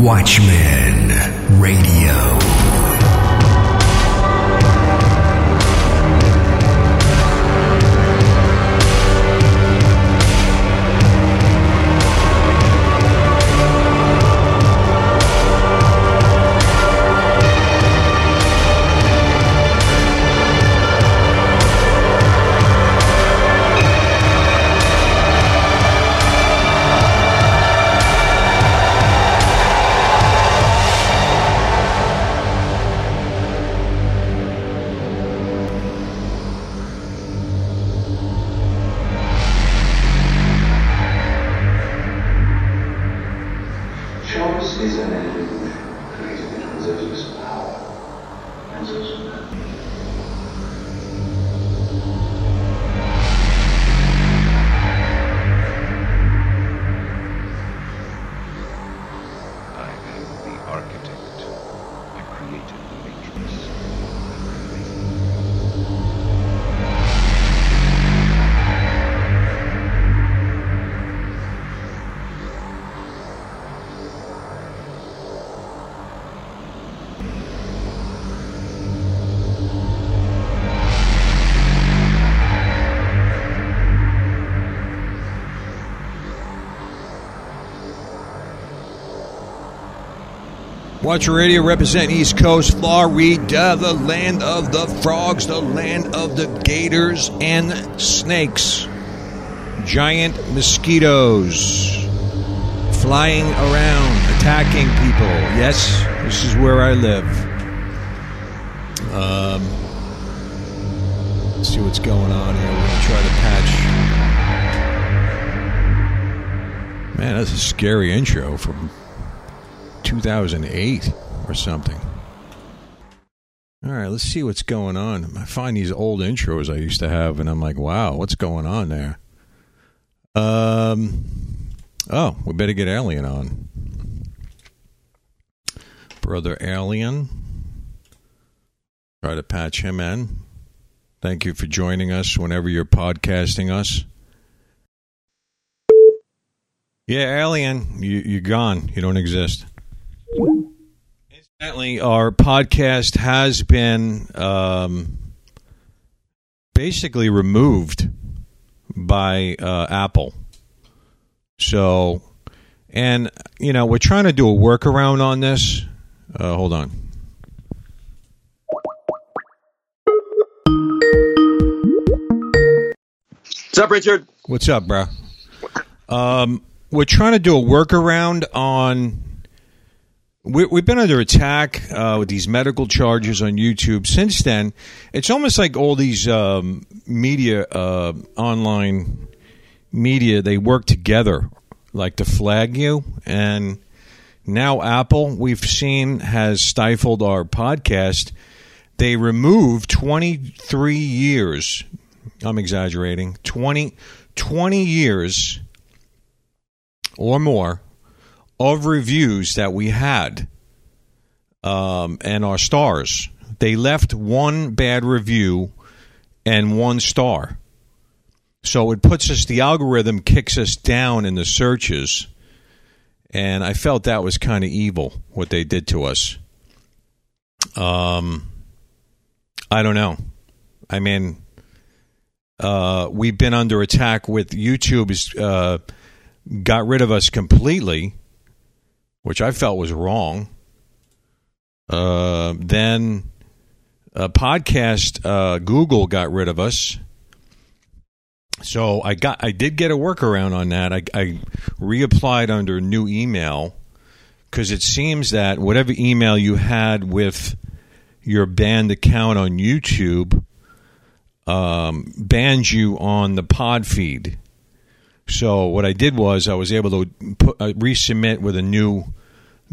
Watchmen Radio. Watcher Radio represent East Coast, Florida, the land of the frogs, the land of the gators and snakes. Giant mosquitoes flying around, attacking people. Yes, this is where I live. Um, let's see what's going on here. We're going to try to patch. Man, that's a scary intro from 2008 or something. All right, let's see what's going on. I find these old intros I used to have, and I'm like, wow, what's going on there? Um, oh, we better get Alien on. Brother Alien. Try to patch him in. Thank you for joining us whenever you're podcasting us. Yeah, Alien, you, you're gone. You don't exist. Incidentally, our podcast has been um, basically removed by uh, Apple. So, and you know, we're trying to do a workaround on this. Uh, hold on. What's up, Richard? What's up, bro? Um, we're trying to do a workaround on. We, we've been under attack uh, with these medical charges on YouTube. Since then, it's almost like all these um, media, uh, online media, they work together, like to flag you. And now Apple, we've seen, has stifled our podcast. They removed 23 years. I'm exaggerating. 20, 20 years or more of reviews that we had um, and our stars. They left one bad review and one star. So it puts us, the algorithm kicks us down in the searches. And I felt that was kind of evil what they did to us. Um, I don't know. I mean, uh, we've been under attack with YouTube's uh, got rid of us completely, which I felt was wrong. Uh, then a podcast, uh, Google got rid of us. So I got, I did get a workaround on that. I, I reapplied under new email because it seems that whatever email you had with your banned account on YouTube um, bans you on the pod feed. So what I did was I was able to put, uh, resubmit with a new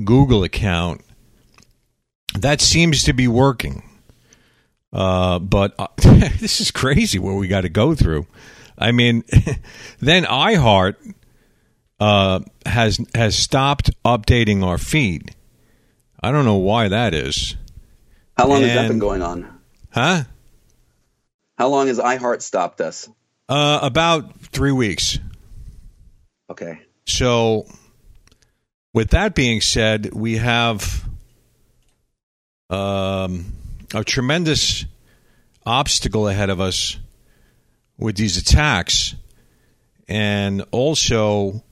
Google account. That seems to be working. Uh, but uh, this is crazy what we got to go through. I mean, then iHeart uh, has has stopped updating our feed. I don't know why that is. How long has that been going on? Huh? How long has iHeart stopped us? Uh, about three weeks. Okay. So with that being said, we have um, a tremendous obstacle ahead of us with these attacks, and also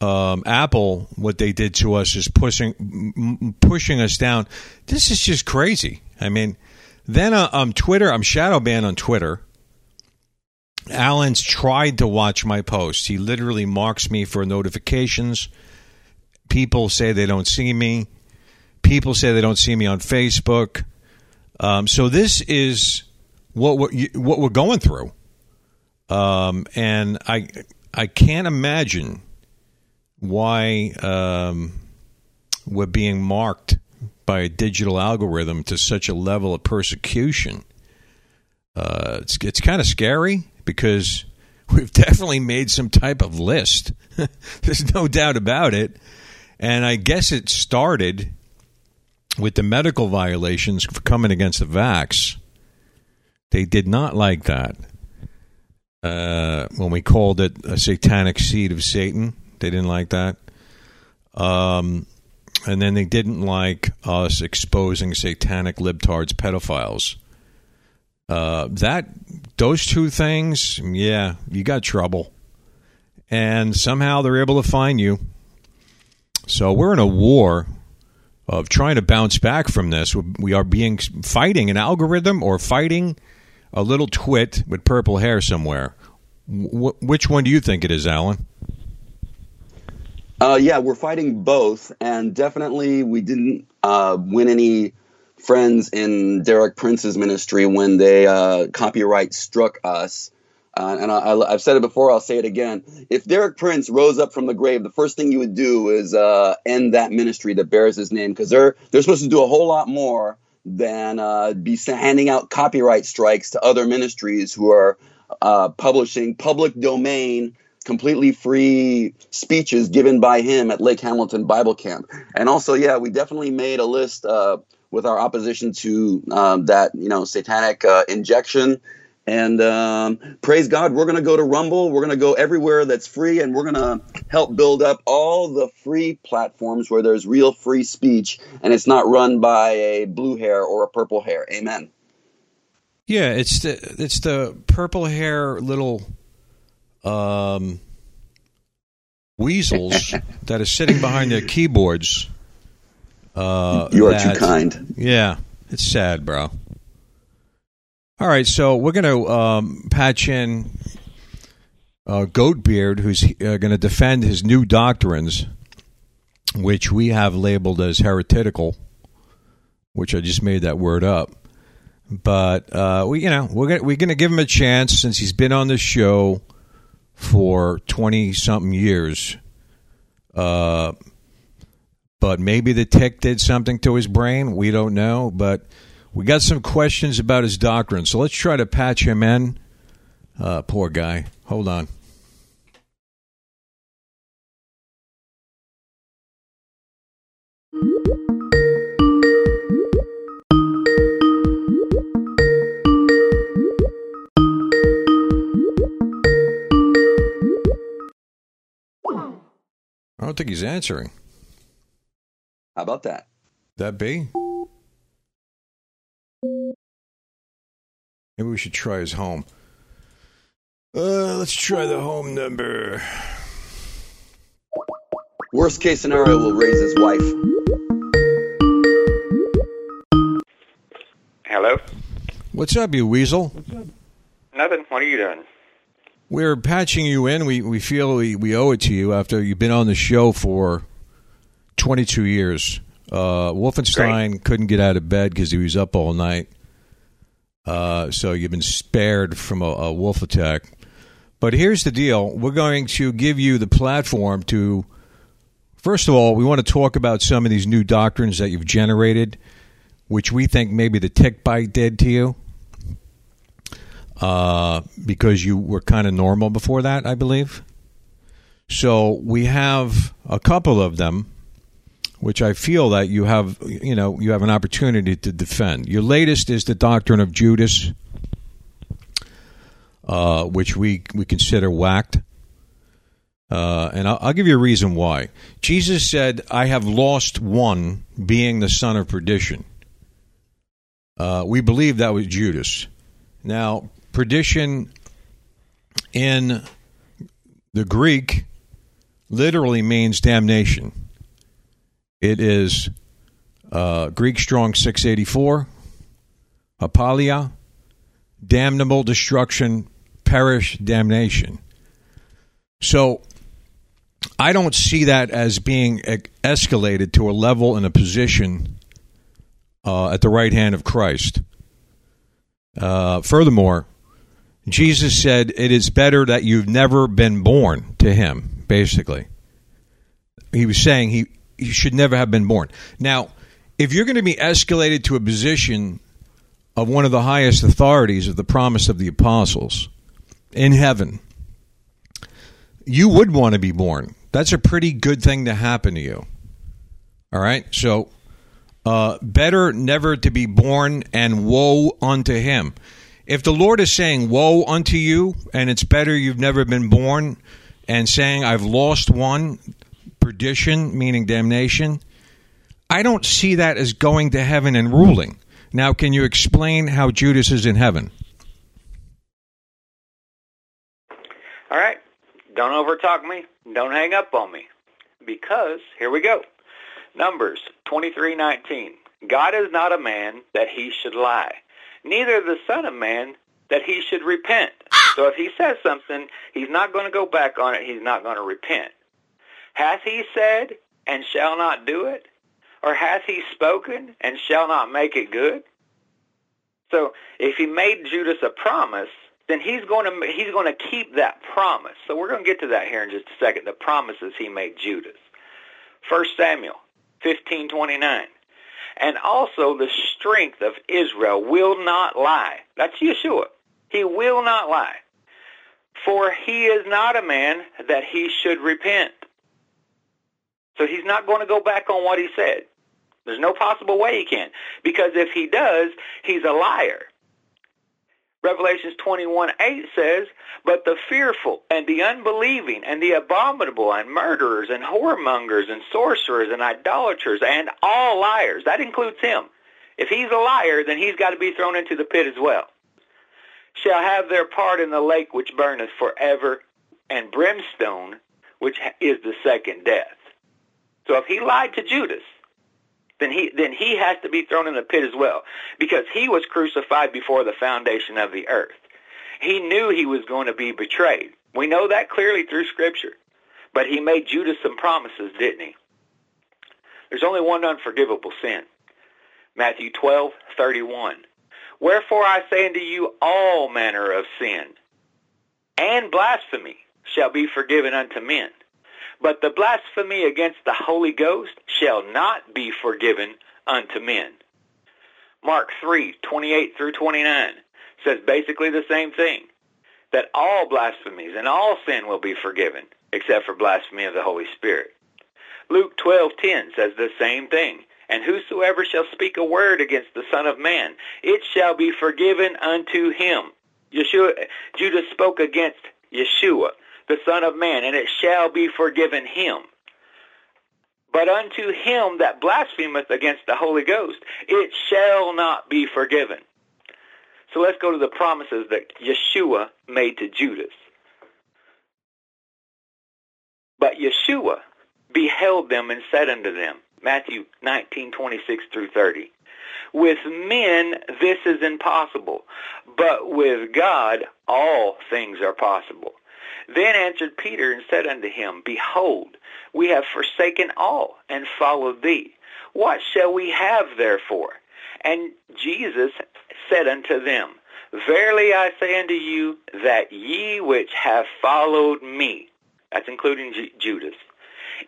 um, Apple. What they did to us is pushing m- pushing us down. This is just crazy. I mean, then uh, on Twitter, I'm shadow banned on Twitter. Alan's tried to watch my posts. He literally marks me for notifications. People say they don't see me. People say they don't see me on Facebook. Um, so this is what we're, what we're going through, um, and I I can't imagine why um, we're being marked by a digital algorithm to such a level of persecution. Uh, it's it's kind of scary because we've definitely made some type of list. There's no doubt about it. And I guess it started with the medical violations for coming against the vax. They did not like that. Uh, when we called it a satanic seed of Satan, they didn't like that. Um, and then they didn't like us exposing satanic libtards pedophiles. Uh, that those two things, yeah, you got trouble, and somehow they're able to find you. So we're in a war of trying to bounce back from this. We are being fighting an algorithm or fighting a little twit with purple hair somewhere. Wh- which one do you think it is, Alan? Uh, yeah, we're fighting both, and definitely we didn't uh, win any friends in Derek Prince's ministry when they uh, copyright struck us. Uh, and I, have said it before, I'll say it again. If Derek Prince rose up from the grave, the first thing you would do is uh, end that ministry that bears his name because they're they're supposed to do a whole lot more than uh, be handing out copyright strikes to other ministries who are uh, publishing public domain completely free speeches given by him at Lake Hamilton Bible Camp. And also, yeah, we definitely made a list uh, with our opposition to um, that, you know, satanic uh, injection. And um, praise God, we're going to go to Rumble. We're going to go everywhere that's free, and we're going to help build up all the free platforms where there's real free speech, and it's not run by a blue hair or a purple hair. Amen. Yeah, it's the it's the purple hair little um, weasels that are sitting behind their keyboards. Uh, you are that, too kind. Yeah, it's sad, bro. All right, so we're going to um, patch in uh, Goatbeard, who's uh, going to defend his new doctrines, which we have labeled as heretical, which I just made that word up. But uh, we, you know, we're gonna, we're going to give him a chance since he's been on the show for 20 something years. Uh, but maybe the tick did something to his brain. We don't know. But we got some questions about his doctrine. So let's try to patch him in. Uh, poor guy. Hold on. I don't think he's answering. How about that? That be? Maybe we should try his home. Uh, let's try the home number. Worst case scenario, will raise his wife. Hello? What's up, you weasel? Nothing. What are you doing? We're patching you in. We we feel we, we owe it to you after you've been on the show for 22 years. Uh, Wolfenstein Great. couldn't get out of bed because he was up all night. Uh, so you've been spared from a, a wolf attack. But here's the deal: we're going to give you the platform to. First of all, we want to talk about some of these new doctrines that you've generated, which we think maybe the tick bite did to you uh, because you were kind of normal before that, I believe. So we have a couple of them, which I feel that you have, you know, you have an opportunity to defend. Your latest is the doctrine of Judas, uh, which we we consider whacked. Uh, and I'll, I'll give you a reason why. Jesus said, I have lost one, being the son of perdition. Uh, we believe that was Judas. Now, perdition in the Greek literally means damnation. It is uh, Greek Strong 684, apoleia, damnable destruction, perish, damnation. So I don't see that as being escalated to a level and a position uh, at the right hand of Christ. Uh, furthermore, Jesus said, It is better that you've never been born to him, basically. He was saying he, he should never have been born. Now, if you're going to be escalated to a position of one of the highest authorities of the promise of the apostles in heaven, you would want to be born. That's a pretty good thing to happen to you. All right? So, uh, better never to be born and woe unto him. If the Lord is saying woe unto you and it's better you've never been born and saying I've lost one, perdition, meaning damnation, I don't see that as going to heaven and ruling. Now, can you explain how Judas is in heaven? All right. Don't overtalk me. Don't hang up on me. Because here we go. Numbers 23:19. God is not a man that he should lie, neither the son of man that he should repent. So if he says something, he's not going to go back on it. He's not going to repent. Hath he said and shall not do it? Or hath he spoken and shall not make it good? So if he made Judas a promise, then he's going to he's going to keep that promise. So we're going to get to that here in just a second. The promises he made Judas. First Samuel fifteen twenty nine, and also the strength of Israel will not lie. That's Yeshua. He will not lie, for he is not a man that he should repent. So he's not going to go back on what he said. There's no possible way he can. Because if he does, he's a liar. Revelations 21, 8 says, But the fearful and the unbelieving and the abominable and murderers and whoremongers and sorcerers and idolaters and all liars, that includes him. If he's a liar, then he's got to be thrown into the pit as well. Shall have their part in the lake which burneth forever and brimstone, which is the second death. So if he lied to Judas, then he then he has to be thrown in the pit as well because he was crucified before the foundation of the earth. He knew he was going to be betrayed. We know that clearly through scripture. But he made Judas some promises, didn't he? There's only one unforgivable sin. Matthew 12:31. Wherefore I say unto you all manner of sin and blasphemy shall be forgiven unto men. But the blasphemy against the Holy Ghost shall not be forgiven unto men. Mark 3, 28 through 29 says basically the same thing, that all blasphemies and all sin will be forgiven, except for blasphemy of the Holy Spirit. Luke 12:10 says the same thing, and whosoever shall speak a word against the Son of Man, it shall be forgiven unto him. Yeshua, Judas spoke against Yeshua, the Son of Man, and it shall be forgiven him. But unto him that blasphemeth against the Holy Ghost, it shall not be forgiven. So let's go to the promises that Yeshua made to Judas. But Yeshua beheld them and said unto them, Matthew 19:26 through 30. With men this is impossible, but with God all things are possible. Then answered Peter and said unto him, Behold, we have forsaken all and followed thee. What shall we have therefore? And Jesus said unto them, Verily I say unto you that ye which have followed me, that's including Ju- Judas,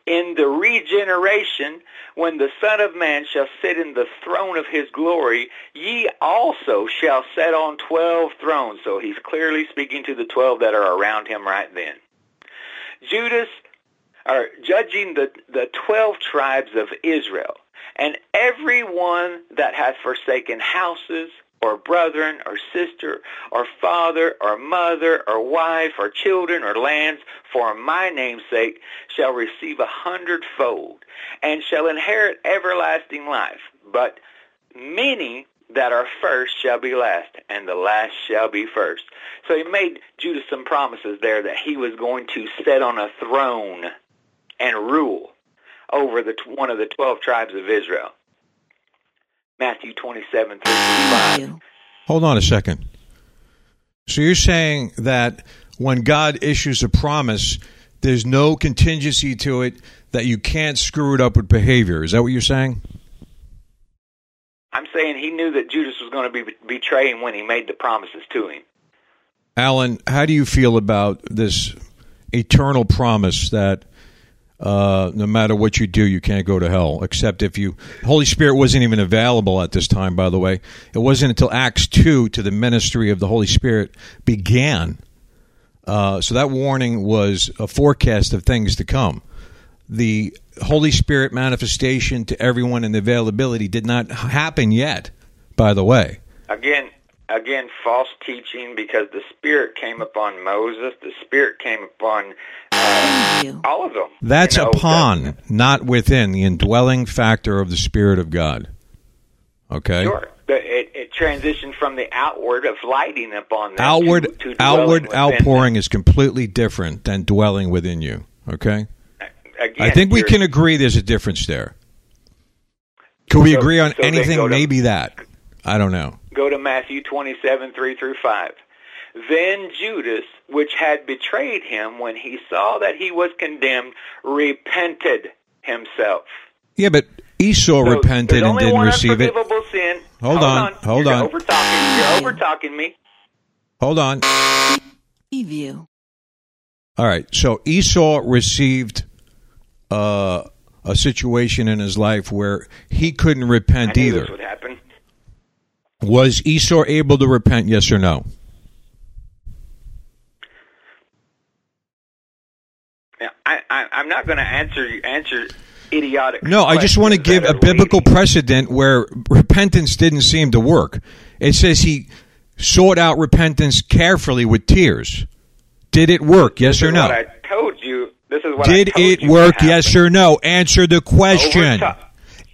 in the regeneration, when the Son of Man shall sit in the throne of his glory, ye also shall sit on twelve thrones. So he's clearly speaking to the twelve that are around him right then. Judas, or judging the, the twelve tribes of Israel, and every one that hath forsaken houses, or brethren, or sister, or father, or mother, or wife, or children, or lands, for my name's sake, shall receive a hundredfold, and shall inherit everlasting life. But many that are first shall be last, and the last shall be first. So he made Judas some promises there that he was going to sit on a throne and rule over the one of the twelve tribes of Israel. Matthew 27, 3 5. Hold on a second. So you're saying that when God issues a promise, there's no contingency to it that you can't screw it up with behavior. Is that what you're saying? I'm saying he knew that Judas was going to be betraying when he made the promises to him. Alan, how do you feel about this eternal promise that uh, no matter what you do, you can't go to hell, except if you. Holy Spirit wasn't even available at this time, by the way. It wasn't until Acts 2 to the ministry of the Holy Spirit began. Uh, so that warning was a forecast of things to come. The Holy Spirit manifestation to everyone and the availability did not happen yet, by the way. Again, again, false teaching because the Spirit came upon Moses, the Spirit came upon uh, all of them. That's you know, upon, the- not within, the indwelling factor of the Spirit of God. Okay? Sure. It, it transitioned from the outward of lighting upon them Outward, to, to outward within outpouring is completely different than dwelling within you. Okay? Again, I think we can agree there's a difference there. Can we agree on so anything? to- Maybe that. I don't know. Go to Matthew 27, 3 through 5. Then Judas, which had betrayed him when he saw that he was condemned, repented himself. Yeah, but Esau So repented and didn't one receive it. unforgivable sin. Hold on, hold You're on. Over talking. You're over talking me. Hold on. Preview. All right. So Esau received uh, a situation in his life where he couldn't I repent knew either. this would happen. Was Esau able to repent? Yes or no? Now, I, I'm not going to answer answer idiotic. No, I just want to give a biblical leading. precedent where repentance didn't seem to work. It says he sought out repentance carefully with tears. Did it work? Yes or no? I told you. This is what Did it work? Yes or no? Answer the question.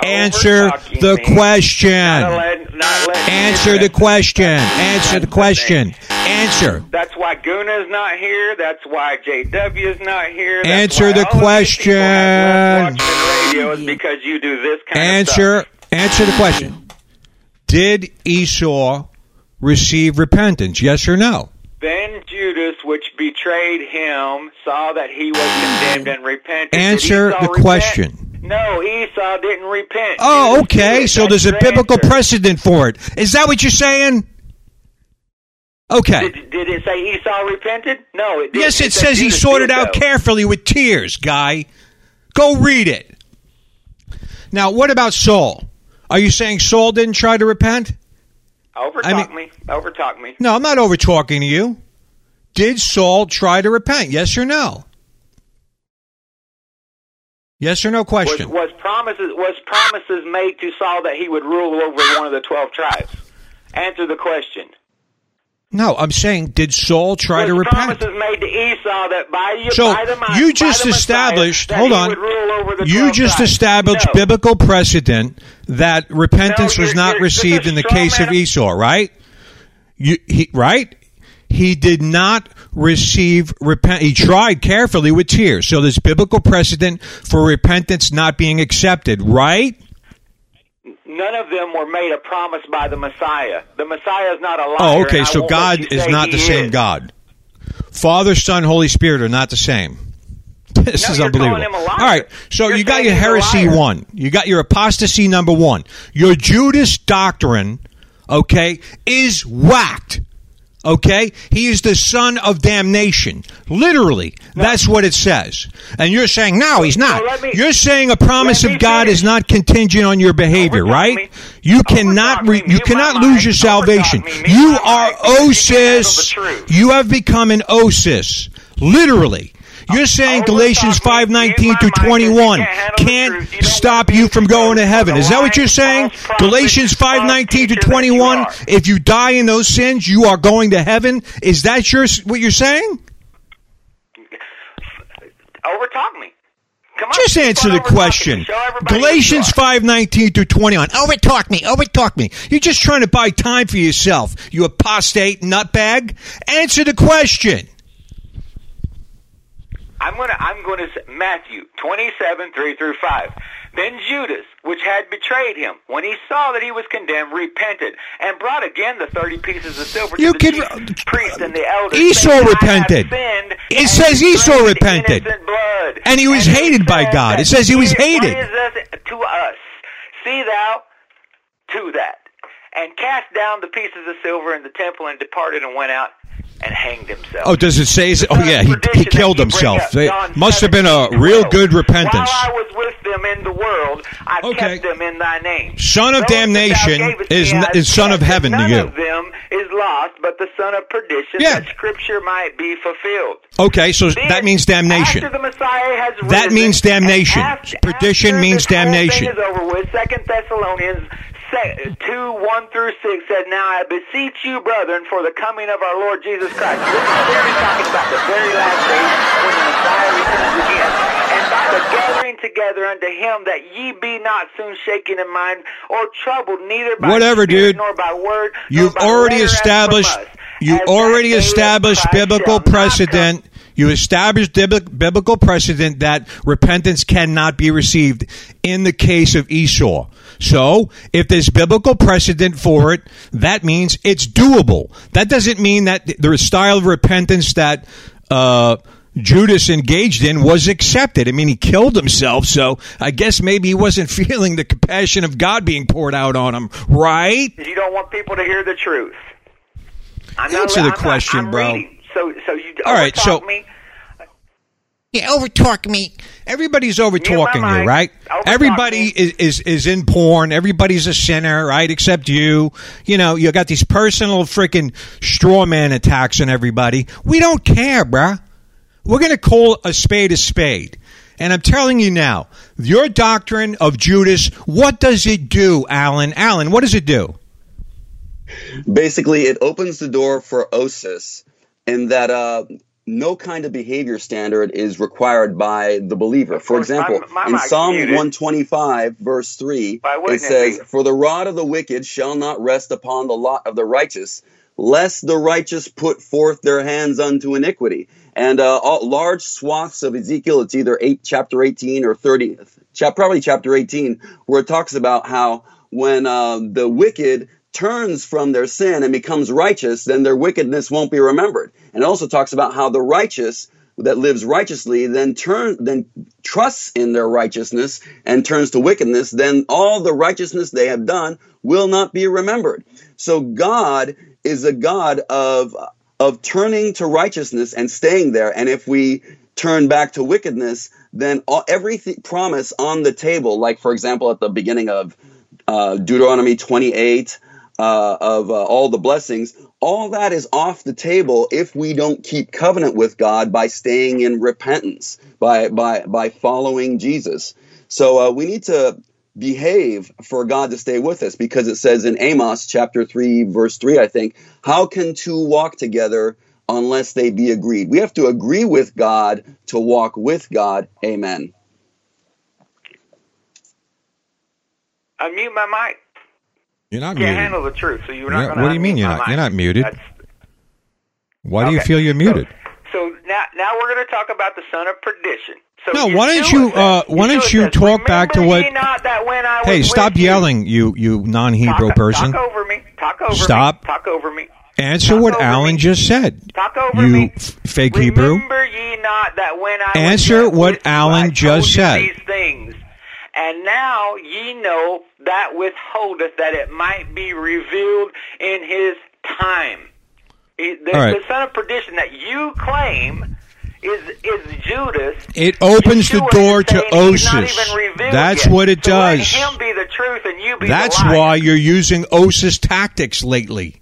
Answer the me. question. Not let- not me Answer the question. Answer the question. Answer. That's why Guna's not here. That's why JW's not here. That's Answer the all of these people have question. Radio is because you do this kind of stuff. Answer the question. Did Esau receive repentance? Yes or no? Then Judas, which betrayed him, saw that he was condemned and repented. Answer the repent? question. No, Esau didn't repent. Oh, okay. So there's a biblical precedent for it. Is that what you're saying? Okay. Did, did it say Esau repented? No, it didn't. Yes, it said says he sorted out though. carefully with tears, guy. Go read it. Now, what about Saul? Are you saying Saul didn't try to repent? Overtalk I mean- me. Overtalk me. No, I'm not over talking to you. Did Saul try to repent? Yes or no? Yes or no question? was promises was promises made to Saul that he would rule over one of the twelve tribes? Answer the question. No, I'm saying did Saul try was to repent? promises made to Esau that by you, So by the, you just Messiah, established. Hold on. would rule over the You just tribes. established No. biblical precedent that repentance No, was not received in the case of Esau, right? You he right? He did not receive repent. He tried carefully with tears. So there's biblical precedent for repentance not being accepted, right? None of them were made a promise by the Messiah. The Messiah is not a liar. Oh, okay. So God is not the same is. God. Father, Son, Holy Spirit are not the same. This No, is unbelievable. him a liar. All right. So You're you got your heresy one. You got your apostasy number one. Your Judas doctrine, okay, is whacked. Okay? He is the son of damnation. Literally. That's what it says. And you're saying, no, he's not. let me- you're saying a promise of God is not contingent on your behavior, right? me. You Overtalk cannot re- you cannot lose mic. your salvation. You are mic because you can't handle the OSAS. You have become an OSAS. Literally. You're saying Galatians 5:19 mute through 21 can't can't. You stop you from going to heaven. Is that what you're saying? Galatians 5:19 to teacher that you 21 if you die in those sins, you are going to heaven. Is that your what you're saying? Overtalk me. Come on. Just answer the question. Galatians are. 5:19 through 21. Overtalk me. Overtalk me. You're just trying to buy time for yourself. You apostate nutbag. Answer the question. I'm gonna I'm gonna say Matthew twenty seven three through five. Then Judas, which had betrayed him, when he saw that he was condemned, repented and brought again the thirty pieces of silver You to the can- chief priests and the elders. Esau saying, repented. It says Esau repented. blood." And he was hated by God. It says he was hated. What is this to us? See thou to that, and cast down the pieces of silver in the temple, and departed and went out and hanged himself. Oh, does it say? Oh, yeah, he, he killed himself. It must have been a real good repentance. While I was with them in the world, I Okay. kept them in thy name. Son of damnation is me is son of heaven to you. of them is lost, but the son of perdition, Yeah. that scripture might be fulfilled. Okay, so Then, that means damnation. After the Messiah has That means damnation. after- Perdition after means damnation. Is over with. Second Thessalonians se- two one through six said, "Now I beseech you, brethren, for the coming of our Lord Jesus Christ." This is talking about the very last days when the Messiah returns again. And by the gathering together unto him, that ye be not soon shaken in mind or troubled, neither by Whatever, dude. nor by word. You've already letter as from established. You as already established biblical shall not come precedent. You established biblical precedent that repentance cannot be received in the case of Esau. So, if there's biblical precedent for it, that means it's doable. That doesn't mean that the style of repentance that uh, Judas engaged in was accepted. I mean, he killed himself, so I guess maybe he wasn't feeling the compassion of God being poured out on him, right? You don't want people to hear the truth. I'm Answer not, the I'm question, not, bro. reading. So, so you All right, so- me. Yeah, overtalk me. Everybody's over talking you, mic. right? Overtalk Everybody is, is is in porn. Everybody's a sinner, right? Except you. You know, you got these personal freaking straw man attacks on everybody. We don't care, bruh. We're going to call a spade a spade. And I'm telling you now, your doctrine of Judas, what does it do, Alan? Alan, what does it do? basically it opens the door for OSAS in that uh, no kind of behavior standard is required by the believer. For example, my- my in Psalm muted. 125, verse 3, it says. For the rod of the wicked shall not rest upon the lot of the righteous, lest the righteous put forth their hands unto iniquity. And uh, all, large swaths of Ezekiel, it's either eight, chapter 18 or 30, chap, probably chapter 18, where it talks about how when uh, the wicked turns from their sin and becomes righteous, then their wickedness won't be remembered. And it also talks about how the righteous that lives righteously then turn then trusts in their righteousness and turns to wickedness, then all the righteousness they have done will not be remembered. So God is a God of of turning to righteousness and staying there. And if we turn back to wickedness, then all, every th- promise on the table, like for example at the beginning of uh, Deuteronomy 28, uh, of uh, all the blessings, all that is off the table if we don't keep covenant with God by staying in repentance, by by by following Jesus. So uh, we need to behave for God to stay with us because it says in Amos chapter 3 verse 3 I think how can two walk together unless they be agreed we have to agree with God to walk with God amen Unmute my mic. You're not Can't muted. handle the truth, so you're not Yeah, going to. what do you mean you're not- you're not muted? Why do you feel you're muted? So now, now we're going to talk about the son of perdition. So No, why don't you, uh, why don't you talk back to what- not that when I was Hey, stop yelling, you you non-Hebrew talk, person. Talk over me. Talk over me. Stop. me. Talk over me. Answer Talk what Alan me. just said. Talk over you me. fake Hebrew. Remember ye not that when I Answer what Alan just said. These things. And now ye know that withholdeth that it might be revealed in his time. The, right. the son of perdition that you claim is is Judas. It opens the door to OSAS. That's yet. what it So does. Let him be the truth and you be That's why you're using OSAS tactics lately.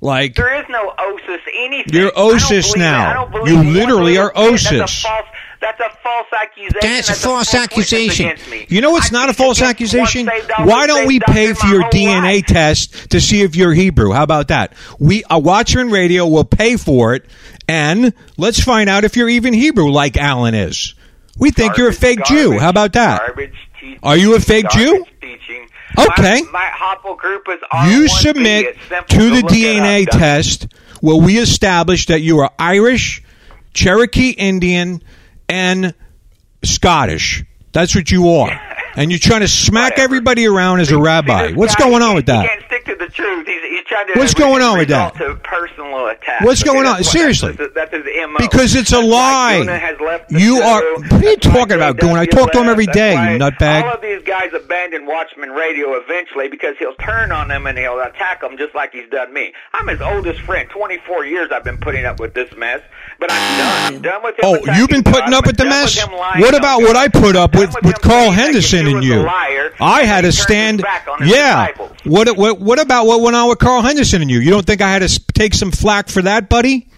Like There is no OSAS anything. You're OSAS now. that. I don't believe You literally are bit. That's a OSAS. That's a false accusation. That's a false accusation. You know what's I not a false accusation? once saved, always Why don't we pay for your DNA life. test to see if you're Hebrew? How about that? We uh, a watcher in radio will pay for it, and let's find out if you're even Hebrew, like Alan is. We think you're a Garbage, fake Jew. How about that? Garbage teaching, Are you a fake Jew? Teaching. Okay. My, my group is You submit to the DNA test where we establish that you are Irish, Cherokee Indian, and Scottish. That's what you are. And you're trying to smack Whatever. everybody around as a rabbi. What's guy, going on with that? He can't stick to the truth. He's, he's trying to. What's going on with that? To personal attack. What's going on? What- Seriously. That's, that's his MO. Because it's a That's why lie. You show. are- what are you talking about, Guna? I talk to him every day, you nutbag. All of these guys abandon Watchmen Radio eventually because he'll turn on them and he'll attack them just like he's done me. I'm his oldest friend. 24 years I've been putting up with this mess, but I'm done. I'm oh, done with him. Oh, you've been putting up with the mess? What about what I put up with, with Carl Henderson Yeshua and is a you? liar, I had to stand. back on his Yeah. disciples. What, what what about what went on with Carl Henderson and you? You don't think I had to take some flack for that, buddy?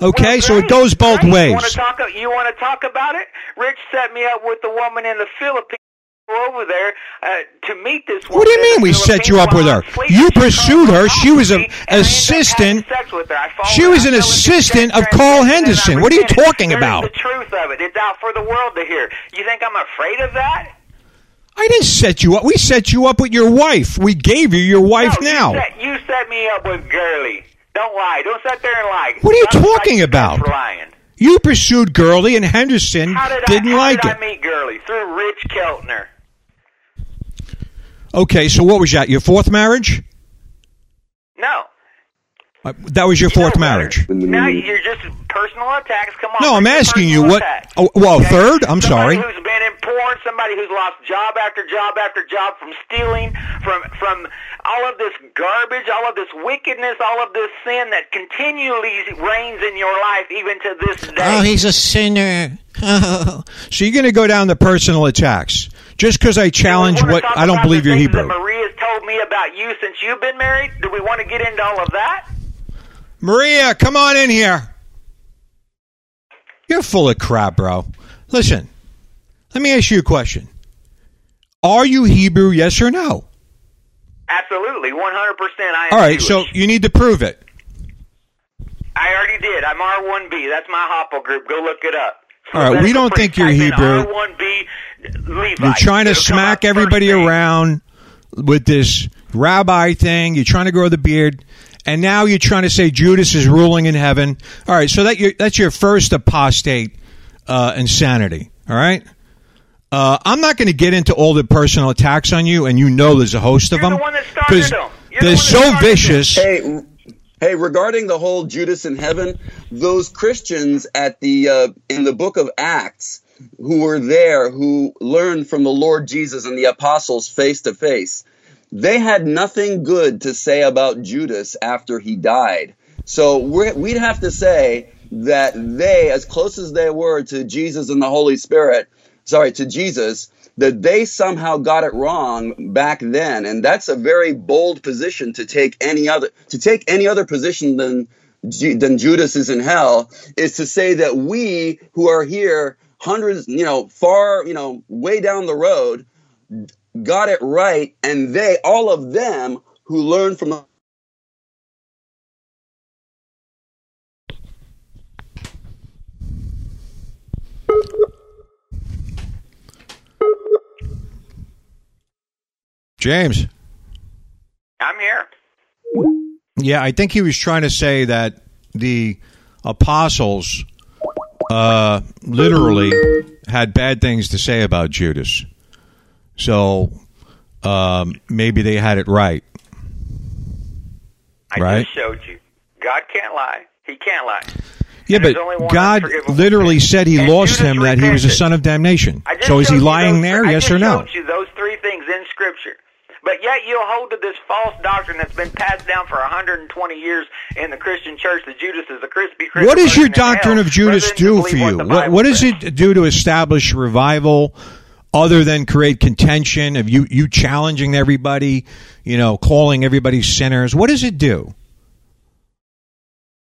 Okay, Well, so it goes both great. ways. You want to talk? You want to talk about it? Rich set me up with the woman in the Philippines over there uh, to meet this woman. What do you mean we set you up with her? You pursued her. She was an and I ended up having assistant. sex with her. I She was an assistant of Carl transition and I Henderson. What are you talking about? the truth of it. It's out for the world to hear. You think I'm afraid of that? I didn't set you up. We set you up with your wife. We gave you your wife no, now. You set, you set me up with Gurley. Don't lie. Don't sit there and lie. What are you Stop talking about? Lying. You pursued Gurley and Henderson How did didn't I, how like did it. I meet Gurley? Through Rich Keltner. Okay, so what was that? Your fourth marriage? No. Uh, that was your You fourth marriage. Now you're just personal attacks. Come on. No, I'm asking you what- attacks. oh, well, third? I'm somebody sorry. Who's been in porn? Somebody who's lost job after job after job from stealing, from from all of this garbage, all of this wickedness, all of this sin that continually reigns in your life, even to this day. Oh, he's a sinner. Oh. So you're going to go down to personal attacks just because I challenge Do we wanna what I don't believe the you're Hebrew. That Maria's told me about you since you've been married. Do we want to get into all of that? Maria, come on in here. You're full of crap, bro. Listen, let me ask you a question. Are you Hebrew, yes or no? Absolutely, 100. percent I am. All right, Jewish. so you need to prove it. I already did. I'm R1B. That's my haplogroup. Go look it up. All right, we don't think you're Hebrew. R1B Levi. You're trying to It'll smack everybody around with this rabbi thing. You're trying to grow the beard, and now you're trying to say Judas is ruling in heaven. All right, so that you that's your first apostate uh, insanity. All right. Uh, I'm not going to get into all the personal attacks on you, and you know there's a host of You're the them one that them. You're the they're one so started them. vicious. Hey, hey, regarding the whole Judas in heaven, those Christians at the uh, in the book of Acts who were there, who learned from the Lord Jesus and the apostles face to face, they had nothing good to say about Judas after he died. So we're, we'd have to say that they, as close as they were to Jesus and the Holy Spirit, sorry, to Jesus, that they somehow got it wrong back then. And that's a very bold position to take any other, to take any other position than, than Judas is in hell is to say that we who are here hundreds, you know, far, you know, way down the road got it right. And they, all of them who learned from James. I'm here. Yeah, I think he was trying to say that the apostles uh, literally had bad things to say about Judas. So um, maybe they had it right. I Right. just showed you. God can't lie. He can't lie. Yeah, And but there's only one God literally said he And lost Judas him, that he was a son of damnation. So is he lying those- there, I yes or no? showed you those three things in Scripture. But yet you'll hold to this false doctrine that's been passed down for 120 years in the Christian church that Judas is a crispy Christian. What does your doctrine of Judas rather than to do for you? What, what does it do to establish revival other than create contention of you, you challenging everybody, you know, calling everybody sinners? What does it do?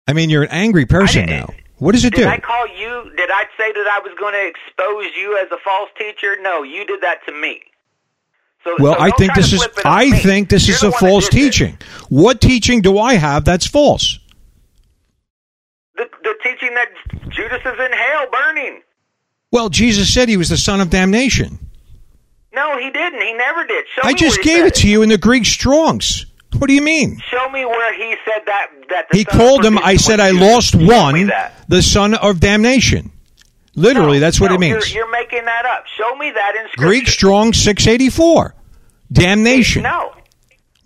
I mean, you're an angry person now. What does it Did do? Did I call you? Did I say that I was going to expose you as a false teacher? No, you did that to me. So, Well, so I think this is flip it on I me. think this is a false this. teaching. What teaching do I have that's false? The, the teaching that Judas is in hell burning. Well, Jesus said he was the son of damnation. No, he didn't. He never did. Show I just gave it to you in the Greek Strongs. What do you mean? Show me where he said that. That the He called him, I said, I lost one, the son of damnation. Literally, No, that's what no, it means. You're, you're making that up. Show me that in scripture. Greek Strong 684. Damnation. No.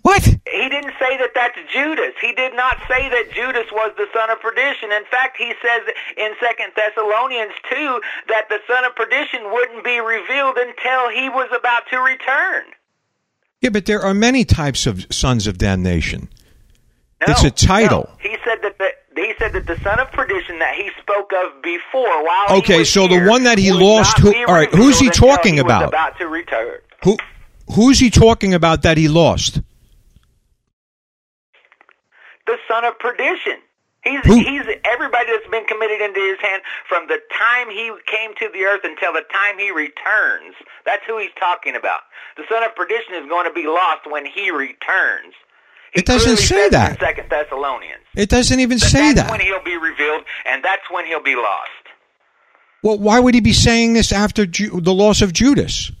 What? He didn't say that that's Judas. He did not say that Judas was the son of perdition. In fact, he says in Second Thessalonians 2 that the son of perdition wouldn't be revealed until he was about to return. Yeah, but there are many types of sons of damnation. No, It's a title. no. He said that the he said that the son of perdition that he spoke of before, while he Okay, was so the here, one that he lost, who- all right, who's he talking about? about to return. Who who's he talking about that he lost? the son of perdition. He's Who- he's everybody that's been committed into his hand from the time he came to the earth until the time he returns. That's who he's talking about. The son of perdition is going to be lost when he returns. He It doesn't say that. in Second Thessalonians. It doesn't even That say that's that. That's when he'll be revealed, and that's when he'll be lost. Well, why would he be saying this after Ju- the loss of Judas?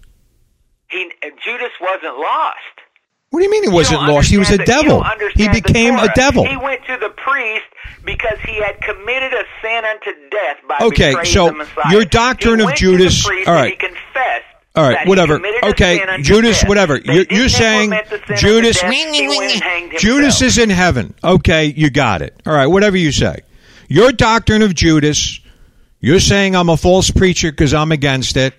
He Judas wasn't lost. What do you mean he wasn't lost? He was a the- devil. He became a devil. He went to the priest because he had committed a sin unto death by Okay, betraying so the Messiah. your doctrine of Judas- To the priest all and he confessed. All right, whatever. Okay, Judas, death. whatever. They You're- you're saying implement the sin unto Judas- death. He went and hanged himself. Judas is in heaven. Okay, you got it. All right, whatever you say. Your doctrine of Judas, you're saying I'm a false preacher because I'm against it.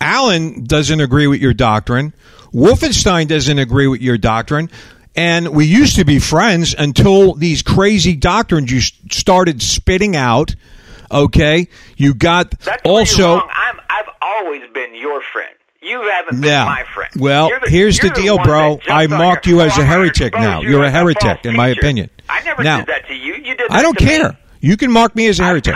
Alan doesn't agree with your doctrine. Wolfenstein doesn't agree with your doctrine. And we used to be friends until these crazy doctrines you started spitting out. Okay, you got That's also. You're wrong. I'm, I've always been your friend. You haven't been Yeah. my friend. Well, You're here's the you're deal, bro. I marked you as a heretic now. you You're a heretic, in my opinion. I never Now, did that to you. You did. I don't to me. care. You can mark me as a heretic.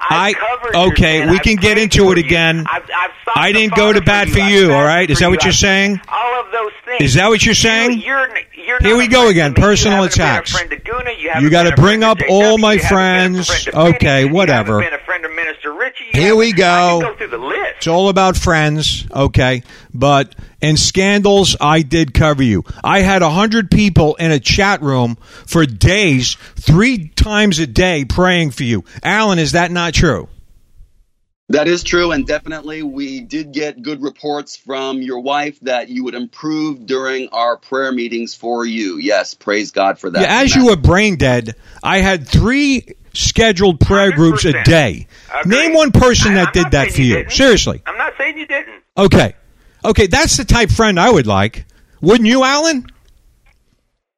I- covered your okay, we I've can get into it again. I've, I've I didn't go to bat for you, all right? Is that what you. you're saying? All of those things. Is that what you're saying? You, are you're Here we go again, personal you attacks. Been to. You, You haven't gotta bring up to all my You haven't been a friends. Okay, whatever. been a friend of Minister Richie. Here we go. Go the. It's all about friends, okay? But in scandals, I did cover you. I had a hundred people in a chat room for days, three times a day, praying for you. Alan, is that not true? That is true, and definitely we did get good reports from your wife that you would improve during our prayer meetings for you. Yes, praise God for that. Yeah, as you were brain dead, I had three scheduled prayer groups a day. Agreed. Name one person I- that I'm did that for you. didn't. Seriously. I'm not saying you didn't. Okay. Okay, that's the type friend I would like. Wouldn't you, Alan?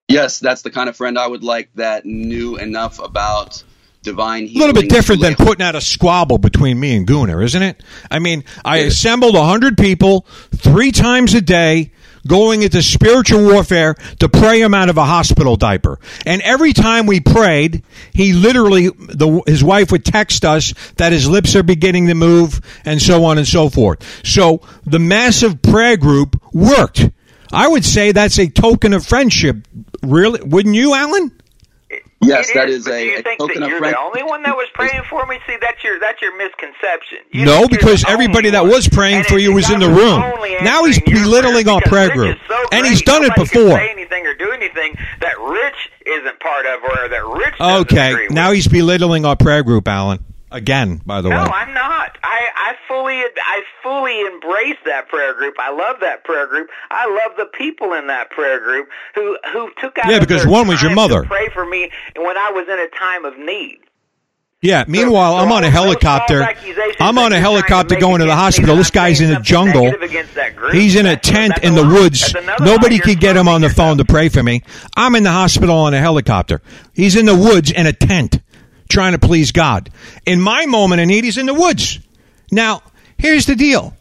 Yes, that's the kind of friend I would like that knew enough about divine A little bit different than putting out a squabble between me and Gooner, isn't it? I mean, I assembled a hundred people three times a day going into spiritual warfare to pray him out of a hospital diaper. And every time we prayed, he literally, the, his wife would text us that his lips are beginning to move and so on and so forth. So the massive prayer group worked. I would say that's a token of friendship. Really? Wouldn't you, Alan? Yes, It that is, is a, do you a think token that of you're the only one that was praying for me? See, that's your that's your misconception. You No, because everybody that was praying for you was in the room. Now he's belittling our prayer group. so And he's great, done it nobody can before. Say anything or do anything that Rich isn't part of, or that Rich doesn't Okay, agree now he's belittling our prayer group, Alan. Again, by the No, way. No, I'm not. I, I fully I fully embrace that prayer group. I love that prayer group. I love the people in that prayer group who who took out Yeah, because one was your mother. pray for me when I was in a time of need. Yeah. Meanwhile, So I'm on a helicopter. I'm on a helicopter going to the hospital. This guy's in the jungle. against that group, He's in a tent that's in the woods. Nobody could get him on the phone to pray for me. I'm in the hospital on a helicopter. He's in the woods in a tent trying to please God. In my moment need, he's in the woods. Now, here's the deal.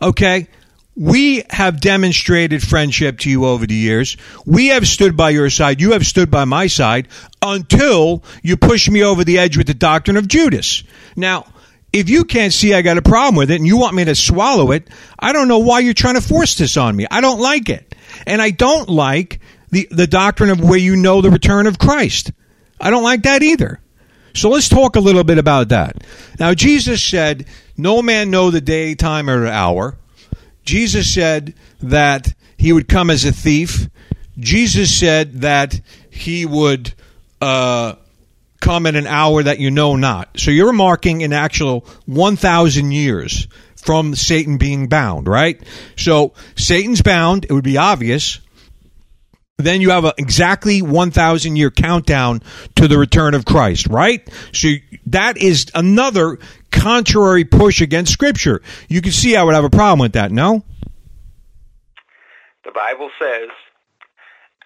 Okay? we have demonstrated friendship to you over the years. We have stood by your side. You have stood by my side until you push me over the edge with the doctrine of Judas. Now, if you can't see I got a problem with it and you want me to swallow it, I don't know why you're trying to force this on me. I don't like it. And I don't like the, the doctrine of where you know the return of Christ. I don't like that either. So let's talk a little bit about that. Now, Jesus said, No man know the day, time, or hour. Jesus said that he would come as a thief. Jesus said that he would uh, come in an hour that you know not. So you're marking an actual 1,000 years from Satan being bound, right? So Satan's bound. It would be obvious. Then you have a exactly 1,000 year countdown to the return of Christ, right? So that is another contrary push against Scripture. You can see I would have a problem with that, no? The Bible says,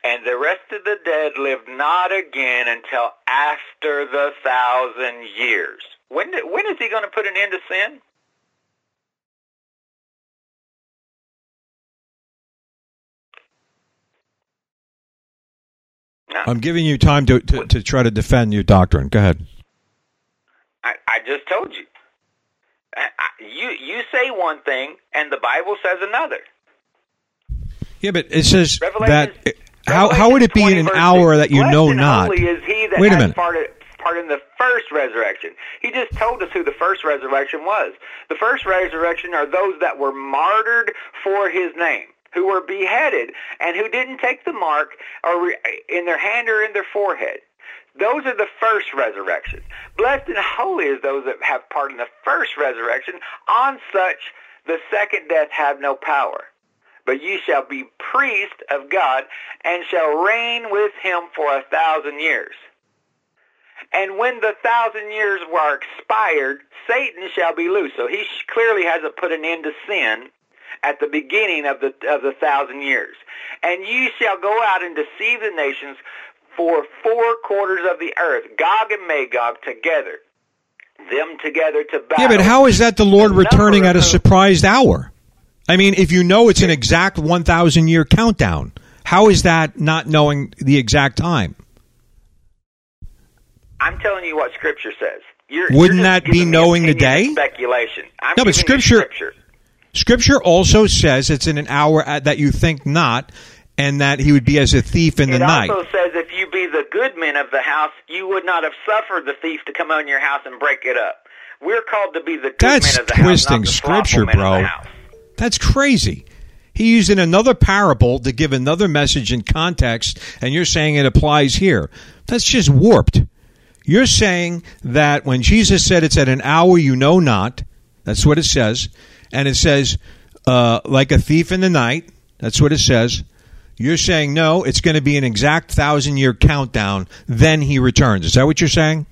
and the rest of the dead lived not again until after the thousand years. When, when is he going to put an end to sin? No. I'm giving you time to, to, to try to defend your doctrine. Go ahead. I, I just told you. I, I, you you say one thing, and the Bible says another. Yeah, but it says Revelation- that. How, how would it be in an hour that you know not? Is he that Wait a minute. Part, of, part in the first resurrection. He just told us who the first resurrection was. The first resurrection are those that were martyred for his name, who were beheaded, and who didn't take the mark or in their hand or in their forehead. Those are the first resurrection. Blessed and holy is those that have part in the first resurrection. On such the second death have no power. But ye shall be priests of God and shall reign with him for a thousand years. And when the thousand years were expired, Satan shall be loose. So he clearly hasn't put an end to sin at the beginning of the of the thousand years. And ye shall go out and deceive the nations for four quarters of the earth, Gog and Magog together, them together to battle. Yeah, but how is that the Lord The returning at a surprised hour? I mean, if you know it's an exact 1,000 year countdown, how is that not knowing the exact time? I'm telling you what Scripture says. You're, Wouldn't you're that be knowing the day? Speculation. I'm No, but you Scripture- Scripture. Scripture also says it's in an hour that you think not, and that he would be as a thief in the it night. also says if you be the good men of the house, you would not have suffered the thief to come on your house and break it up. We're called to be the good That's men of the twisting house, the slothful Scripture, bro. Of the house. That's crazy. He used in another parable to give another message in context, and you're saying it applies here. That's just warped. You're saying that when Jesus said it's at an hour you know not, that's what it says, and it says, uh, like a thief in the night, that's what it says. You're saying, no, it's going to be an exact thousand year countdown, then he returns. Is that what you're saying?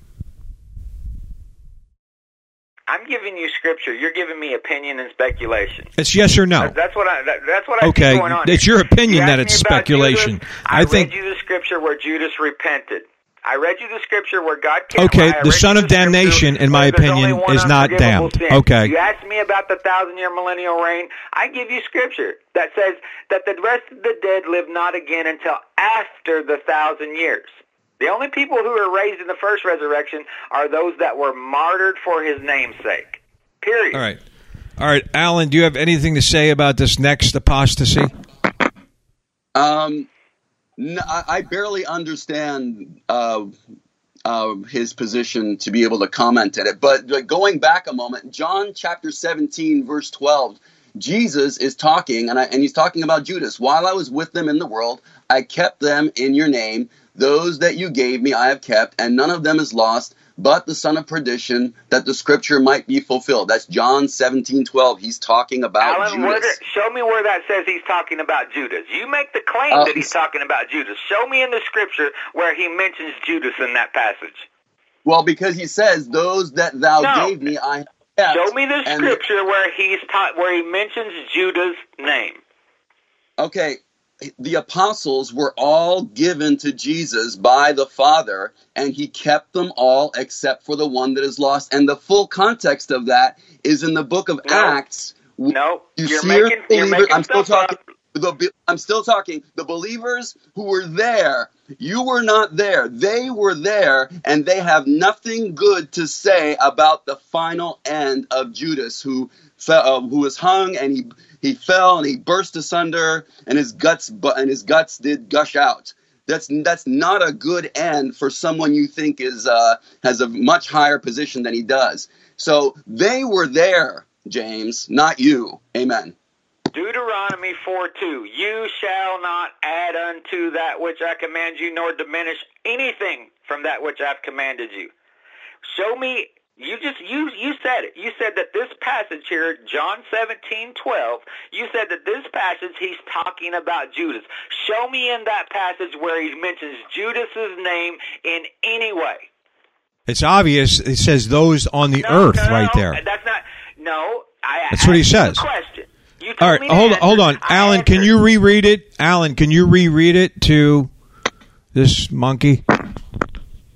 I'm giving you Scripture. You're giving me opinion and speculation. It's yes or no. That's what I. That, that's what I Okay, see going on. it's your opinion You that it's speculation. Judas. I I, think- read you the Scripture where Judas repented. I read you the Scripture where God. Came, Okay, the son of the damnation, in my opinion, is not damned. sin. Okay. You asked me about the thousand-year millennial reign. I give you Scripture that says that the rest of the dead live not again until after the thousand years. The only people who are raised in the first resurrection are those that were martyred for His name's sake. Period. All right. All right, Alan, do you have anything to say about this next apostasy? Um, no, I, barely understand uh, uh, his position to be able to comment on it. But going back a moment, John chapter 17, verse 12, Jesus is talking, and, I, and he's talking about Judas. While I was with them in the world, I kept them in your name. Those that you gave me, I have kept, and none of them is lost, but the son of perdition, that the scripture might be fulfilled. That's John 17, 12. He's talking about Alan, Judas. show me where that says he's talking about Judas. You make the claim Uh, that he's talking about Judas. Show me in the scripture where he mentions Judas in that passage. Well, because he says, "Those that thou No. gave me, I kept." Show me the and- scripture where he's taught where he mentions Judas' name. Okay, the apostles were all given to Jesus by the Father, and he kept them all except for the one that is lost. And the full context of that is in the book of No. Acts, No, You you're making you're making I'm still talking. up. The, I'm still talking. The believers who were there, you were not there. They were there, and they have nothing good to say about the final end of Judas, who fell, uh, who was hung and he he fell and he burst asunder, and his guts bu- and his guts did gush out. That's that's not a good end for someone you think is uh, has a much higher position than he does. So they were there, James, not you. Amen. Deuteronomy 4 2. You shall not add unto that which I command you, nor diminish anything from that which I've commanded you. Show me. You just you you said it. You said that this passage here, John seventeen twelve. You said that this passage he's talking about Judas. Show me in that passage where he mentions Judas's name in any way. It's obvious. It says those on the No, earth no, right no, there. That's not. No, I. That's what he asked you a says. Question. You All right, hold on, hold on, Alan. Can you reread it? Alan, can you reread it to this monkey?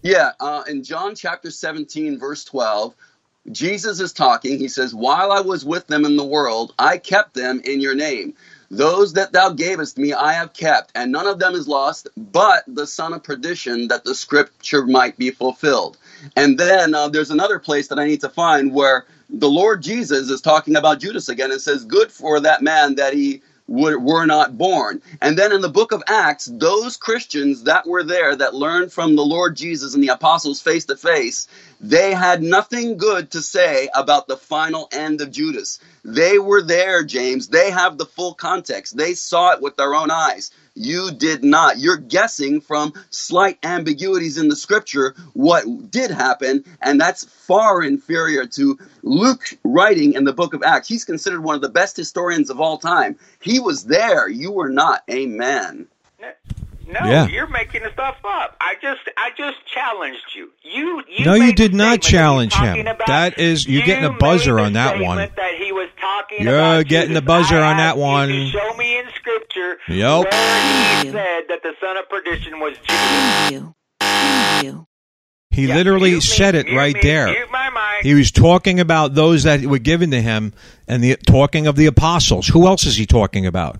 Yeah, uh, in John chapter 17, verse 12, Jesus is talking. He says, While I was with them in the world, I kept them in your name. Those that thou gavest me, I have kept, and none of them is lost, but the son of perdition, that the scripture might be fulfilled. And then uh, there's another place that I need to find where the Lord Jesus is talking about Judas again and says, Good for that man that he were, were not born. And then in the book of Acts, those Christians that were there that learned from the Lord Jesus and the apostles face to face, they had nothing good to say about the final end of Judas. They were there, James. They have the full context. They saw it with their own eyes. You did not. You're guessing from slight ambiguities in the scripture what did happen, and that's far inferior to Luke writing in the book of Acts. He's considered one of the best historians of all time. He was there. You were not. Amen. No, Yeah. you're making the stuff up. I just, I just challenged you. You, you No, you did not statement that he's challenge him. about- That is- you're You getting a buzzer on that one. That he was talking You're about getting Judas. the buzzer I on that asked you one. show me in scripture Yep. where he said that the son of perdition was Judas. Preview. Preview. He Yeah, literally mute me, said it mute right me, there. Mute my mic. He was talking about those that were given to him, and the talking of the apostles. Who else is he talking about?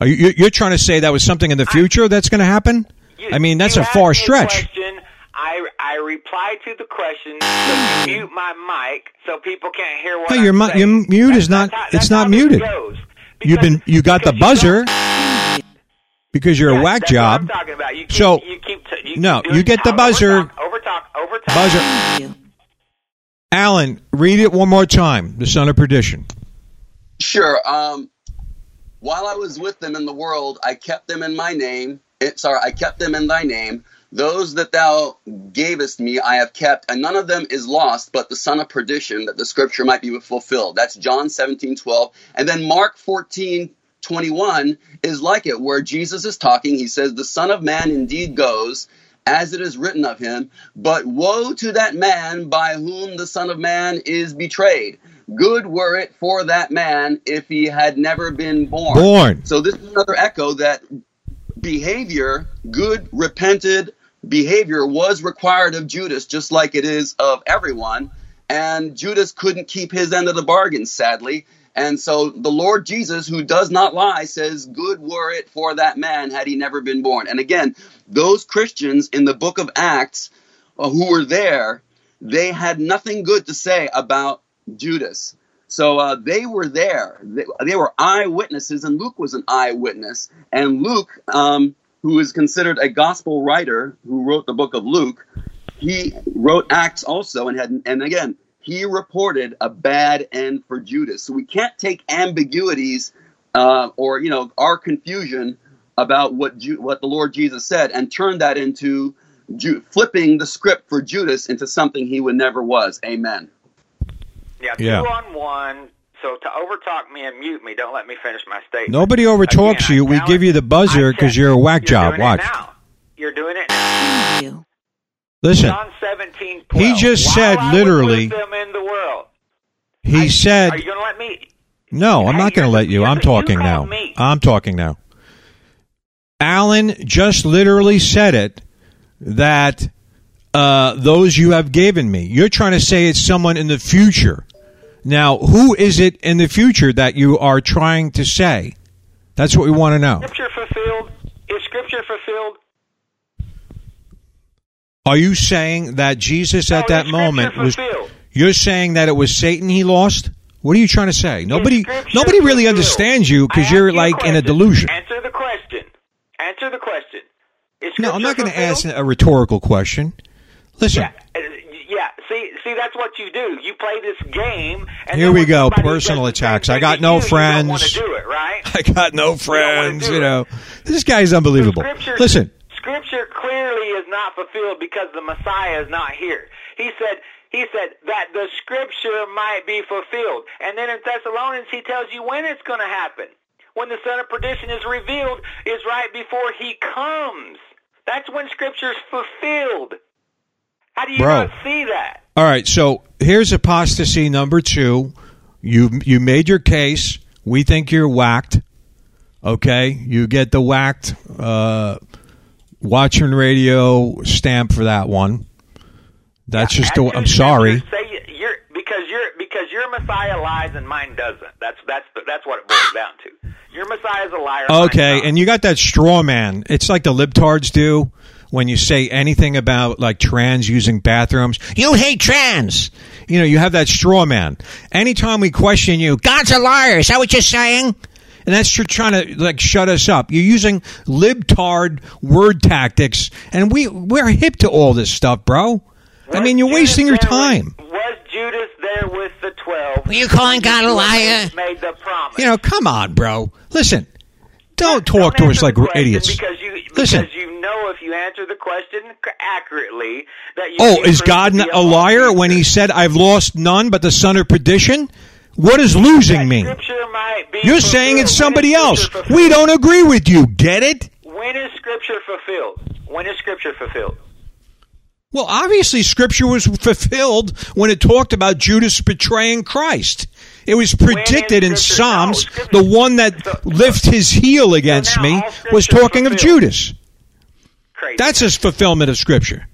Are you, you- you're trying to say that was something in the future that's going to happen? You- I mean, that's a far asked me stretch. question. I I replied to the question. So you mute my mic so people can't hear what Hey, I'm your mi- saying. your mute is not- how- it's not muted. goes. You've been you got the because you buzzer because you're a Yes, whack that's what job. I'm talking about. You keep, So- you keep t- you No, keep you get the I'll buzzer. Overtalk, overtalk, overtalk. Buzzer. Alan, read it one more time. The son of perdition. Sure. Um, while I was with them in the world, I kept them in my name. It, sorry, I kept them in thy name. Those that thou gavest me, I have kept, and none of them is lost, but the son of perdition, that the scripture might be fulfilled. That's John 17, 12. And then Mark 14, 21 is like it, where Jesus is talking. He says, The Son of Man indeed goes, as it is written of him, but woe to that man by whom the Son of Man is betrayed. Good were it for that man if he had never been born. Born. So this is another echo that behavior, good, repented behavior, was required of Judas, just like it is of everyone. And Judas couldn't keep his end of the bargain, sadly. And so the Lord Jesus, who does not lie, says, Good were it for that man had he never been born. And again, those Christians in the book of Acts uh, who were there, they had nothing good to say about Judas. So uh, they were there. They, they were eyewitnesses, and Luke was an eyewitness. And Luke, um, who is considered a gospel writer, who wrote the book of Luke, he wrote Acts also, and had and again he reported a bad end for Judas. So we can't take ambiguities uh, or you know our confusion about what Ju- what the Lord Jesus said and turn that into Ju- flipping the script for Judas into something he would never was. Amen. Yeah, two Yeah. on one. So to overtalk me and mute me, don't let me finish my statement. Nobody overtalks Again, you. We give you the buzzer because you're a whack You're job. Watch. You're doing it now. Listen, John 17, He just While said I literally- them in the world. he I- Are said, you going to let me? No, I'm not going to let you. I'm you talking now. me. I'm talking now. Alan just literally said it that uh, those you have given me. You're trying to say it's someone in the future. Now, who is it in the future that you are trying to say? That's what we want to know. Scripture fulfilled. Is Scripture fulfilled? Are you saying that Jesus at No, that moment Scripture was? You're saying that it was Satan he lost. What are you trying to say? Nobody, nobody really fulfilled? understands you because you're you like in a delusion. Answer the question. Answer the question. No, I'm not going to ask a rhetorical question. Listen, Yeah, uh, yeah. See, see, that's what you do. You play this game. And Here we go, personal does the same attacks. I got no you, You don't want friends. to do it, right? I got no friends. do You know, this guy's unbelievable. Scripture, Listen, Scripture clearly is not fulfilled because the Messiah is not here. He said. He said that the Scripture might be fulfilled, and then in Thessalonians he tells you when it's going to happen. When the Son of Perdition is revealed, is right before He comes. That's when Scripture's fulfilled. How do you Bro. not see that? all right. So here's apostasy number two. You you made your case. We think you're whacked. Okay, you get the whacked uh, Watchmen Radio stamp for that one. That's just the. I'm sorry. Say you're because you're because your Messiah lies and mine doesn't. That's that's that's what it boils down to. Your Messiah's a liar. Okay, and you got that straw man. It's like the libtards do when you say anything about like trans using bathrooms. You hate trans. You know, you have that straw man. Anytime we question you, God's a liar. Is that what you're saying? and that's you're trying to like shut us up. You're using libtard word tactics, and we we're hip to all this stuff, bro. I mean, you're Judas wasting your time. With, was Judas there with the twelve? Were you calling God a liar? Made the promise. You know, come on, bro. Listen, don't Don't talk to us like we're idiots. Because you Listen. because you know if you answer the question accurately that you Oh, is God a liar when he said, "I've lost none but the son of perdition"? What does losing mean? Scripture might be You're saying it's somebody else. We don't agree with you. Get it? When is Scripture fulfilled? When is Scripture fulfilled? Well, obviously, Scripture was fulfilled when it talked about Judas betraying Christ. It was predicted in Scripture- no, Psalms. Scripture- The one that So- lifted his heel against now me was Scripture's talking of. Judas. Crazy. That's his fulfillment of Scripture.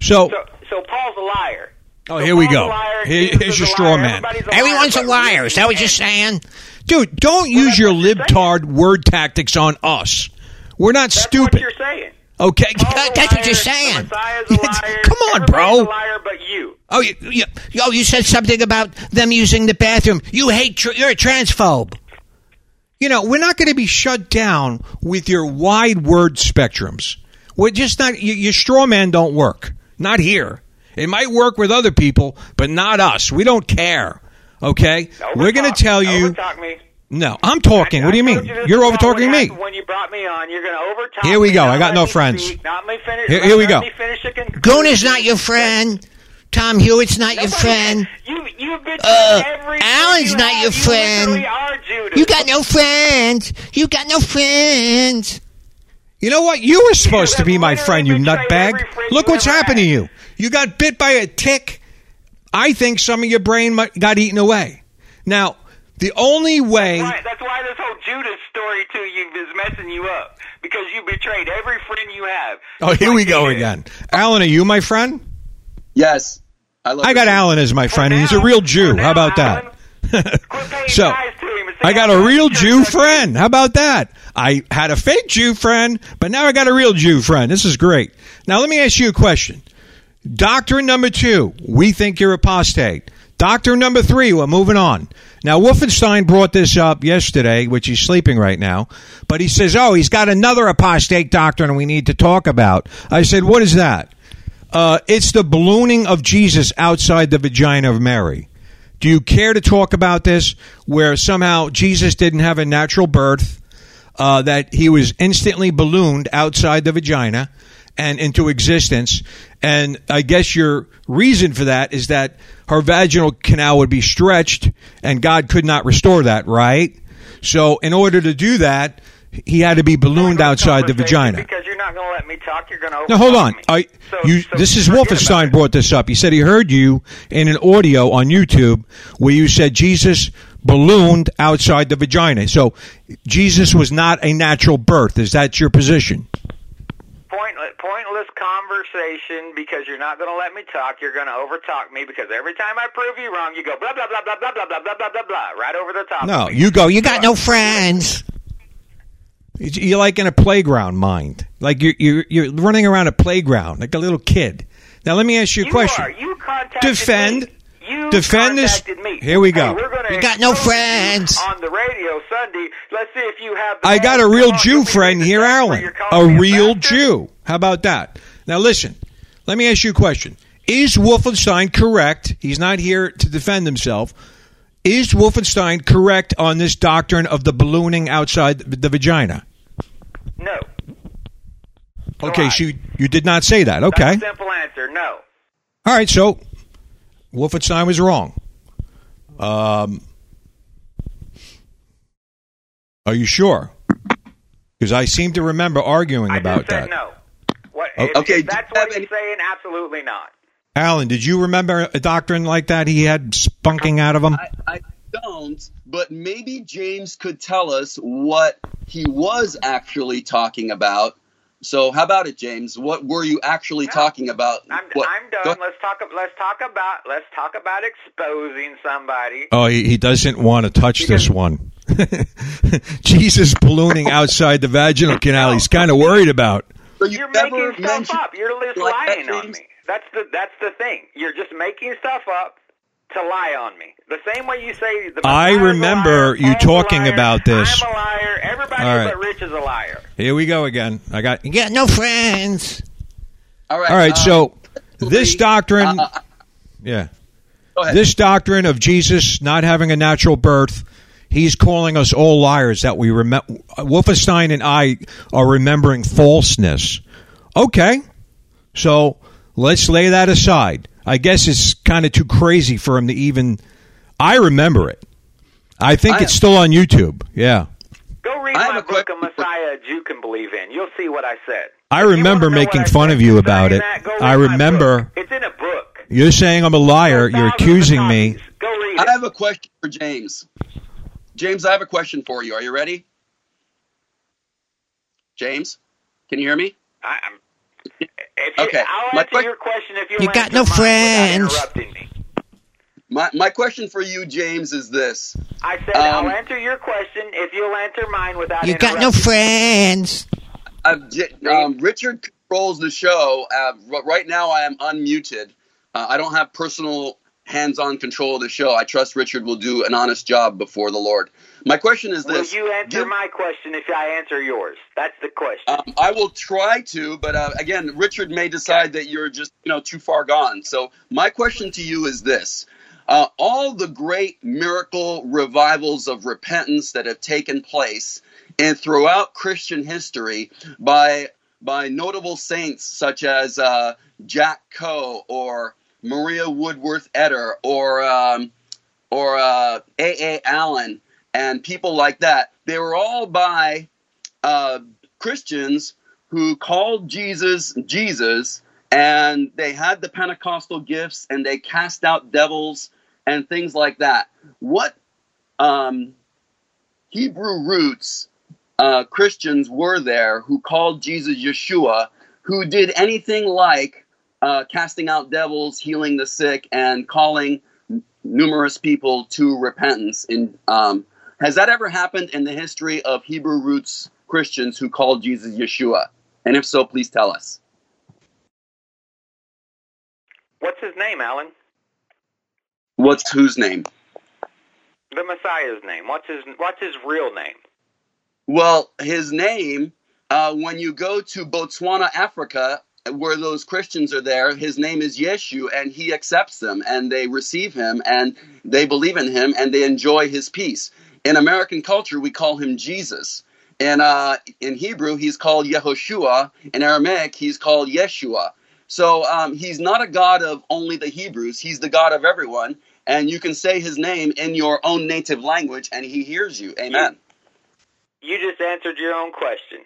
So, so. So Paul's a liar. oh, So here we go. a liar, Here- here's your straw liar, man. everybody's Everyone's a liar. Is that what you're saying? dude, don't use your what you're libtard word tactics on us. We're not That's stupid. what you're saying. Okay. Paul's That's what you're saying. Liar. Come on, bro. A liar, but you. Oh, you, you, oh, you said something about them using the bathroom. You hate. Tr- you're a transphobe. You know, we're not going to be shut down with your wide word spectrums. We're just not. Your, your straw man don't work. Not here. It might work with other people, but not us. We don't care. Okay, we're going to tell you. Overtalk me. No, I'm talking. I- what do you mean? told You're over talking me. When you brought me on, you're going to overtalk. Here we go. I got no friends. speak, not me finish. Here- here we go. me finish a conclusion. Goon is not your friend. Tom Hewitt's not your friend. You, you've been Uh, every Alan's you not have, your friend. literally are Judas. You got no friends. You got no friends. You know what? You were supposed to be my friend, you nutbag. friend Look you what's ever happened to you. You got bit by a tick. I think some of your brain got eaten away. Now, the only way. Right, that's why this whole Judas story to you is messing you up because you betrayed every friend you have. Oh, here like we go did. again. Alan, are you my friend? Yes. I love I got this. Alan as my For friend, and he's a real Jew. now, How about Alan, that? Quit so, ties to him and say, I got a real Jew friend. How about that? I had a fake Jew friend, but now I got a real Jew friend. This is great. Now, let me ask you a question. Doctrine number two, we think you're apostate. Doctrine number three, we're moving on. Now, Wolfenstein brought this up yesterday, which he's sleeping right now, but he says, oh, he's got another apostate doctrine we need to talk about. I said, what is that? Uh, it's the ballooning of Jesus outside the vagina of Mary. Do you care to talk about this, where somehow Jesus didn't have a natural birth, uh, that he was instantly ballooned outside the vagina and into existence? And I guess your reason for that is that her vaginal canal would be stretched and God could not restore that, right? So, in order to do that, he had to be ballooned outside the vagina. Because you're not going to let me talk. You're going to. Now hold on. I, So- you, so this is Wolfenstein brought this up. He said he heard you in an audio on YouTube where you said Jesus ballooned outside the vagina. So Jesus was not a natural birth. Is that your position? Point pointless, pointless conversation because you're not going to let me talk. You're going to overtalk me because every time I prove you wrong, you go blah blah blah blah blah blah blah blah blah blah blah right over the top. No, you go. You got no friends. You're like in a playground mind. Like you're you're, you're running around a playground like a little kid. Now let me ask you a You question. are. You Defend- me. You defend this- me. Here we go. Hey, we're You got no friends. on the radio Sunday. Let's see if you have. I got a real Jew friend here, text Alan. A real bastard. Jew. How about that? Now listen. Let me ask you a question. Is Wolfenstein correct? He's not here to defend himself. Is Wolfenstein correct on this doctrine of the ballooning outside the vagina? No. Okay, lie. so you, you did not say that. Okay. That's a simple answer. No. All right, so Wolfenstein was wrong. Um, are you sure? Because I seem to remember arguing I about that. no. What, if, okay, if that's what have he's saying, absolutely not. Alan, did you remember a doctrine like that he had spunking out of him? I, I don't, but maybe James could tell us what he was actually talking about. So, how about it, James? What were you actually No. talking about? I'm, What- I'm go- done. Let's talk. Let's talk about. Let's talk about exposing somebody. Oh, he, he doesn't want to touch this one. Jesus ballooning outside the vaginal canal. He's kind of worried about. So you You're making stuff up. You're just like lying on me. That's the that's the thing. You're just making stuff up to lie on me. The same way you say the I remember liar, you talking liar, about this. I'm a liar. Everybody All right. but Rich is a liar. Here we go again. I got. You got no friends. All right. All right, uh, so this doctrine. uh, Yeah. This doctrine of Jesus not having a natural birth, he's calling us all liars that we remember. Wolfenstein and I are remembering falseness. Okay, so let's lay that aside. I guess it's kind of too crazy for him to even. I remember it. I think I- it's still on YouTube. Yeah. Go read I my a book, question A Messiah a Jew Can Believe In. You'll see what I said. I remember making I fun said of you about it. that, I remember- It's in a book. You're saying I'm a liar. You're accusing me. Go read I have a question for James. James, I have a question for you. Are you ready? James, can you hear me? I, I'm, if you, Okay, I'll my answer que- your question if you You got no friends. interrupting me. My my question for you, James, is this: I said Um, I'll answer your question if you'll answer mine without You got no friends. uh, J- um, Richard controls the show. Uh, right now, I am unmuted. Uh, I don't have personal hands-on control of the show. I trust Richard will do an honest job before the Lord. My question is this: Will you answer Give- my question if I answer yours? That's the question. Um, I will try to, but uh, again, Richard may decide that you're just you know too far gone. So my question to you is this: uh, all the great miracle revivals of repentance that have taken place and throughout Christian history by by notable saints such as uh, Jack Coe or Maria Woodworth Etter or um, or uh, A. A. Allen and people like that. They were all by uh, Christians who called Jesus Jesus, and they had the Pentecostal gifts, and they cast out devils and things like that. What um, Hebrew roots uh, Christians were there who called Jesus Yeshua, who did anything like uh, casting out devils, healing the sick, and calling numerous people to repentance? In um, has that ever happened in the history of Hebrew roots Christians who called Jesus Yeshua? And if so, please tell us. What's his name, Alan? What's whose name? The Messiah's name. What's his What's his real name? Well, his name, uh, when you go to Botswana, Africa, where those Christians are there, his name is Yeshu, and he accepts them, and they receive him, and they believe in him, and they enjoy his peace. In American culture, we call him Jesus. And uh, in Hebrew, he's called Yehoshua. In Aramaic, he's called Yeshua. So um, he's not a God of only the Hebrews, he's the God of everyone. And you can say his name in your own native language, and he hears you. Amen. You just answered your own question.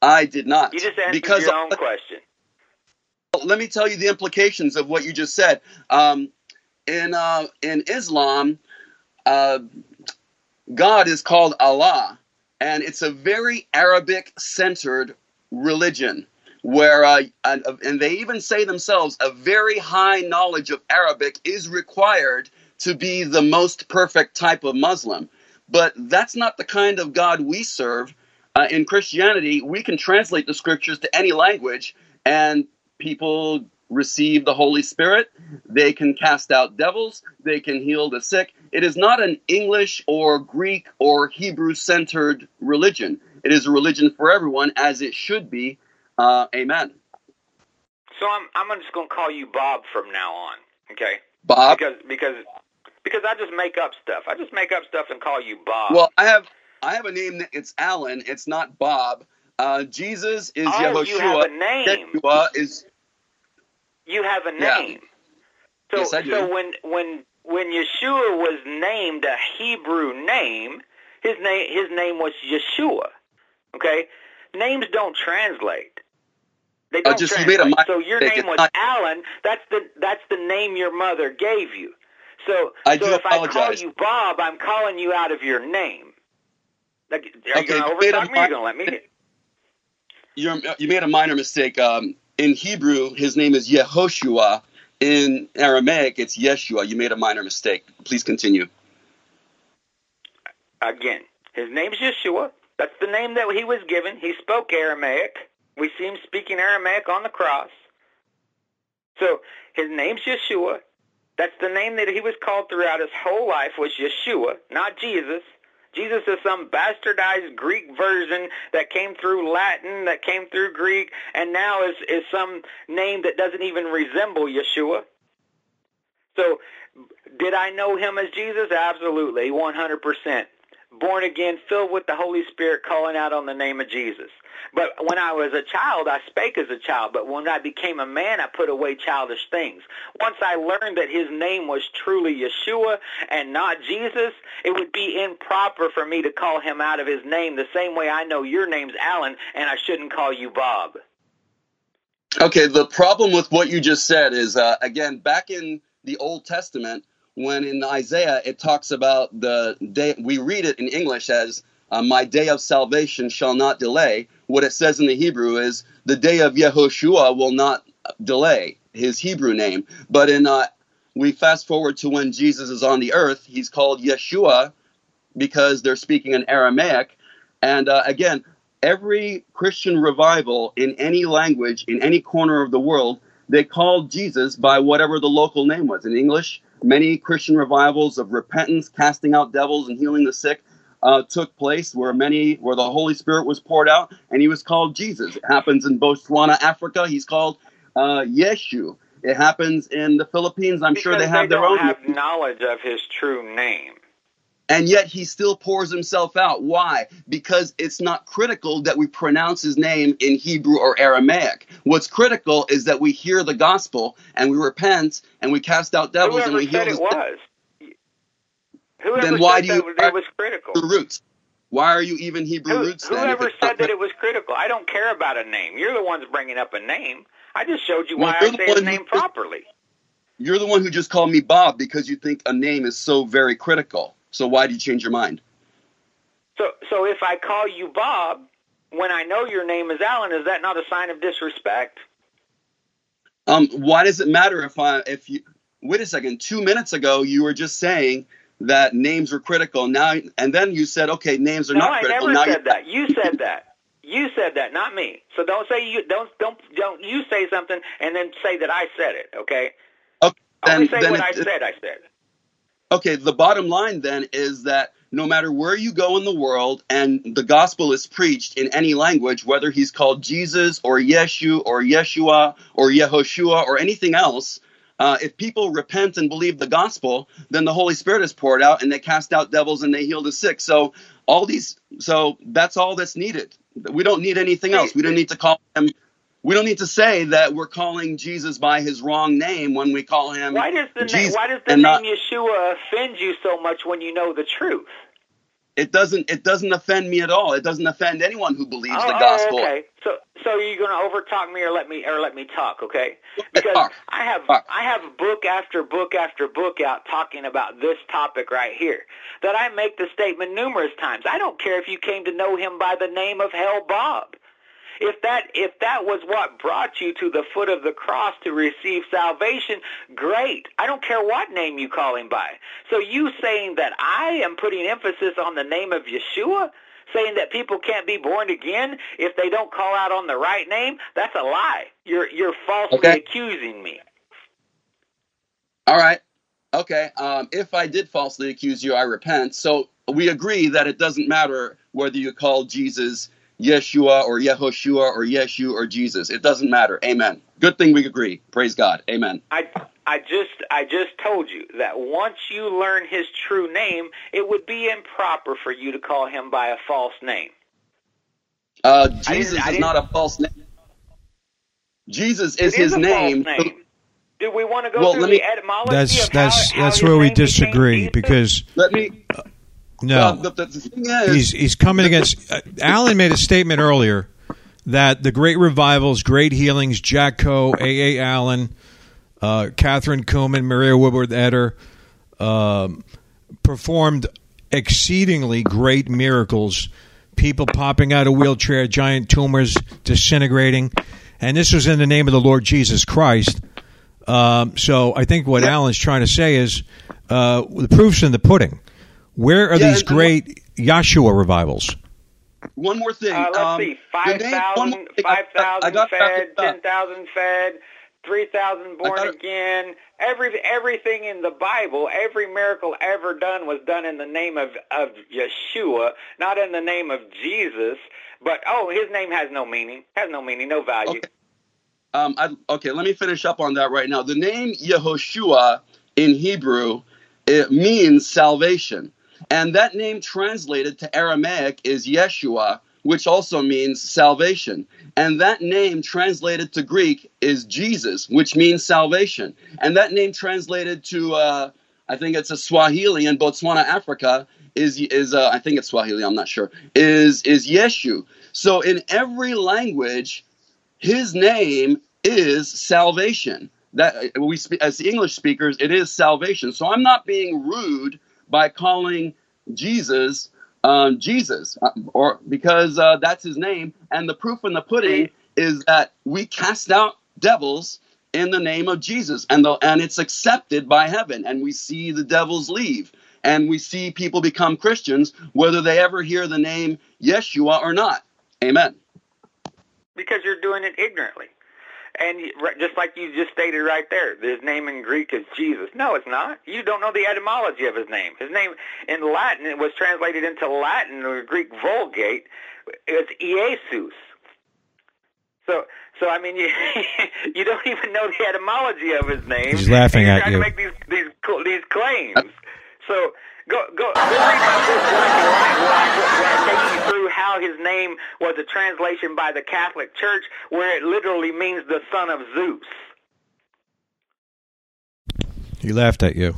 I did not. You just answered because your own question. let me tell you the implications of what you just said. Um, in uh, in Islam, uh, God is called Allah, and it's a very Arabic centered religion. where uh, and, and they even say themselves a very high knowledge of Arabic is required to be the most perfect type of Muslim. But that's not the kind of God we serve. Uh, in Christianity, we can translate the scriptures to any language, and people receive the Holy Spirit. They can cast out devils. They can heal the sick. It is not an English or Greek or Hebrew centered religion. It is a religion for everyone, as it should be. Uh, amen. So I'm I'm just going to call you Bob from now on, okay? Bob. Because because because I just make up stuff. I just make up stuff and call you Bob. Well, I have I have a name that it's Alan. It's not Bob. Uh, Jesus is Oh, Yehoshua. you have a name. Yeshua is you have a Yeah. name. So Yes, I do. so when when when Yeshua was named a Hebrew name, his name his name was Yeshua. Okay? Names don't translate. They Oh, don't just you made a translate. mi- so your name was not- Alan. That's the that's the name your mother gave you. So I so if I call you Bob, I'm calling you out of your name. Like, are Okay, you going to overtalk me? Or you going to let me? you're, you made a minor mistake. Um, in Hebrew, his name is Yehoshua. In Aramaic, it's Yeshua. You made a minor mistake. Please continue. Again, his name's Yeshua. That's the name that he was given. He spoke Aramaic. We see him speaking Aramaic on the cross. So his name's Yeshua. That's the name that he was called throughout his whole life was Yeshua, not Jesus. Jesus is some bastardized Greek version that came through Latin, that came through Greek, and now is, is some name that doesn't even resemble Yeshua. So did I know him as Jesus? Absolutely, 100%. Born again, filled with the Holy Spirit, calling out on the name of Jesus. But when I was a child, I spake as a child. But when I became a man, I put away childish things. Once I learned that his name was truly Yeshua and not Jesus, it would be improper for me to call him out of his name the same way I know your name's Alan and I shouldn't call you Bob. Okay, the problem with what you just said is, uh, again, back in the Old Testament, when in Isaiah it talks about the day, we read it in English as, uh, my day of salvation shall not delay. What it says in the Hebrew is, the day of Yehoshua will not delay, his Hebrew name. But in, uh, we fast forward to when Jesus is on the earth, he's called Yeshua because they're speaking in Aramaic. And uh, again, every Christian revival in any language, in any corner of the world, they called Jesus by whatever the local name was. In English, many Christian revivals of repentance, casting out devils, and healing the sick uh, took place where many, where the Holy Spirit was poured out, and he was called Jesus. It happens in Botswana, Africa. He's called uh, Yeshu. It happens in the Philippines. I'm sure they Because have their don't own. have knowledge of his true name. And yet he still pours himself out. Why? Because it's not critical that we pronounce his name in Hebrew or Aramaic. What's critical is that we hear the gospel and we repent and we cast out devils and Whoever we heal said the it was. Whoever Then why do you- that it was critical? Roots. Why are you even Hebrew Who, roots then? if whoever said that it was critical? I don't care about a name. You're the ones bringing up a name. I just showed you Well, why I say his one who name properly. You're the one who just called me Bob because you think a name is so very critical. So why do you change your mind? So, so if I call you Bob when I know your name is Alan, is that not a sign of disrespect? Um, why does it matter if I if you wait a second? Two minutes ago, you were just saying that names were critical. Now and then you said, okay, names are no, not I critical. never now said that. You said that. You said that, not me. So don't say you don't don't don't you say something and then say that I said it. Okay. Okay, Only then, say then what it- I said. I said. Okay. The bottom line then is that no matter where you go in the world and the gospel is preached in any language, whether he's called Jesus or Yeshu or Yeshua or Yehoshua or anything else, uh, if people repent and believe the gospel, then the Holy Spirit is poured out and they cast out devils and they heal the sick. So all these, so that's all that's needed. We don't need anything else. We don't need to call him. We don't need to say that we're calling Jesus by his wrong name when we call him Why does the Jesus. name Why does the name not- Yeshua offend you so much when you know the truth? it doesn't it doesn't offend me at all. It doesn't offend anyone who believes oh, the oh, gospel. okay. So, so you're going to overtalk me or let me or let me talk, okay? Okay, Because talk. I have Talk. I have book after book after book out talking about this topic right here. That I make the statement numerous times. I don't care if you came to know him by the name of Hell Bob. If that if that was what brought you to the foot of the cross to receive salvation, great. I don't care what name you call him by. So you saying that I am putting emphasis on the name of Yeshua? saying that people can't be born again if they don't call out on the right name, that's a lie. You're you're falsely Okay. accusing me. All right. Okay. Um, if I did falsely accuse you, I repent. So we agree that it doesn't matter whether you call Jesus Yeshua or Yehoshua or Yeshu or Jesus. It doesn't matter. Amen. Good thing we agree. Praise God. Amen. I I just I just told you that once you learn his true name, it would be improper for you to call him by a false name. Uh, Jesus is not a false name. Jesus is It is his a name. false name. Do we want to go Well, through let me- the etymology That's of how, that's how that's his where we disagree because Let me. No, uh, the, the, is, he's he's coming against. Uh, Alan made a statement earlier that the great revivals, great healings, Jack Coe, A. A. Allen, uh, Kathryn Kuhlman, Maria Woodworth Etter, um, performed exceedingly great miracles. People popping out of wheelchair, giant tumors disintegrating, and this was in the name of the Lord Jesus Christ. Um, so I think what Alan's trying to say is uh, the proof's in the pudding. Where are Yeah, these and- and great Yahshua revivals? one more thing. Uh, let's um, see, the name- one 5,000 more thing. I- I- I 5,000 fed, uh, 10,000 fed, 3,000 born again. Every everything in the Bible, every miracle ever done was done in the name of of Yeshua, not in the name of Jesus. But oh, his name has no meaning. Has no meaning, no value. Okay. Um, I, okay, let me finish up on that right now. The name Yehoshua in Hebrew it means salvation, and that name translated to Aramaic is Yeshua, which also means salvation. And that name translated to Greek is Jesus, which means salvation. And that name translated to uh, I think it's a Swahili in Botswana, Africa, is is uh, I think it's Swahili. I'm not sure. Is is Yeshu. So in every language, his name is salvation. That we as English speakers, it is salvation. So I'm not being rude by calling Jesus um, Jesus, uh, or because uh, that's his name. And the proof in the pudding is that we cast out devils in the name of Jesus, and the, and it's accepted by heaven, and we see the devils leave, and we see people become Christians, whether they ever hear the name Yeshua or not. Amen. because you're doing it ignorantly. And just like you just stated right there, his name in Greek is Jesus. No, it's not. You don't know the etymology of his name. His name in Latin, it was translated into Latin or Greek Vulgate. It's Jesus. So, so I mean, you you don't even know the etymology of his name. He's laughing at trying you. To make these these these claims. So go go go read my book Black and White, where I, where I take you through how his name was a translation by the Catholic Church, where it literally means the son of Zeus. He laughed at you.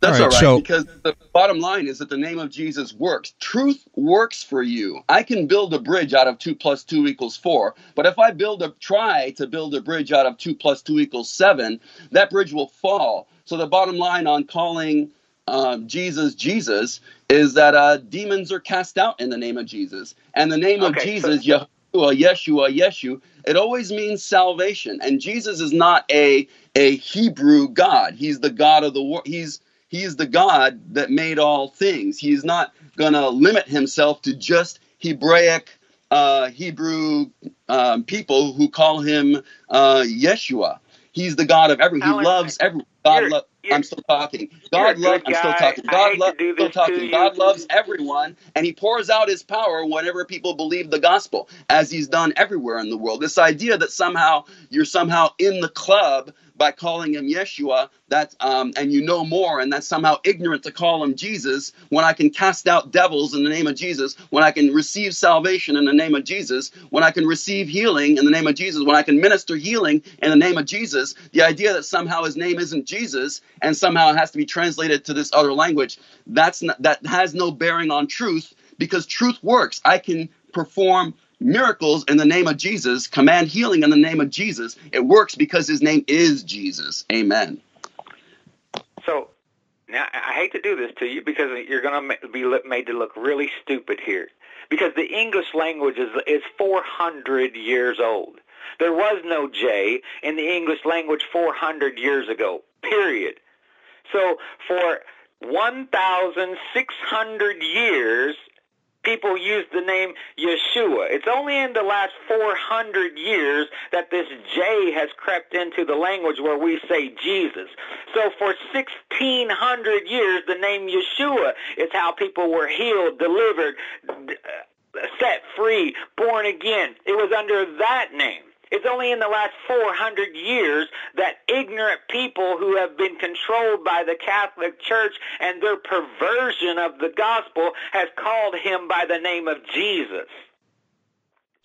That's All all right, right, so- because the bottom line is that the name of Jesus works. Truth works for you. I can build a bridge out of two plus two equals four, but if I build a try to build a bridge out of two plus two equals seven, that bridge will fall. So the bottom line on calling uh, Jesus Jesus is that uh, demons are cast out in the name of Jesus, and the name of Okay, so- Jesus, Yeshua, Yeshua, Yeshu, it always means salvation. And Jesus is not a a Hebrew God. He's the God of the world. He's He's the God that made all things. He's not going to limit himself to just Hebraic, uh, Hebrew um, people who call him uh, Yeshua. He's the God of every. He loves every. God you're- lo- you're- I'm still talking. God loves. I'm still talking. God loves. Still talking. God loves everyone, and He pours out His power whenever people believe the gospel, as He's done everywhere in the world. This idea that somehow you're somehow in the club by calling him Yeshua, that um, and you know more, and that's somehow ignorant to call him Jesus. When I can cast out devils in the name of Jesus, when I can receive salvation in the name of Jesus, when I can receive healing in the name of Jesus, when I can minister healing in the name of Jesus, the idea that somehow his name isn't Jesus and somehow it has to be translated to this other language, that's that has no bearing on truth because truth works. I can perform miracles in the name of Jesus, command healing in the name of Jesus. It works because his name is Jesus. Amen. So now I hate to do this to you because you're going to be made to look really stupid here. because the English language is is 400 years old. There was no J in the English language 400 years ago. Period. So for 1,600 years, people used the name Yeshua. It's only in the last 400 years that this J has crept into the language where we say Jesus. So for 1600 years, the name Yeshua is how people were healed, delivered, set free, born again. It was under that name. It's only in the last 400 years that ignorant people who have been controlled by the Catholic Church and their perversion of the gospel has called him by the name of Jesus.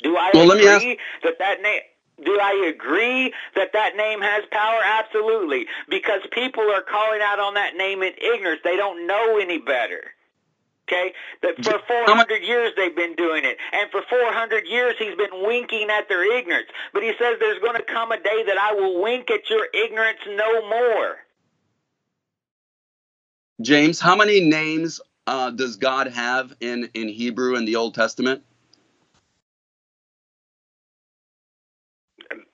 Do I Well, agree that that name do I agree that that name has power? Absolutely. Because people are calling out on that name in ignorance. They don't know any better. Okay? That for 400 years they've been doing it. And for 400 years he's been winking at their ignorance. But he says there's going to come a day that I will wink at your ignorance no more. James, how many names uh, does God have in, in Hebrew in the Old Testament?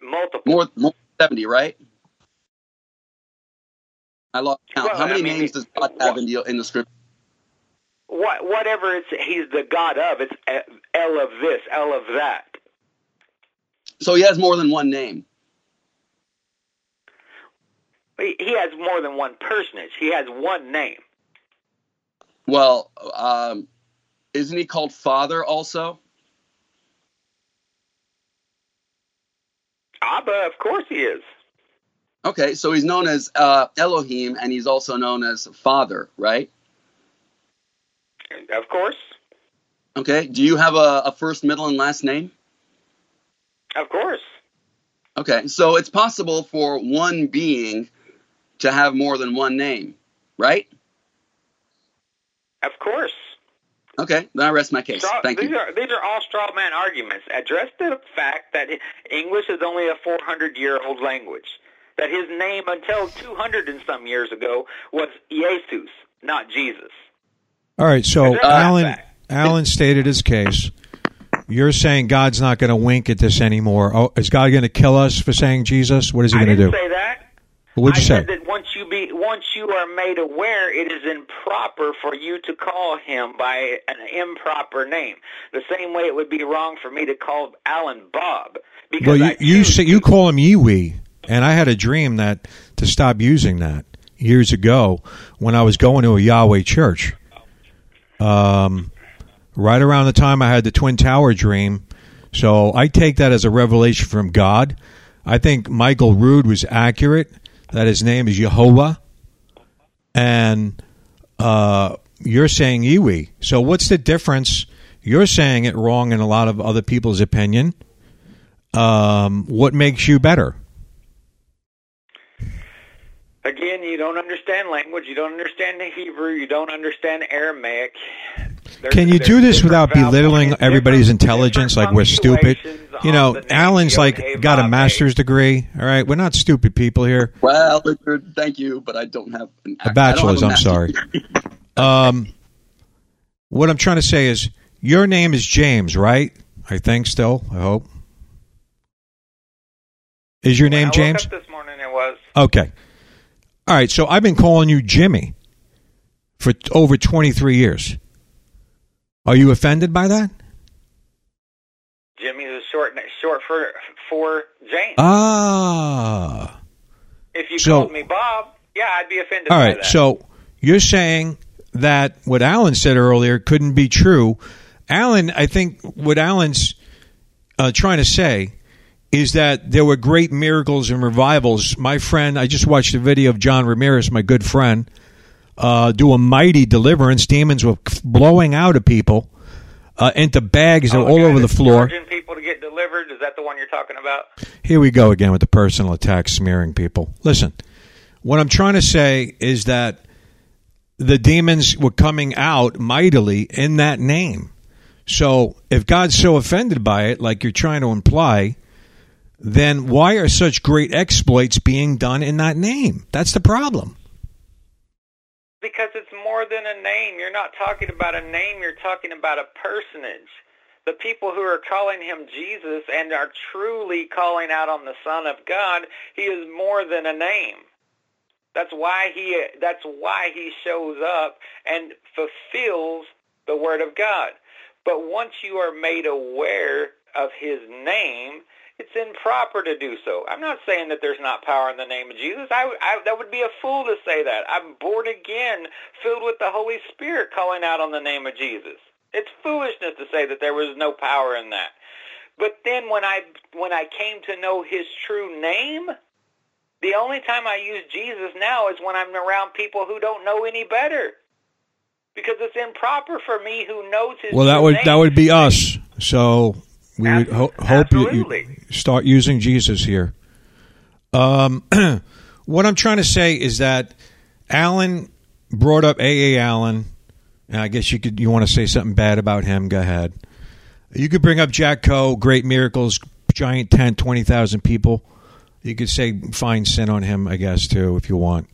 Multiple. More, more than 70, right? I lost count. Well, how many I mean, names does God have in the in the scripture? What, whatever it's, he's the God of, it's El of this, El of that. So he has more than one name. He he has more than one personage. He has one name. Well, um, isn't he called Father also? Abba, of course he is. Okay, so he's known as uh, Elohim, and he's also known as Father, right? Of course. Okay. Do you have a, a first, middle, and last name? Of course. Okay, so it's possible for one being to have more than one name, right? Of course. Okay, then I rest my case. Straw, Thank these you. are these are all straw man arguments. Address the fact that English is only a 400 year old language. That his name until 200 and some years ago was Jesus, not Jesus. All right, so Address uh, Alan. Alan stated his case. You're saying God's not going to wink at this anymore. Oh, is God going to kill us for saying Jesus? What is he going to do? say that. What'd you I say? said that once you be once you are made aware, it is improper for you to call him by an improper name. The same way it would be wrong for me to call Alan Bob because Well, you I you say, you call him Yiwi, and I had a dream that to stop using that years ago when I was going to a Yahweh church. Um, right around the time I had the Twin Tower dream, so I take that as a revelation from God. I think Michael Rood was accurate that his name is Jehovah, and uh, you're saying Yiwi. So what's the difference? You're saying it wrong in a lot of other people's opinion um, what makes you better? Again, you don't understand language. You don't understand the Hebrew. You don't understand Aramaic. There's- Can you do this without belittling everybody's intelligence? Like we're stupid. You know, Alan's like Yod-Heh got a Vav-Heh. master's degree. All right, we're not stupid people here. Well, Richard, thank you, but I don't have an A bachelor's. I'm sorry. Um, what I'm trying to say is, your name is James, right? I think still. I hope. Is your When name I woke James? up this morning, it was. Okay. All right. So I've been calling you Jimmy for over 23 years. Are you offended by that? Jimmy is short short for for James. Ah. if you so- called me Bob, yeah, I'd be offended. All right, by that. So you're saying that what Alan said earlier couldn't be true. Alan, I think what Alan's uh, trying to say is that there were great miracles and revivals. My friend, I just watched a video of John Ramirez, my good friend, uh, do a mighty deliverance. Demons were blowing out of people uh, into bags Oh, all guy over the floor. people to get delivered. Is that the one you're talking about? Here we go again with the personal attack, smearing people. Listen, what I'm trying to say is that the demons were coming out mightily in that name. So if God's so offended by it, like you're trying to imply, then why are such great exploits being done in that name? That's the problem. Because it's more than a name. You're not talking about a name, you're talking about a personage. The people who are calling him Jesus and are truly calling out on the Son of God, he is more than a name. That's why he that's why he shows up and fulfills the word of God. But once you are made aware of his name, it's improper to do so. I'm not saying that there's not power in the name of Jesus. I, I, that would be a fool to say that. I'm born again, filled with the Holy Spirit, calling out on the name of Jesus. It's foolishness to say that there was no power in that. But then when I when I came to know His true name, the only time I use Jesus now is when I'm around people who don't know any better. Because it's improper for me who knows His Well, that would name that would be us. So we would ho- hope you, you start using Jesus here. Um, what I'm trying to say is that Alan brought up A.A. Allen, and I guess you could you want to say something bad about him. Go ahead. You could bring up Jack Coe, Great Miracles, Giant Tent, twenty thousand people. You could say fine sin on him, I guess too, if you want.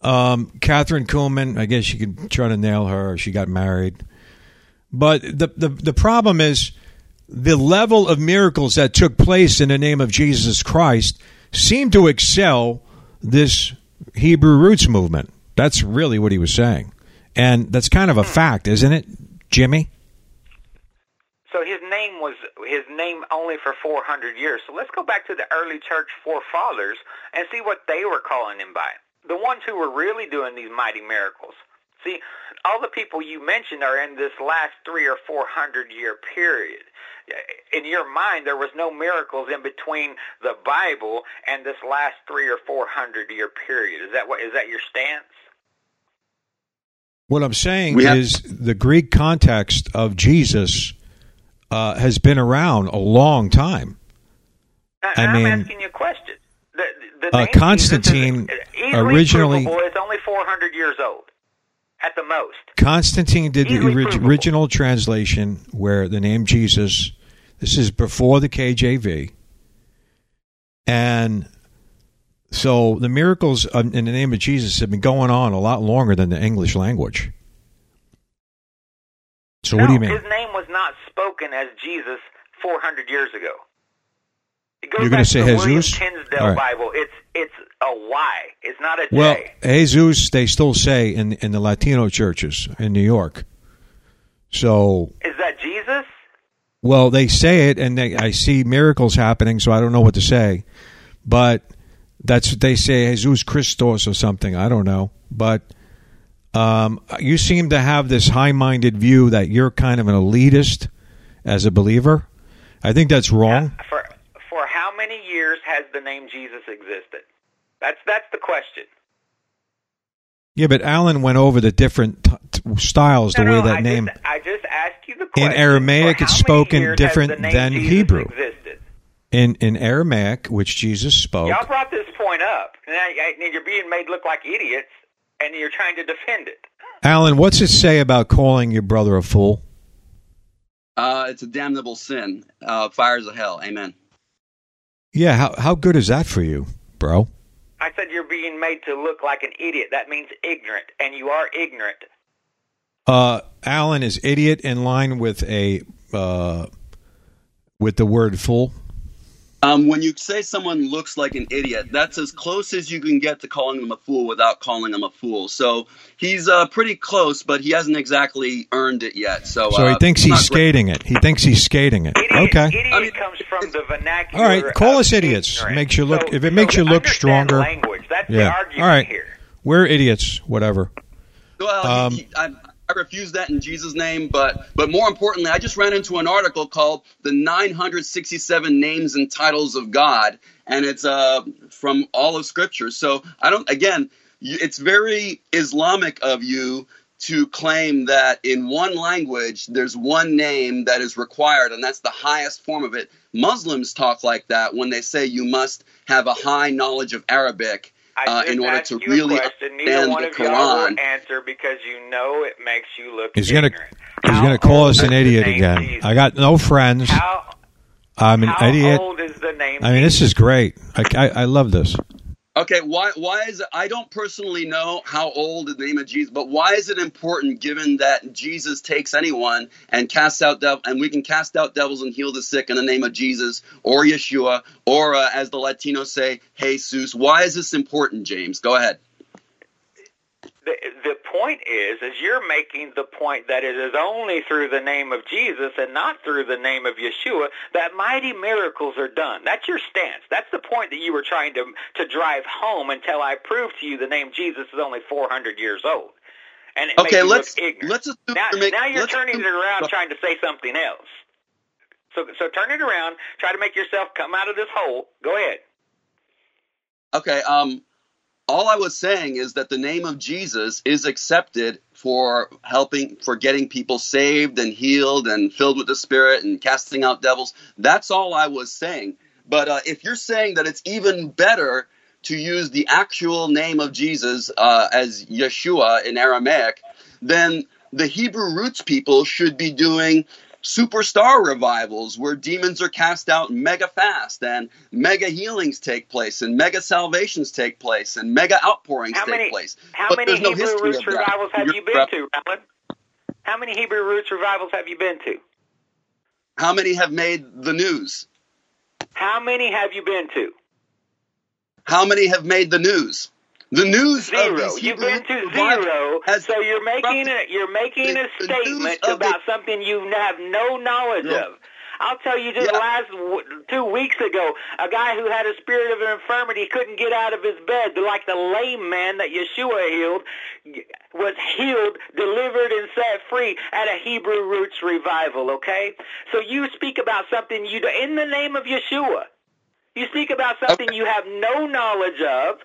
Um, Kathryn Kuhlman, I guess you could try to nail her. She got married. But the, the the problem is the level of miracles that took place in the name of Jesus Christ seemed to excel this Hebrew roots movement. That's really what he was saying. And that's kind of a fact, isn't it, Jimmy? So his name was his name only for 400 years. So let's go back to the early church forefathers and see what they were calling him by. The ones who were really doing these mighty miracles. See, all the people you mentioned are in this last three or four hundred year period. In your mind, there was no miracles in between the Bible and this last three or four hundred year period. Is that what? Is that your stance? What I'm saying have- is the Greek context of Jesus uh, has been around a long time. I, I I'm mean- asking you a question. The, the Uh, Constantine is originally- provable. It's only 400 years old, at the most. Constantine did the Easily orig- provable. original translation where the name Jesus, this is before the KJV. And so the miracles in the name of Jesus have been going on a lot longer than the English language. So what do you mean? His name was not spoken as Jesus 400 years ago. It goes You're say to Jesus? Tyndale right. Bible. It's it's a Y. It's not a J. Well, Jesus, they still say in in the Latino churches in New York. So, Is that Jesus? Well, they say it, and they, I see miracles happening, so I don't know what to say. But that's what they say, Jesus Christos or something. I don't know, but um, you seem to have this high-minded view that you're kind of an elitist as a believer. I think that's wrong. For for how many years has the name Jesus existed? That's that's the question. Yeah, but Alan went over the different t- t- styles, the way no, that I name. Just, I just asked you In. Aramaic, it's spoken different than Jesus Hebrew. Existed? in in Aramaic, which Jesus spoke. Y'all brought this point up. Now y- you're being made look like idiots, and you're trying to defend it. Alan, what's it say about calling your brother a fool? Uh, it's a damnable sin. Uh, fires of hell. Amen. Yeah, how how good is that for you, bro? I said you're being made to look like an idiot. That means ignorant, and you are ignorant. Uh, Alan is idiot in line with a uh, with the word fool. Um, when you say someone looks like an idiot, that's as close as you can get to calling them a fool without calling them a fool. So he's uh, pretty close, but he hasn't exactly earned it yet. So, So uh, he thinks it's not he's great. skating it. He thinks he's skating it. Idiot, Okay. idiot I mean, comes from the vernacular. All right, call us idiots. ignorant. Makes you look- So- if it makes so you look stronger- Language. That's the argument All right. here. We're idiots. Whatever. Well, Um, he- he- I, I refuse that in Jesus' name, but but more importantly, I just ran into an article called "The 967 Names and Titles of God," and it's uh from all of Scripture. So I don't. Again, it's very Islamic of you to claim that in one language there's one name that is required, and that's the highest form of it. Muslims talk like that when they say you must have a high knowledge of Arabic. I Uh, in order to you really a question. Neither understand one the of y'all Quran. answer because you know it makes you look He's gonna he's How gonna call us an idiot again. Jesus? I got no friends. How, I'm an how idiot. old is the name I mean, this is great. I, I, I love this. Okay, why why is it I don't personally know how old the name of Jesus, but why is it important given that Jesus takes anyone and casts out devil and we can cast out devils and heal the sick in the name of Jesus or Yeshua or uh, as the Latinos say, Jesus. Why is this important, James? Go ahead. The the point is is you're making the point that it is only through the name of Jesus and not through the name of Yeshua that mighty miracles are done. That's your stance. That's the point that you were trying to to drive home until I proved to you the name Jesus is only 400 years old. And it Okay, let's let's assume now, you're make- now you're turning it assume- around trying to say something else. So so turn it around, try to make yourself come out of this hole. Go ahead. Okay, um all I was saying is that the name of Jesus is accepted for helping for getting people saved and healed and filled with the spirit and casting out devils. That's all I was saying. But uh, if you're saying that it's even better to use the actual name of Jesus uh, as Yeshua in Aramaic, then the Hebrew roots people should be doing superstar revivals where demons are cast out mega fast and mega healings take place and mega salvations take place and mega outpourings How take many place. how But many no Hebrew history roots revivals have You're you been to, Alan? How many Hebrew roots revivals have you been to? How many have made the news? How many have you been to? How many have made the news? The news Zero. You've been to zero. has So you're making a you're making a statement about something you have no knowledge Yeah. of. I'll tell you just Yeah. last w- two weeks ago, a guy who had a spirit of infirmity couldn't get out of his bed, like the lame man that Yeshua healed, was healed, delivered, and set free at a Hebrew roots revival. Okay, so you speak about something you do in the name of Yeshua. You speak about something Okay. you have no knowledge of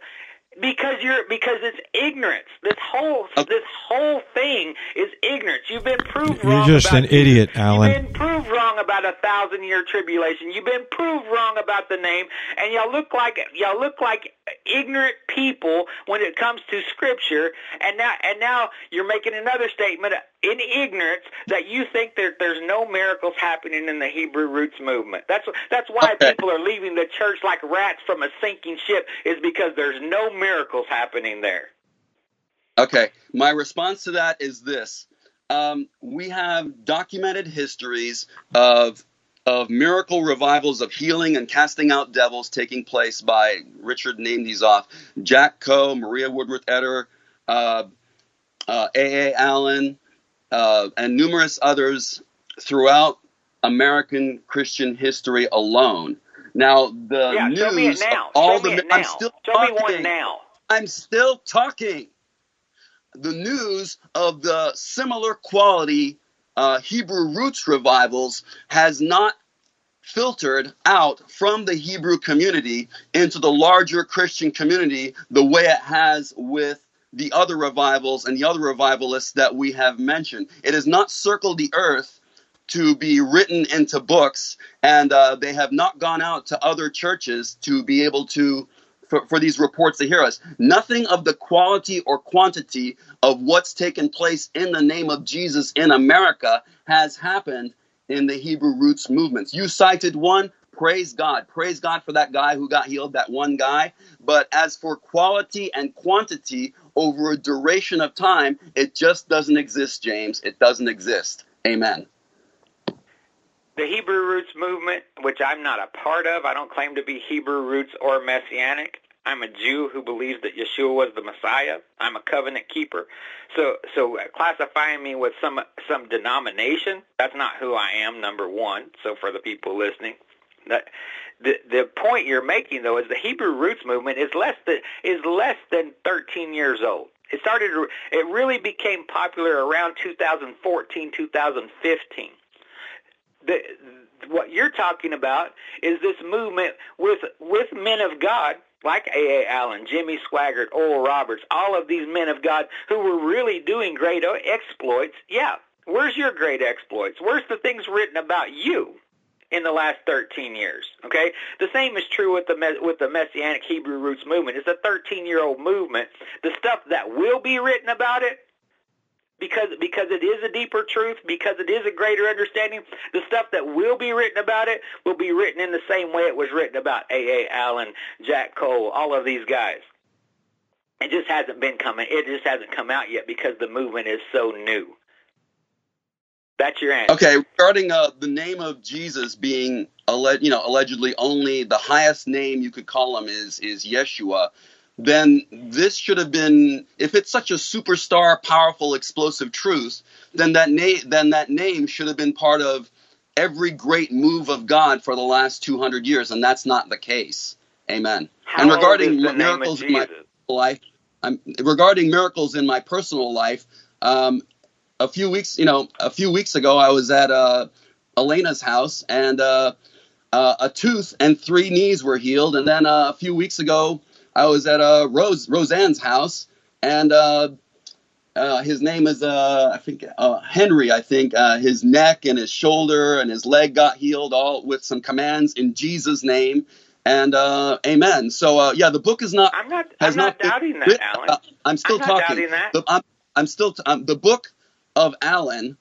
because you're because it's ignorance. This whole Okay. this whole thing is ignorance. You've been proved wrong. You're just about an idiot, Alan. You've been proved wrong about a thousand year tribulation. You've been proved wrong about the name, and y'all look like y'all look like ignorant people when it comes to scripture. And now and now you're making another statement in ignorance that you think that there's no miracles happening in the Hebrew roots movement. That's that's why Okay. people are leaving the church like rats from a sinking ship is because there's no miracles happening there. Okay, my response to that is this: um, we have documented histories of of miracle revivals of healing and casting out devils taking place by Richard named these off: Jack Coe, Maria Woodworth Etter. uh, uh, A. A. Allen, uh, and numerous others throughout American Christian history alone. Now, the yeah, news, show me it now. all show me the, it now. I'm still show me talking. one now. I'm still talking. The news of the similar quality uh, Hebrew roots revivals has not filtered out from the Hebrew community into the larger Christian community the way it has with the other revivals and the other revivalists that we have mentioned. It has not circled the earth to be written into books, and uh, they have not gone out to other churches to be able to for, for these reports to hear us. Nothing of the quality or quantity of what's taken place in the name of Jesus in America has happened in the Hebrew roots movements. You cited one. Praise God. Praise God for that guy who got healed, that one guy. But as for quality and quantity over a duration of time, it just doesn't exist, James. It doesn't exist. Amen. The Hebrew roots movement, which I'm not a part of, I don't claim to be Hebrew roots or Messianic. I'm a Jew who believes that Yeshua was the Messiah. I'm a covenant keeper. So, so classifying me with some some denomination, that's not who I am. Number one. So for the people listening, that the the point you're making though is the Hebrew roots movement is less than is less than 13 years old. It started. It really became popular around 2014, 2015 the, what you're talking about is this movement with with men of God like A. A. Allen, Jimmy Swaggart, Oral Roberts, all of these men of God who were really doing great exploits. Yeah, where's your great exploits? Where's the things written about you in the last 13 years? Okay, the same is true with the with the Messianic Hebrew roots movement. It's a 13 year old movement. The stuff that will be written about it because because it is a deeper truth, because it is a greater understanding. The stuff that will be written about it will be written in the same way it was written about A. A. Allen, Jack Coe, all of these guys. It just hasn't been coming. It just hasn't come out yet because the movement is so new. That's your answer. Okay, regarding uh, the name of Jesus being alle- you know allegedly only the highest name you could call him is is Yeshua, then this should have been if it's such a superstar, powerful, explosive truth, then that name then that name should have been part of every great move of God for the last 200 years, and that's not the case. Amen. How and regarding is the name of miracles in my life, I'm, regarding miracles in my personal life, um, a few weeks, you know, a few weeks ago, I was at uh, Elena's house, and uh, uh, a tooth and three knees were healed. And then uh, a few weeks ago, I was at uh, Rose Roseanne's house, and uh, uh, his name is uh, I think uh, Henry. I think uh, his neck and his shoulder and his leg got healed, all with some commands in Jesus' name. And uh, Amen. So uh, yeah, the book is not I'm not. has I'm not, been doubting that, Alan. I'm still I'm not talking. doubting that. The, I'm, I'm still t- um, the book of Allen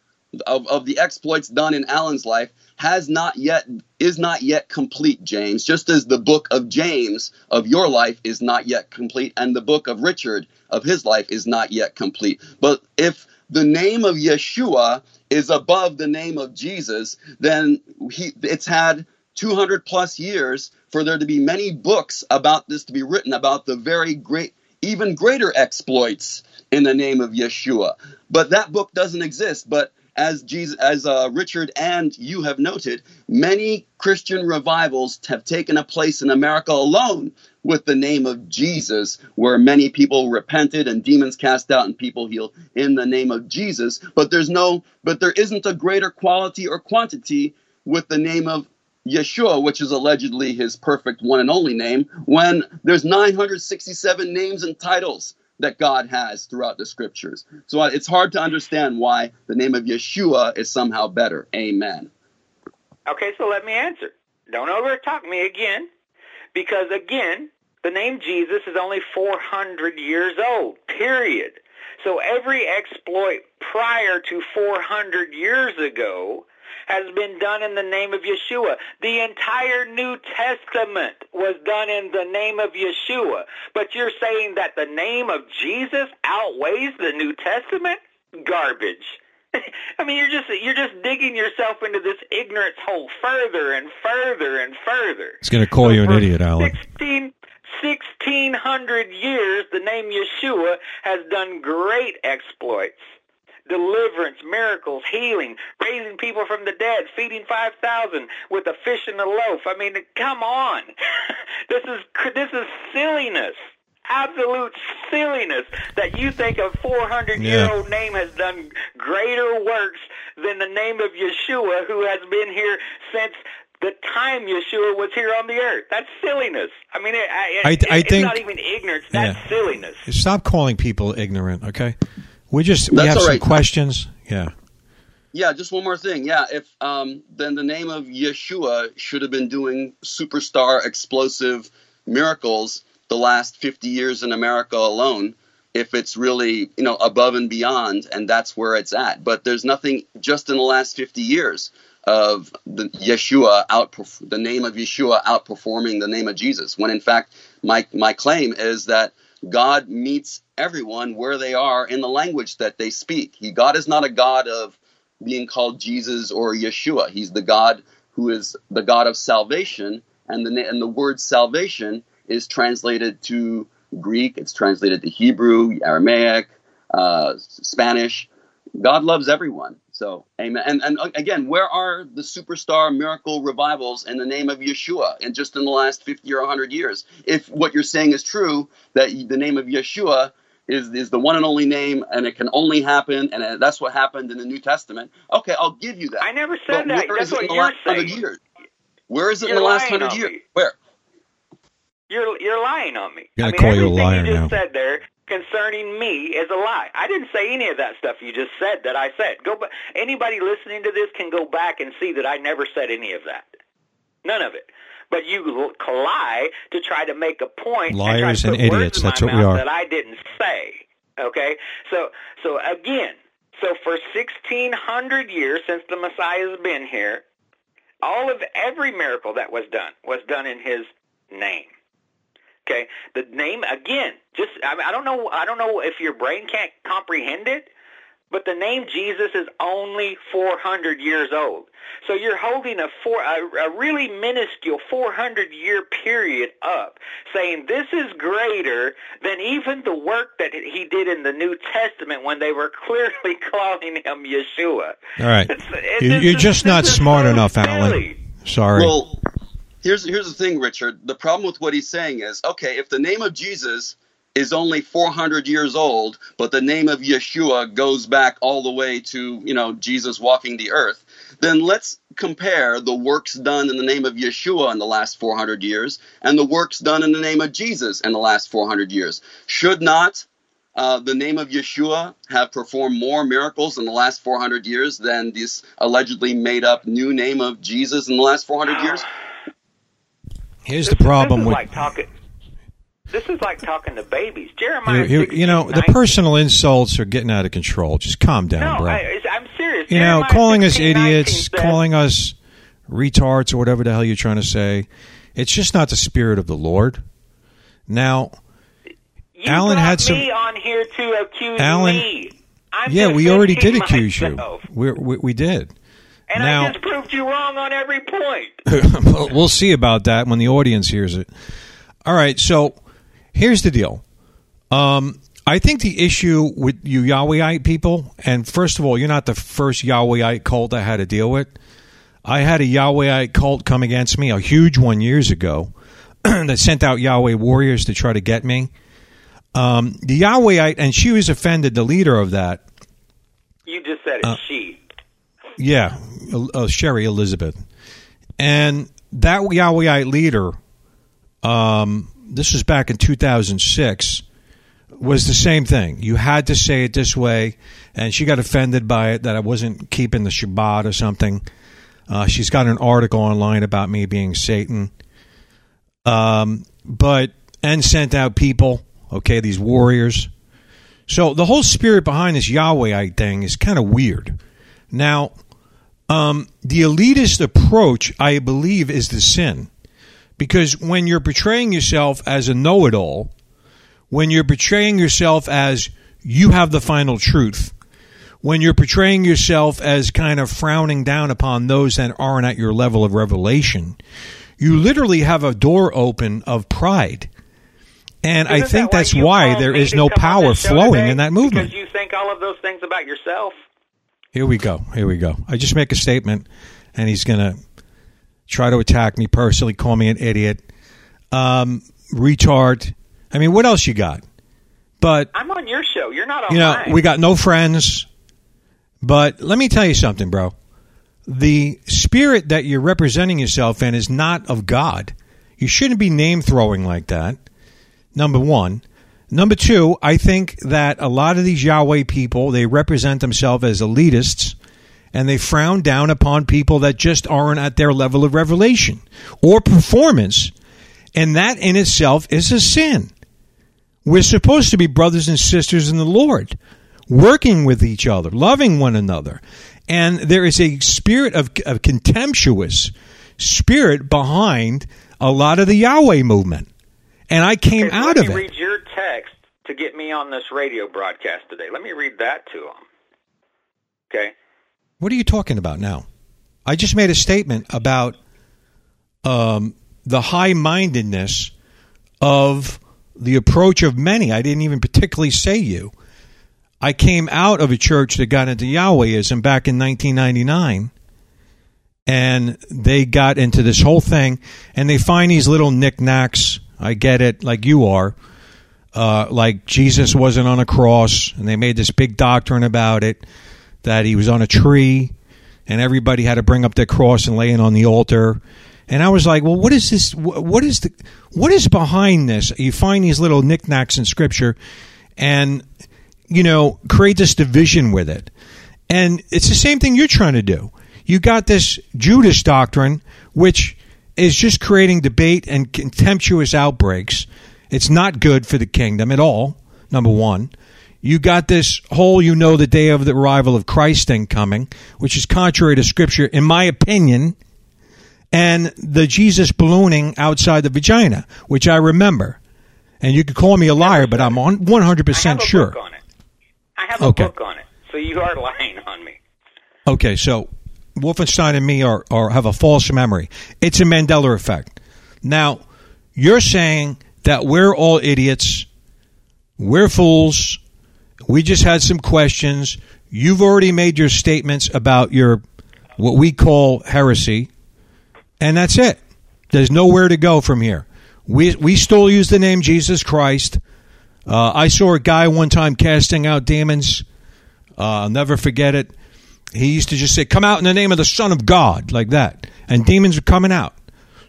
of, of the exploits done in Allen's life has not yet is not yet complete, James. Just as the book of James of your life is not yet complete, and the book of Richard of his life is not yet complete. But if the name of Yeshua is above the name of Jesus, then he, it's had 200 plus years for there to be many books about this to be written about the very great, even greater exploits in the name of Yeshua. But that book doesn't exist. But as Jesus, as uh, Richard and you have noted, many Christian revivals have taken a place in America alone with the name of Jesus, where many people repented and demons cast out and people healed in the name of Jesus. But there's no, but there isn't a greater quality or quantity with the name of Yeshua, which is allegedly his perfect one and only name, when there's 967 names and titles that God has throughout the scriptures. So it's hard to understand why the name of Yeshua is somehow better. Amen. Okay, so let me answer. Don't over talk me again, because again, the name Jesus is only 400 years old. Period. So every exploit prior to 400 years ago has been done in the name of Yeshua. The entire New Testament was done in the name of Yeshua. But you're saying that the name of Jesus outweighs the New Testament? Garbage. I mean, you're just you're just digging yourself into this ignorance hole further and further and further. He's going to call So you an idiot, Alan. 16, 1600 years, the name Yeshua has done great exploits. Deliverance, miracles, healing, raising people from the dead, feeding 5,000 with a fish and a loaf. I mean, come on. this is this is silliness. Absolute silliness that you think a 400 year old name has done greater works than the name of Yeshua who has been here since the time Yeshua was here on the earth. That's silliness. I mean, it, I, I- it- I it's think- not even ignorance. That's Yeah. silliness. Stop calling people ignorant, okay? We just we have some right. questions. Yeah. Yeah, just one more thing. Yeah, if um, then the name of Yeshua should have been doing superstar explosive miracles the last 50 years in America alone if it's really, you know, above and beyond and that's where it's at. But there's nothing just in the last 50 years of the Yeshua outperf- the name of Yeshua outperforming the name of Jesus when in fact my my claim is that God meets everyone where they are in the language that they speak. He God is not a God of being called Jesus or Yeshua. He's the God who is the God of salvation, and the and the word salvation is translated to Greek. It's translated to Hebrew, Aramaic, uh, Spanish. God loves everyone. So, amen. And, and uh, again, where are the superstar miracle revivals in the name of Yeshua and just in the last 50 or 100 years? If what you're saying is true, that the name of Yeshua is, is the one and only name and it can only happen, and uh, that's what happened in the New Testament, okay, I'll give you that. I never said But that. That's what you're saying. years? Where is it You're in the last 100 years? me. Where? You're you're lying on me. i Gonna I mean, call you a everything liar you just now. said there concerning me is a lie. I didn't say any of that stuff you just said that I said. Go back. Anybody listening to this can go back and see that I never said any of that. None of it. But you lie to try to make a point. Liars and, and idiots, that's what we are. That I didn't say. Okay. So so again, So for 1600 years since the Messiah has been here, all of every miracle that was done was done in his name. Okay, the name again. Just I, mean, I don't know. I don't know if your brain can't comprehend it, but the name Jesus is only 400 years old. So you're holding a four a, a really minuscule 400 year period up, saying this is greater than even the work that he did in the New Testament when they were clearly calling him Yeshua. All right, It's- it- You- this you're is- just not smart so enough, Alan. Sorry. Well, here's here's the thing, Richard. The problem with what he's saying is, okay, if the name of Jesus is only 400 years old, but the name of Yeshua goes back all the way to you know Jesus walking the earth, then let's compare the works done in the name of Yeshua in the last 400 years and the works done in the name of Jesus in the last 400 years. Should not uh, the name of Yeshua have performed more miracles in the last 400 years than this allegedly made up new name of Jesus in the last 400 years? Here's This the problem with like talking. This is like talking to babies. Jeremiah. you, you, 16, you know the personal insults are getting out of control. Just calm down, No, bro. I, I'm serious. you know, calling us 16, 19 idiots, says- calling us retards, or whatever the hell you're trying to say. It's just not the spirit of the Lord. Now, You Alan had some- me on here to accuse Alan- me. I'm yeah, we already did accuse myself. you. We're, we we did. and now- I just proved you wrong on every point. We'll see about that when the audience hears it. All right, so here's the deal. Um, I think the issue with you Yahwehite people, and first of all, you're not the first Yahwehite cult I had to deal with. I had a Yahwehite cult come against me, a huge one years ago, that sent out Yahweh warriors to try to get me. Um, the Yahwehite, and she was offended, the leader of that, You just said it. Uh, she. yeah, uh, Sherry Elizabeth, and that Yahwehite leader. Um, this was back in 2006. Was the same thing. You had to say it this way, and she got offended by it that I wasn't keeping the Shabbat or something. Uh, she's got an article online about me being Satan. Um, but and sent out people. Okay, these warriors. So the whole spirit behind this Yahwehite thing is kind of weird. Now, um, the elitist approach, I believe, is the sin. Because when you're portraying yourself as a know it all, when you're portraying yourself as you have the final truth, when you're portraying yourself as kind of frowning down upon those that aren't at your level of revelation, you literally have a door open of pride. And I Isn't think that that's why there is no power flowing today? in that movement. Because you think all of those things about yourself. Here we go. Here we go. I just make a statement, and he's going to try to attack me personally, call me an idiot, um, retard. I mean, what else you got? But I'm on your show. You're not on you know, mine. we got no friends. But let me tell you something, bro. The spirit that you're representing yourself in is not of God. You shouldn't be name throwing like that. Number one. Number two, I think that a lot of these Yahweh people, they represent themselves as elitists and they frown down upon people that just aren't at their level of revelation or performance. And that in itself is a sin. We're supposed to be brothers and sisters in the Lord, working with each other, loving one another. And there is a spirit of, of contemptuous spirit behind a lot of the Yahweh movement. And I came Okay, out let of me it. read your text to get me on this radio broadcast today. Let me read that to them. Okay. What are you talking about now? I just made a statement about um, the high mindedness of the approach of many. I didn't even particularly say you. I came out of a church that got into Yahwehism back in 1999, and they got into this whole thing, and they find these little knickknacks. I get it, like you are. Uh, like Jesus wasn't on a cross, and they made this big doctrine about it that he was on a tree, and everybody had to bring up their cross and lay it on the altar. And I was like, well, what is this? What is the? What is behind this? You find these little knickknacks in Scripture, and you know, create this division with it. And it's the same thing you're trying to do. You got this Judas doctrine, which is just creating debate and contemptuous outbreaks. It's not good for the kingdom at all, number one. You got this whole you know the day of the arrival of Christ thing coming, which is contrary to scripture, in my opinion, and the Jesus ballooning outside the vagina, which I remember. And you could call me a liar, but I'm on 100% I have a sure. book on it. I have a Okay. book on it. So you are lying on me. Okay, so Wolfenstein and me are, are have a false memory. It's a Mandela effect. Now, you're saying that we're all idiots, we're fools. We just had some questions. You've already made your statements about your what we call heresy, and that's it. There's nowhere to go from here. We we still use the name Jesus Christ. Uh, I saw a guy one time casting out demons. Uh, I'll never forget it. He used to just say, "Come out in the name of the Son of God," like that, and demons are coming out.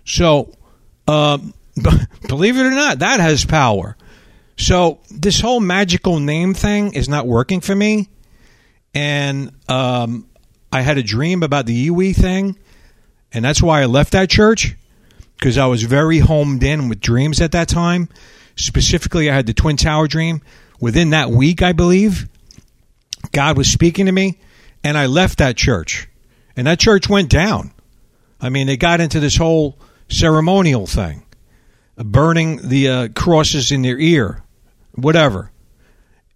So, um, believe it or not, that has power. So this whole magical name thing is not working for me, and um, I had a dream about the Iwi thing, and that's why I left that church because I was very homed in with dreams at that time. Specifically, I had the Twin Tower dream. Within that week, I believe, God was speaking to me, and I left that church. And that church went down. I mean, they got into this whole ceremonial thing, burning the uh, crosses in their ear, whatever.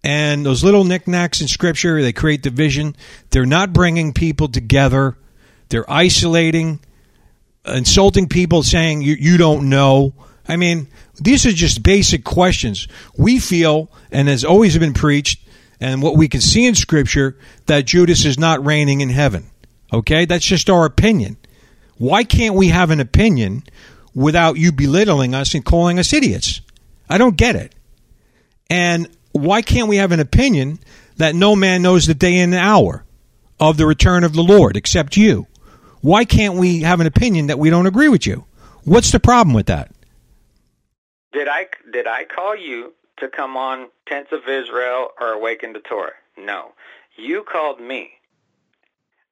And those little knickknacks in Scripture, they create division. They're not bringing people together. They're isolating, insulting people, saying you, you don't know. I mean, these are just basic questions. We feel, and has always been preached, and what we can see in Scripture, that Judas is not reigning in heaven. Okay? That's just our opinion. Why can't we have an opinion without you belittling us and calling us idiots? I don't get it. And why can't we have an opinion that no man knows the day and the hour of the return of the Lord except you? Why can't we have an opinion that we don't agree with you? What's the problem with that? Did I did I call you to come on Tents of Israel or Awaken to Torah? No. You called me.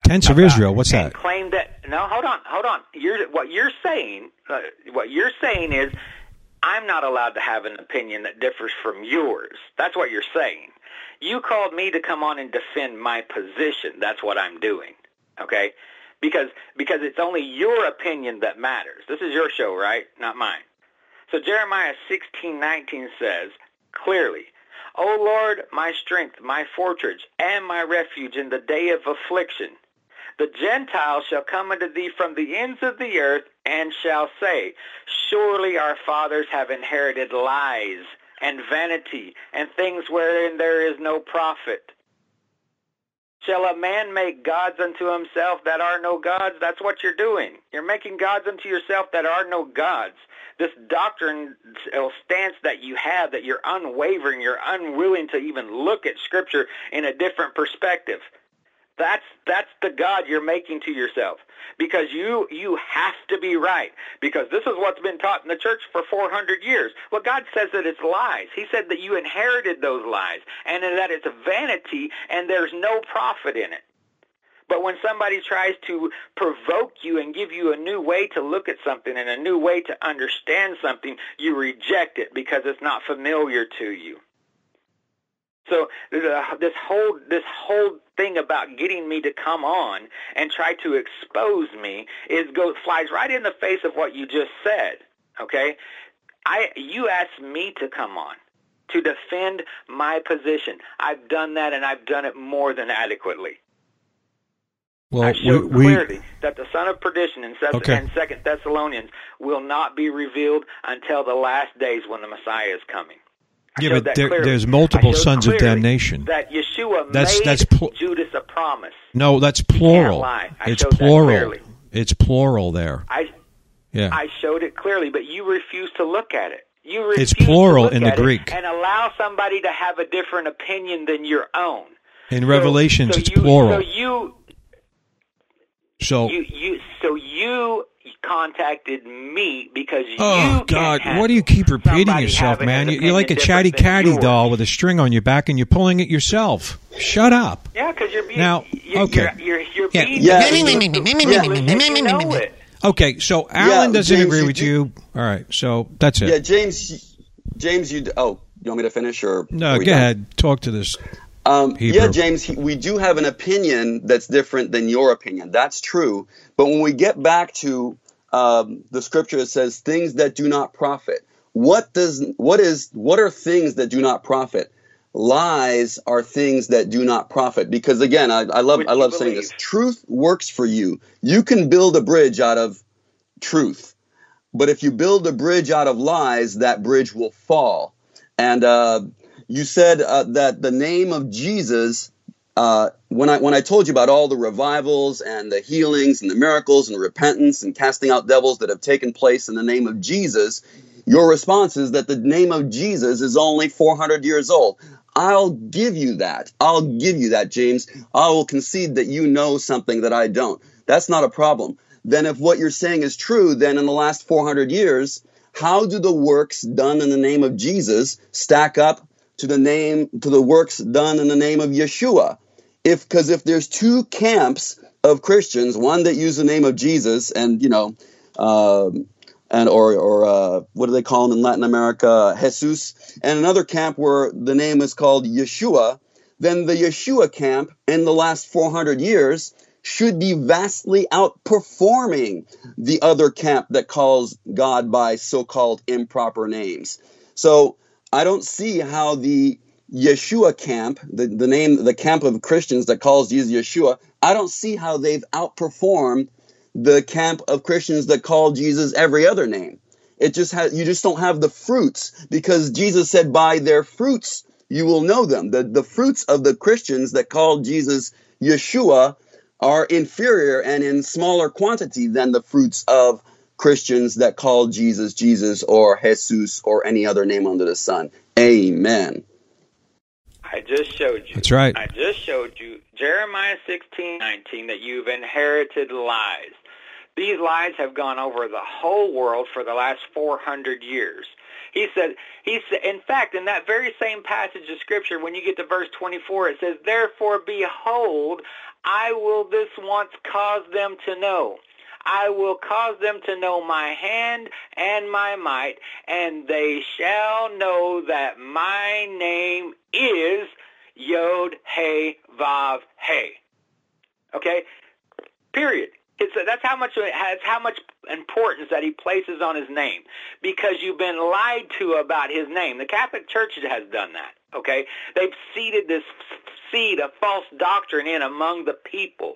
Tents of Israel, what's that? Claimed that. No, hold on, hold on. You're what you're saying. Uh, what you're saying is, I'm not allowed to have an opinion that differs from yours. That's what you're saying. You called me to come on and defend my position. That's what I'm doing. Okay? Because because it's only your opinion that matters. This is your show, right? Not mine. So Jeremiah 16:19 says clearly, "O Lord, my strength, my fortress, and my refuge in the day of affliction, the Gentiles shall come unto thee from the ends of the earth and shall say, Surely our fathers have inherited lies and vanity and things wherein there is no profit. Shall a man make gods unto himself that are no gods? That's what you're doing. You're making gods unto yourself that are no gods. This doctrine uh, stance that you have, that you're unwavering, you're unwilling to even look at Scripture in a different perspective. That's that's the God you're making to yourself because you you have to be right because this is what's been taught in the church for 400 years. Well, God says that it's lies. He said that you inherited those lies and that it's a vanity and there's no profit in it. But when somebody tries to provoke you and give you a new way to look at something and a new way to understand something, you reject it because it's not familiar to you. So the, this whole this whole thing about getting me to come on and try to expose me is goes flies right in the face of what you just said. Okay, I you asked me to come on to defend my position. I've done that and I've done it more than adequately. Well, I we, showed we clearly that the son of perdition in Second Okay. and Second Thessalonians will not be revealed until the last days when the Messiah is coming. Yeah, but there- clearly. there's multiple sons of damnation. That Yeshua That's- made that's pl- Judas a promise. no, that's plural. It's plural. It's plural there. I Yeah. I showed it clearly, but you refuse to look at it. You refuse It's plural to look in the Greek. and allow somebody to have a different opinion than your own. In So- Revelations, so it's you, plural. So you So, you you so you contacted me because oh, you oh can't God, handle why do you keep repeating yourself, man? You- You're like a chatty different than catty doll with a string on your back, and you're pulling it yourself. Shut up. Yeah, because you're being Now, you're, okay. you're, you're, you're Yeah. being Yeah. you know it. Okay, so Alan Yeah, doesn't James, agree with do- you. All right, so that's it. Yeah, James. James, you. Oh, you want me to finish or No, are go ahead. Talk to this. Um, yeah, James, he- we do have an opinion that's different than your opinion. That's true. But when we get back to um, the scripture, it says things that do not profit. What does what is what are things that do not profit? Lies are things that do not profit. Because again, I, I love Would I love saying this. Truth works for you. You can build a bridge out of truth. But if you build a bridge out of lies, that bridge will fall. And uh, you said uh, that the name of Jesus, uh, when I when I told you about all the revivals and the healings and the miracles and repentance and casting out devils that have taken place in the name of Jesus, your response is that the name of Jesus is only 400 years old. I'll give you that. I'll give you that, James. I will concede that you know something that I don't. That's not a problem. Then, if what you're saying is true, then in the last 400 years, how do the works done in the name of Jesus stack up to the name to the works done in the name of Yeshua? If because if there's two camps of Christians, one that use the name of Jesus, and you know, um, and or or uh, what do they call him in Latin America, Jesus, and another camp where the name is called Yeshua, then the Yeshua camp in the last 400 years should be vastly outperforming the other camp that calls God by so-called improper names. So I don't see how the Yeshua camp, the, the name, the camp of Christians that calls Jesus Yeshua, I don't see how they've outperformed the camp of Christians that call Jesus every other name. It just has, you just don't have the fruits because Jesus said, by their fruits you will know them. The, the fruits of the Christians that call Jesus Yeshua are inferior and in smaller quantity than the fruits of Christians that call Jesus Jesus or Jesus or any other name under the sun. Amen. I just showed you. That's right. I just showed you Jeremiah sixteen nineteen that you've inherited lies. These lies have gone over the whole world for the last 400 years. He said, he said, in fact, in that very same passage of scripture, when you get to verse 24, it says, Therefore, behold, I will this once cause them to know. I will cause them to know my hand and my might, and they shall know that my name is Yod He Vav He. Okay? Period. It's that's how much it has how much importance that he places on his name because you've been lied to about his name. The Catholic Church has done that. Okay, they've seeded this seed of false doctrine in among the people.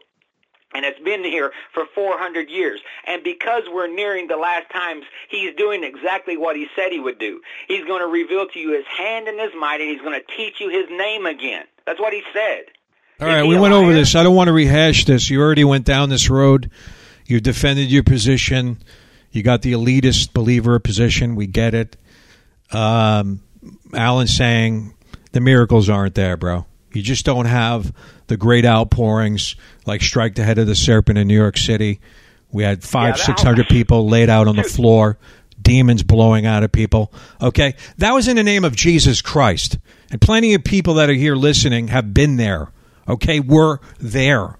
And it's been here for 400 years. And because we're nearing the last times, he's doing exactly what he said he would do. He's going to reveal to you his hand and his might, and he's going to teach you his name again. That's what he said. All Is right, we went over this. I don't want to rehash this. You already went down this road. You defended your position. You got the elitist believer position. We get it. Um, Alan's saying the miracles aren't there, bro. You just don't have the great outpourings like strike the head of the serpent in New York City. We had five, Yeah, six hundred people laid out on the floor, demons blowing out of people. Okay, that was in the name of Jesus Christ, and plenty of people that are here listening have been there. Okay, we're there.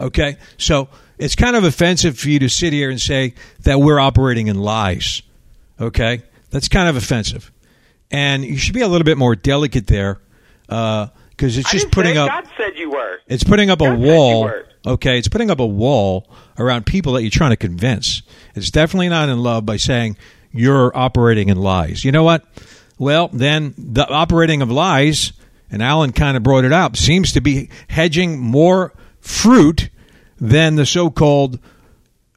Okay, so it's kind of offensive for you to sit here and say that we're operating in lies. Okay, that's kind of offensive, and you should be a little bit more delicate there uh, because it's just putting up. God said you were. It's putting up a God you wall. Okay, it's putting up a wall around people that you're trying to convince. It's definitely not in love by saying you're operating in lies. You know what? Well, then the operating of lies, and Alan kind of brought it up, seems to be hedging more fruit than the so-called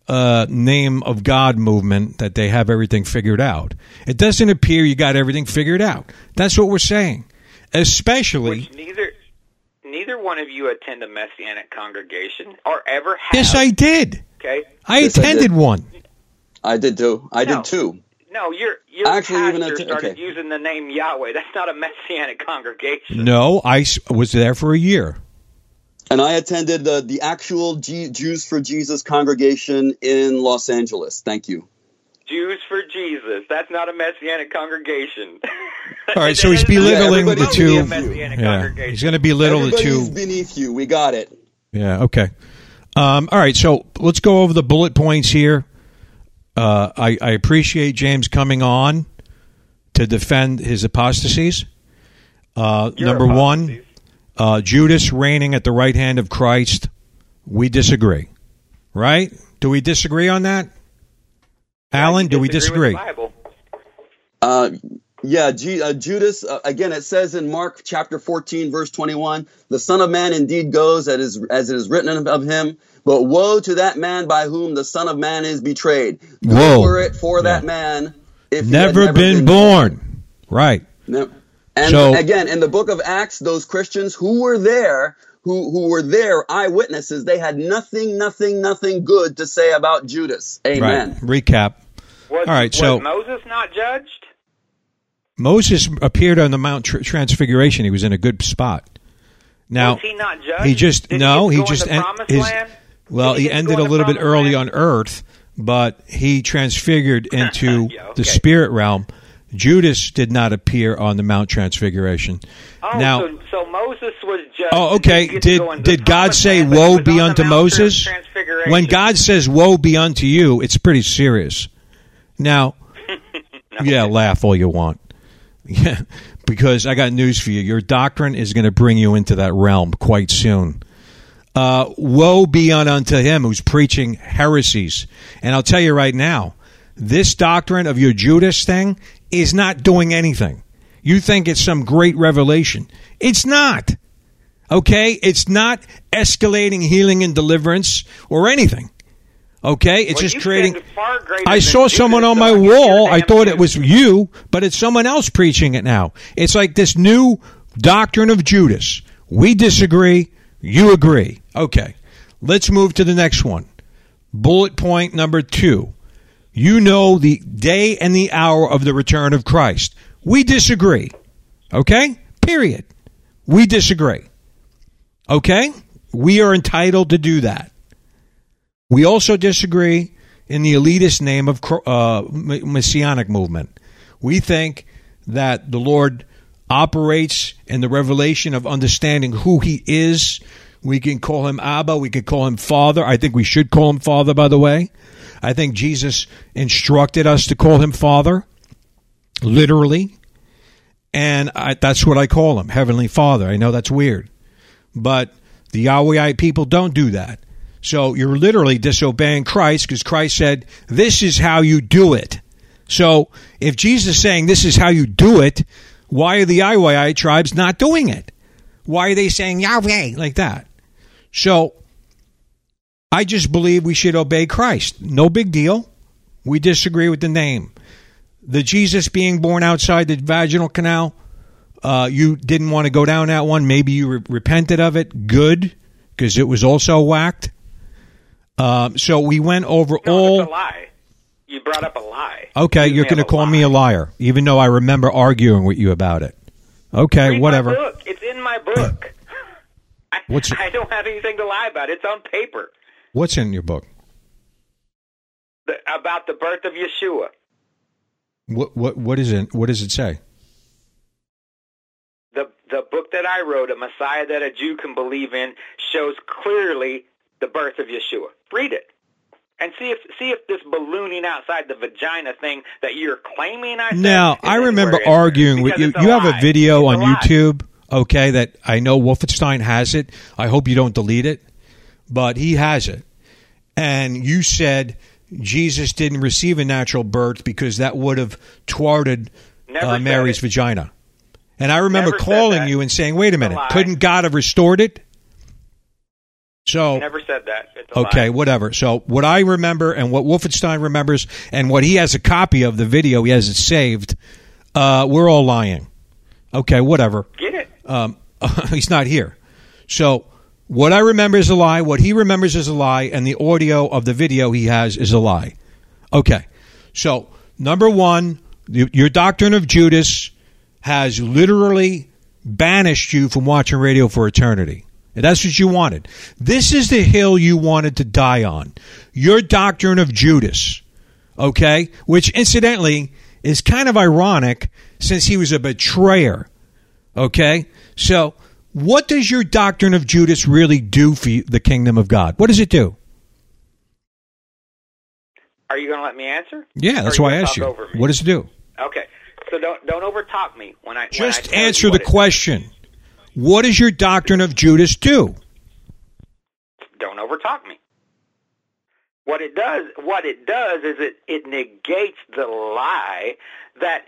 uh, name of God movement that they have everything figured out. It doesn't appear you got everything figured out. That's what we're saying. Especially Which neither neither one of you attend a messianic congregation or ever have. Yes, I did. Okay. I Yes, I attended did. one. I did too. I No. did too. No, your your Actually, pastor even att- started okay. using the name Yahweh. That's not a messianic congregation. No, I was there for a year. And I attended the, the actual G- Jews for Jesus congregation in Los Angeles. Thank you. Jews for Jesus. That's not a messianic congregation. All right, so he's That is not belittling the two- be Yeah, he's going to belittle the two. beneath you. We got it. Yeah, okay. Um, all right, so let's go over the bullet points here. Uh, I, I appreciate James coming on to to defend his apostasies. Uh, Your number one, uh, Judas reigning at the right hand of Christ. We disagree, right? Do we disagree on that? Alan, do we disagree? with the Bible. Uh, yeah, G, uh, Judas, uh, again, it says in Mark chapter 14, verse 21, the Son of Man indeed goes as, as it is written of him, but woe to that man by whom the Son of Man is betrayed. Good Whoa. were it for that man if he had Never, been, born. Right. No. And So- again, in the book of Acts, those Christians who were there, who, who were there, eyewitnesses, they had nothing, nothing, nothing good to say about Judas. Amen. Right. Recap. Was, All right, was so- Moses not judged? Moses appeared on the Mount Tr- Transfiguration. He was in a good spot. Now was he not judged? he just Did no, he, he just go in the en- his- land? well, Did he ended a little bit early land? on Earth, but he transfigured into Yeah, the spirit realm. Judas did not appear on the Mount Transfiguration. Oh, now, so, so Moses was Oh, okay. didn't get to Did go into the did God say, land, but he "Woe be unto Moses"? When God says, "Woe be unto you," it's pretty serious. Now, yeah, laugh all you want. Yeah, because I got news for you. Your doctrine is going to bring you into that realm quite soon. Uh, woe be unto him who's preaching heresies. And I'll tell you right now, this doctrine of your Judas thing is not doing anything. You think it's some great revelation. It's not. Okay? It's not escalating healing and deliverance or anything. Okay? It's Well, just creating. stand far greater I saw someone on my I guess you're wall. I thought it was you, but it's someone else preaching it now. It's like this new doctrine of Judas. We disagree. You agree. Okay. Let's move to the next one. Bullet point number two. You know the day and the hour of the return of Christ. We disagree. Okay? Period. We disagree. Okay? We are entitled to do that. We also disagree in the elitist name of uh, Messianic movement. We think that the Lord operates in the revelation of understanding who He is. We can call Him Abba. We could call Him Father. I think we should call Him Father, by the way. I think Jesus instructed us to call Him Father, literally. And I, that's what I call Him, Heavenly Father. I know that's weird. But the Yahwehite people don't do that. So you're literally disobeying Christ because Christ said, This is how you do it. So if Jesus is saying this is how you do it, why are the Iwai tribes not doing it? Why are they saying Yahweh like that? So I just believe we should obey Christ. No big deal. We disagree with the name. The Jesus being born outside the vaginal canal, uh, you didn't want to go down that one. Maybe you re- repented of it. Good, because it was also whacked. Um, so we went over No, all. lie. You brought up a lie. Okay, Accused you're going to call me a liar, even though I remember arguing with you about it. Okay, Read whatever. Book. It's in my book. I, What's- I don't have anything to lie about. It's on paper What's in your book? the, about the birth of Yeshua. What what what is it? What does it say? The book that I wrote, a Messiah that a Jew can believe in, shows clearly the birth of Yeshua. Read it. And see if see if this ballooning outside the vagina thing that you're claiming I said Now I remember anywhere in there. arguing with you. You have a video It's on. YouTube, okay? That I know Wolfenstein has it. I hope you don't delete it, but he has it. And you said Jesus didn't receive a natural birth because that would have thwarted uh, Mary's vagina. And I remember calling you and saying, "Wait a It's a minute, couldn't God have restored it?" So Never said that. It's a Okay, lie. whatever. So what I remember and what Wolfenstein remembers and what he has a copy of the video, he has it saved. Uh, we're all lying. Okay, whatever. Get it? Um, he's not here. So what I remember is a lie. What he remembers is a lie, and the audio of the video he has is a lie. Okay. So number one, your doctrine of Judas has literally banished you from Watchmen Radio for eternity. And that's what you wanted. This is the hill you wanted to die on. Your doctrine of Judas. Okay? Which incidentally is kind of ironic since he was a betrayer. Okay? So, what does your doctrine of Judas really do for you, the kingdom of God? What does it do? Are you going to let me answer? Yeah, that's why I asked you. What does it do? Okay. So don't don't overtalk me when I when I Just answer the question. What does your doctrine of Judas do? Don't overtalk me. What it does, what it does is it it negates the lie that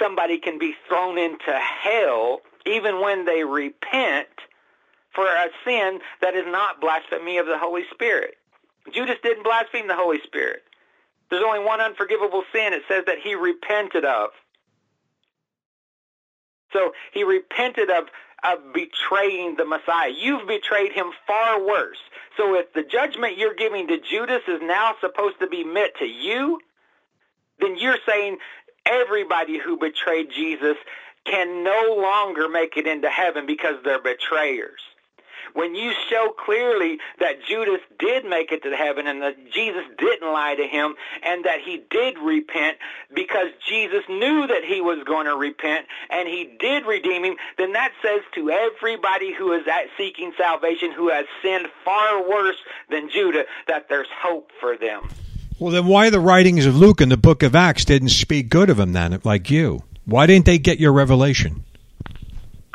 somebody can be thrown into hell even when they repent for a sin that is not blasphemy of the Holy Spirit. Judas didn't blaspheme the Holy Spirit. There's only one unforgivable sin it says that he repented of. So he repented of, of betraying the Messiah. You've betrayed him far worse. So if the judgment you're giving to Judas is now supposed to be met to you, then you're saying everybody who betrayed Jesus can no longer make it into heaven because they're betrayers. When you show clearly that Judas did make it to heaven and that Jesus didn't lie to him and that he did repent because Jesus knew that he was going to repent and he did redeem him, then that says to everybody who is at seeking salvation who has sinned far worse than Judah that there's hope for them. Well, then why the writings of Luke and the book of Acts didn't speak good of him then, like you? Why didn't they get your revelation?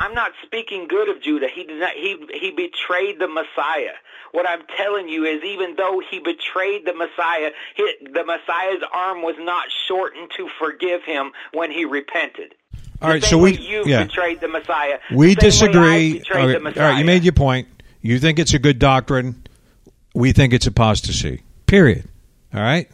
I'm not speaking good of Judah. He did not, he he betrayed the Messiah. What I'm telling you is, even though he betrayed the Messiah, he, the Messiah's arm was not shortened to forgive him when he repented. All right, so we you yeah. betrayed the Messiah. We the same way I disagree. betrayed All the right, Messiah. all right, you made your point. You think it's a good doctrine. We think it's apostasy. Period. All right.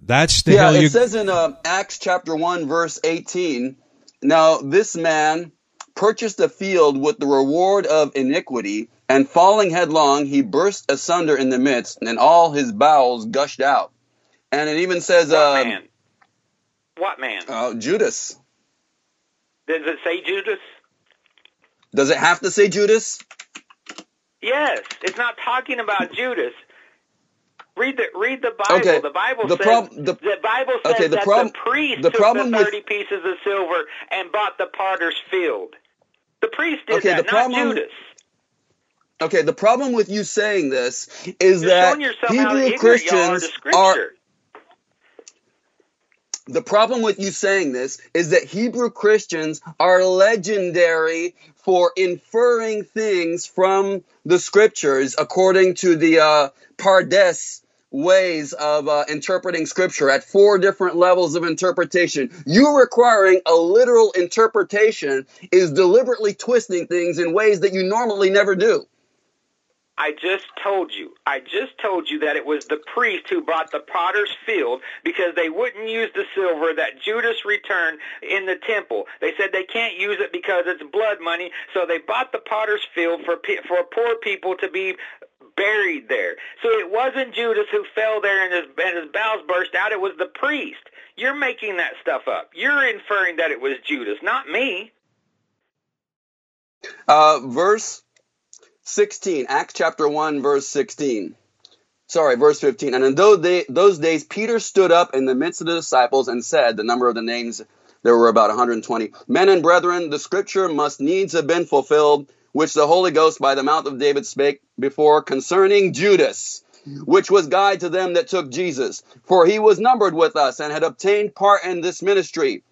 That's the yeah, hill it you. says in uh, Acts chapter 1, verse 18 Now this man purchased a field with the reward of iniquity, and falling headlong, he burst asunder in the midst, and all his bowels gushed out. And it even says, what uh, man? What man? uh, Judas. Does it say Judas? Does it have to say Judas? Yes, it's not talking about Judas. Read the read the Bible. Okay, The Bible the says prob- the- Bible says okay, the that prob- the priest the took problem the with- thirty pieces of silver and bought the potter's field. The priest did Okay, that, the not problem- Judas. Okay, the problem with you saying this is You're that showing yourself how Hebrew Christians are are the problem with you saying this is that Hebrew Christians are legendary for inferring things from the scriptures according to the uh, Pardes ways of uh, interpreting scripture at four different levels of interpretation. You requiring a literal interpretation is deliberately twisting things in ways that you normally never do. I just told you. I just told you that it was the priest who bought the potter's field because they wouldn't use the silver that Judas returned in the temple. They said they can't use it because it's blood money, so they bought the potter's field for for poor people to be buried there. So it wasn't Judas who fell there and his and his bowels burst out. It was the priest. You're making that stuff up. You're inferring that it was Judas, not me. Uh, verse 16, Acts chapter 1, verse 16. Sorry, verse 15. And in those, day, those days, Peter stood up in the midst of the disciples and said, the number of the names, there were about 120. Men and brethren, the scripture must needs have been fulfilled, which the Holy Ghost by the mouth of David spake before concerning Judas, which was guide to them that took Jesus. For he was numbered with us and had obtained part in this ministry.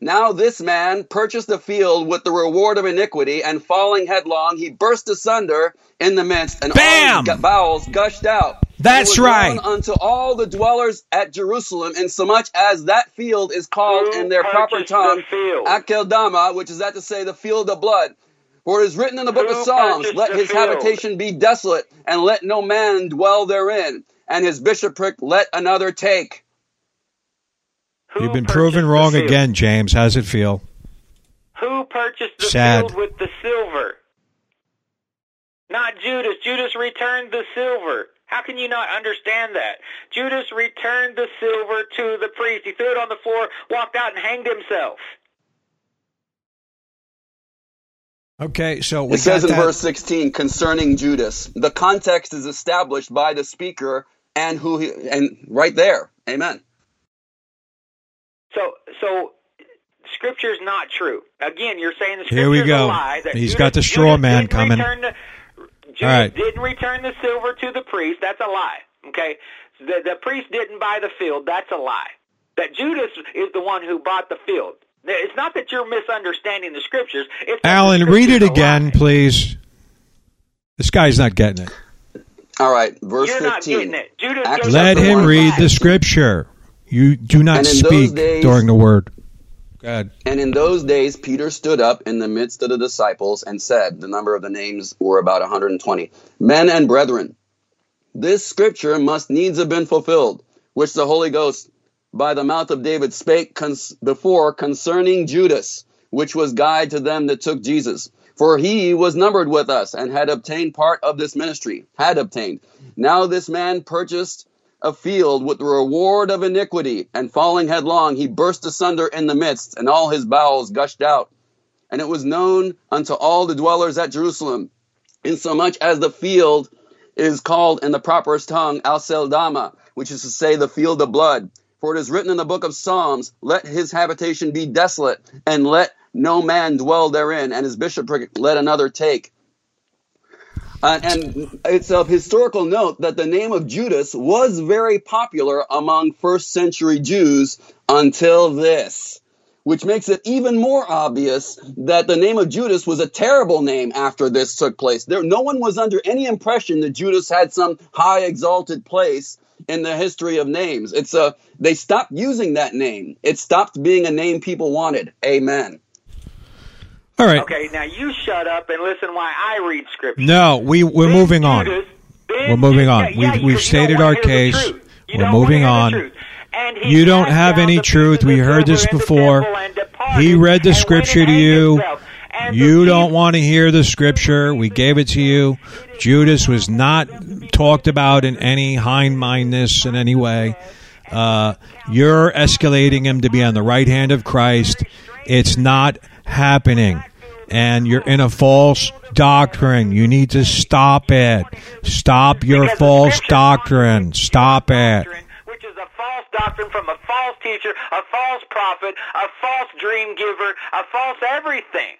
Now this man purchased a field with the reward of iniquity, and falling headlong, he burst asunder in the midst, and Bam! all his bowels gushed out. That's It was right. Unto all the dwellers at Jerusalem, insomuch as that field is called Who in their proper purchased tongue the? Akeldama, which is that to say the field of blood. For it is written in the book Who of Psalms, let his field? habitation be desolate, and let no man dwell therein, and his bishopric let another take. Who You've been proven wrong again, James. How's it feel? Who purchased the Sad. field with the silver? Not Judas. Judas returned the silver. How can you not understand that? Judas returned the silver to the priest. He threw it on the floor, walked out, and hanged himself. Okay, so we It says in that. verse 16 concerning Judas. The context is established by the speaker and who he, and right there. Amen. So, so Scripture's not true. Again, you're saying the Scripture's Here we go. a lie. That He's Judas, got the straw Judas man coming. return The, Judas All right. didn't return the silver to the priest. That's a lie. Okay, the the priest didn't buy the field. That's a lie. that Judas is the one who bought the field. It's not that you're misunderstanding the scriptures. It's that the Alan, read it again, lying. please. This guy's not getting it. All right, verse You're not 15. getting it. Judas Acts Let up him read the scripture. You do not And in those speak days- during the word. Go ahead. And in those days, Peter stood up in the midst of the disciples and said, the number of the names were about 120, Men and brethren, this scripture must needs have been fulfilled, which the Holy Ghost by the mouth of David spake cons- before concerning Judas, which was guide to them that took Jesus. For he was numbered with us and had obtained part of this ministry, had obtained. Now this man purchased a field with the reward of iniquity, and falling headlong, he burst asunder in the midst, and all his bowels gushed out. And it was known unto all the dwellers at Jerusalem, insomuch as the field is called in the properest tongue Aceldama, which is to say the field of blood. For it is written in the book of Psalms, Let his habitation be desolate, and let no man dwell therein, and his bishopric let another take. Uh, and it's of historical note that the name of Judas was very popular among first century Jews until this, which makes it even more obvious that the name of Judas was a terrible name after this took place. There, no one was under any impression that Judas had some high exalted place in the history of names. It's a they stopped using that name. It stopped being a name people wanted. Amen. All right. Okay, now you shut up and listen while I read scripture. No, we we're Ben moving on. Ben We're moving on. yeah, We've- yeah, we've stated our wanna hear the case. We're moving on. truth. And he You don't have any truth. We heard this silver in the before. temple and departed He read the scripture to you. himself. You don't want to hear the scripture. We gave it to you. Judas was not talked about in any hind-mindedness in any way. Uh, you're escalating him to be on the right hand of Christ. It's not happening. And you're in a false doctrine. You need to stop it. Stop your Because false doctrine. Stop it. Which is a false doctrine from a false teacher, a false prophet, a false dream giver, a false everything.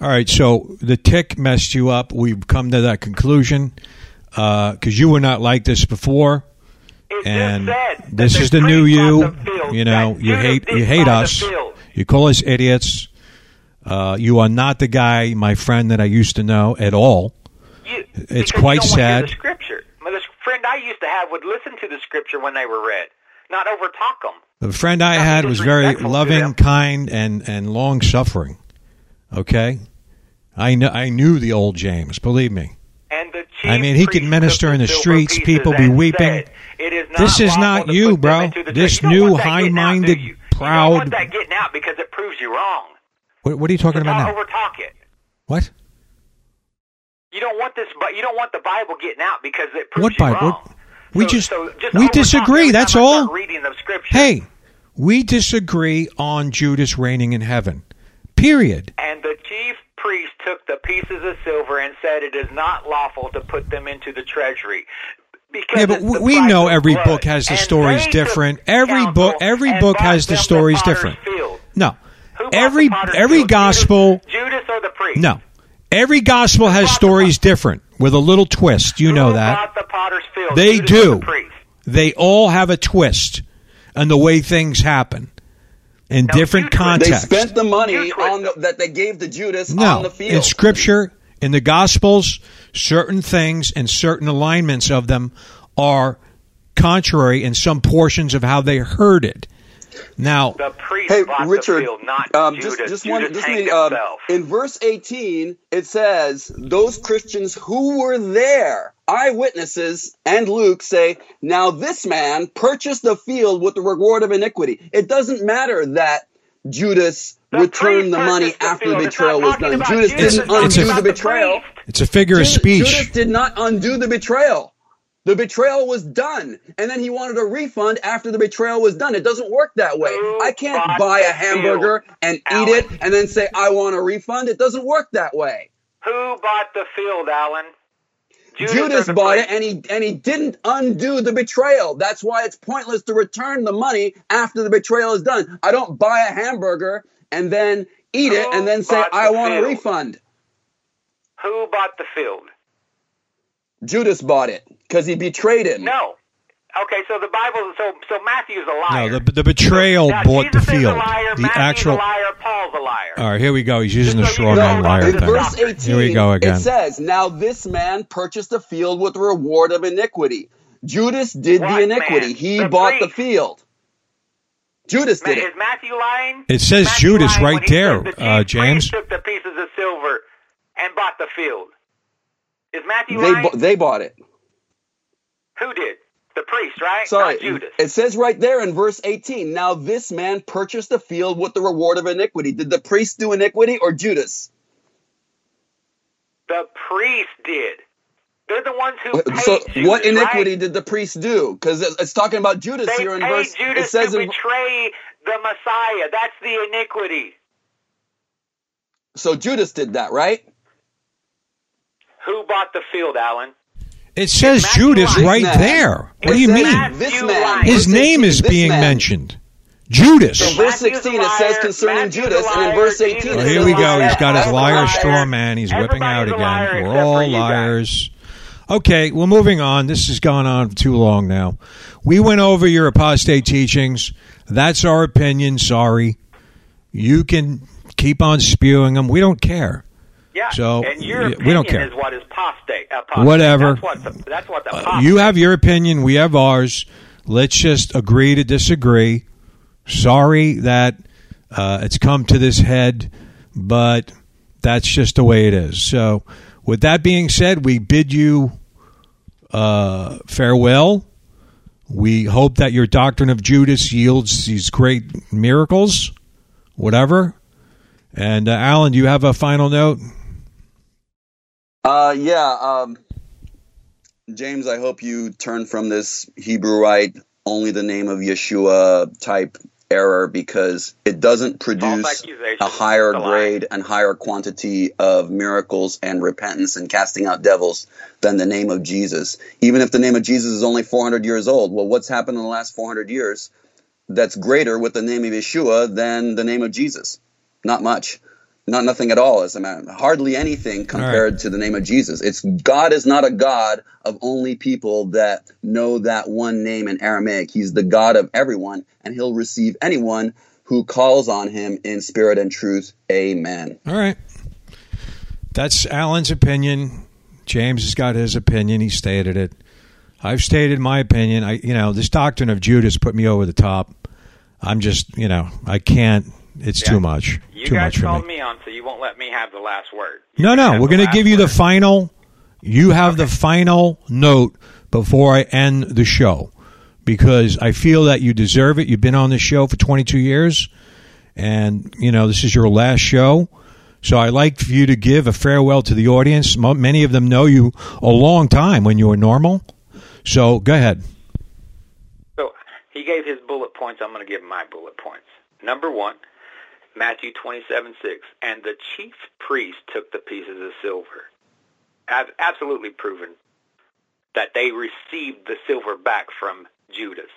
All right, so the tick messed you up. We've come to that conclusion because you were not like this before, It and this is the new you. the You know, you hate you hate us. You call us idiots. Uh, you are not the guy, my friend, that I used to know at all. You, It's quite you don't want to hear sad. The scripture. The friend I used to have would listen to the scripture when they were read, not overtalk them. The friend I Not had was very loving, kind, and and long suffering. Okay, I know I knew the old James. Believe me. And the chief I mean, he could minister in the streets, people be weeping. said, "It is not This is not you, bro. This. New getting out, high-minded, do you? Proud- don't want that getting out because it proves you wrong. What, what are you talking Just about now? overtalk it. What? You don't want this, but you don't want the Bible getting out because it proves What you Bible? wrong. We So- just- so just we disagree, that's time I start all. Reading the scripture. Hey, we disagree on Judas reigning in heaven. Period. And the chief priest took the pieces of silver and said, "It is not lawful to put them into the treasury." Because Yeah, but we the know every blood. book has the And stories different. Every book, every book has the stories potter's different. field. No, Who every every field? gospel. Judas, Judas or the priest? No, every gospel has stories different with a little twist. You know that. the potter's field? They Judas do. the? They all have a twist and the way things happen in Now, different you twist- They contexts. spent the money on the, that they gave to Judas on the field. in Scripture, in the Gospels, certain things and certain alignments of them are contrary in some portions of how they heard it. Now, The priest Hey, Richard, the field, not um, Judas. just just Judas one, just hanged me, um, in verse 18, it says, "Those Christians who were there, eyewitnesses, and Luke say, now this man purchased the field with the reward of iniquity." It doesn't matter that Judas The returned the money the after field. the betrayal was done. Judas Judas, didn't undo the the betrayal. it's a figure of speech. Judas did not undo the betrayal. The betrayal was done, and then he wanted a refund after the betrayal was done. It doesn't work that way. Who I can't buy a hamburger field, and eat it and then say I want a refund. It doesn't work that way. Who bought the field, Alan? Judas, Judas, bought it, and he and he didn't undo the betrayal. That's why it's pointless to return the money after the betrayal is done. I don't buy a hamburger and then eat it and then say I want a refund. Who bought the field? Judas bought it because he betrayed him. No. Okay, so the Bible, so so Matthew's a liar. No, the the betrayal Now, bought Jesus the is a field. liar, The Matthew's actual. a liar, Paul's a liar. All right, here we go. He's using the Just so straw man liar in thing. verse 18, Here we go again. it says, Now this man purchased the field with the reward of iniquity. Judas did What the iniquity. man? He The bought the field. Judas Ma- did is it. Matthew lying? It says Matthew Judas lying right there, the uh, James. took the pieces of silver and bought the field. Is Matthew They, bu- they bought it. Who did? The priest, right? Sorry. Not Judas. It says right there in verse 18, Now this man purchased the field with the reward of iniquity. Did the priest do iniquity or Judas? The priest did. They're the ones who uh, paid So Judas, what iniquity right? did the priest do? Because it's talking about Judas They here in verse. Judas it says to in, betray the Messiah. That's the iniquity. so Judas did that, right? Who bought the field, Alan? It says Matthew Judas lying. right This man. there. What do you mean? This man. His name is this being man. mentioned. Judas. In verse 16, a it says concerning Matthew's a Judas, and in verse 18, Jesus Well, here we go. He's got his Paul's liar liar. straw man. He's whipping out again. We're all liars. Okay, well, moving on. This has gone on too long now. We went over your apostate teachings. That's our opinion. Sorry. You can keep on spewing them. We don't care. Yeah, So, and your we don't care. is what is apostate. apostate. Whatever. That's what the, that's what the Uh, you have your opinion. We have ours. Let's just agree to disagree. Sorry that uh, it's come to this head, but that's just the way it is. So, with that being said, we bid you uh, farewell. We hope that your doctrine of Judas yields these great miracles, whatever. And uh, Alan, do you have a final note? Uh, yeah. Um, James, I hope you turn from this Hebrewite, only the name of Yeshua type error because it doesn't produce a higher It's a lie. grade and higher quantity of miracles and repentance and casting out devils than the name of Jesus. Even if the name of Jesus is only 400 years old, well, what's happened in the last 400 years that's greater with the name of Yeshua than the name of Jesus? Not much. Not nothing at all, as a matter. Hardly anything compared to the name of Jesus. It's God is not a God of only people that know that one name in Aramaic. He's the God of everyone, and He'll receive anyone who calls on Him in spirit and truth. Amen. All right. That's Alan's opinion. James has got his opinion. He stated it. I've stated my opinion. I, you know, this doctrine of Judas put me over the top. I'm just, you know, I can't. It's Yeah. too much. You too guys much called me. me on, so you won't let me have the last word. No, You no. We're going to give you the final. You have the final note before I end the show because I feel that you deserve it. You've been on the show for 22 years, and you know this is your last show. So I like for you to give a farewell to the audience. Many of them know you a long time when you were normal. So go ahead. So he gave his bullet points. I'm going to give my bullet points. Number one, Matthew 27, 6. And the chief priest took the pieces of silver. Ab- absolutely proven that they received the silver back from Judas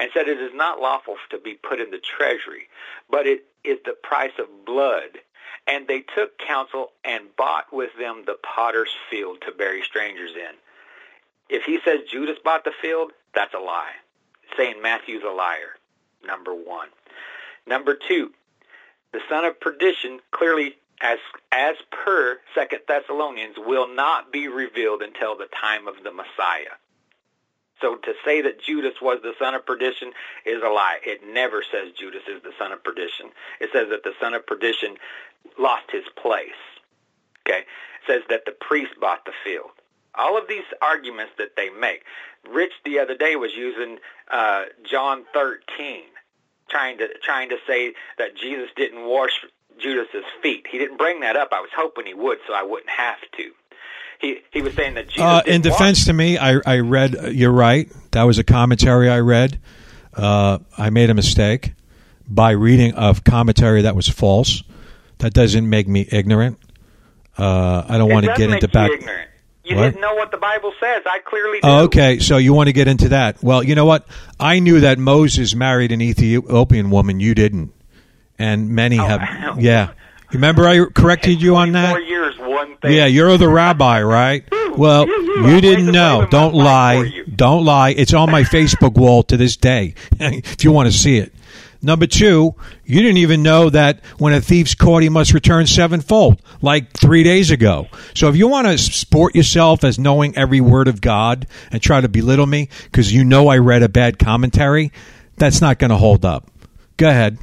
and said it is not lawful to be put in the treasury, but it is the price of blood. And they took counsel and bought with them the potter's field to bury strangers in. If he says Judas bought the field, that's a lie. Saying Matthew's a liar, number one. Number two, the son of perdition clearly, as as per Second Thessalonians, will not be revealed until the time of the Messiah. So to say that Judas was the son of perdition is a lie. It never says Judas is the son of perdition. It says that the son of perdition lost his place. Okay? It says that the priest bought the field. All of these arguments that they make. Rich the other day was using uh, John 13, trying to trying to say that Jesus didn't wash Judas's feet. He didn't bring that up. I was hoping he would, so I wouldn't have to. He he was saying that Jesus. Uh, in wash defense to me, I, I read. You're right. That was a commentary I read. Uh, I made a mistake by reading a commentary that was false. That doesn't make me ignorant. Uh, I don't want to get into back. ignorant. You What? didn't know what the Bible says. I clearly do. Okay, so you want to get into that? Well, you know what? I knew that Moses married an Ethiopian woman. You didn't, and many Oh, have. wow. Yeah, remember I corrected you on that. Four years, one thing. Yeah, you're the rabbi, right? Well, you didn't know. Don't lie. Don't lie. It's on my Facebook wall to this day if you want to see it. Number two, you didn't even know that when a thief's caught, he must return sevenfold, like three days ago. So if you want to sport yourself as knowing every word of God and try to belittle me because you know I read a bad commentary, that's not going to hold up. Go ahead.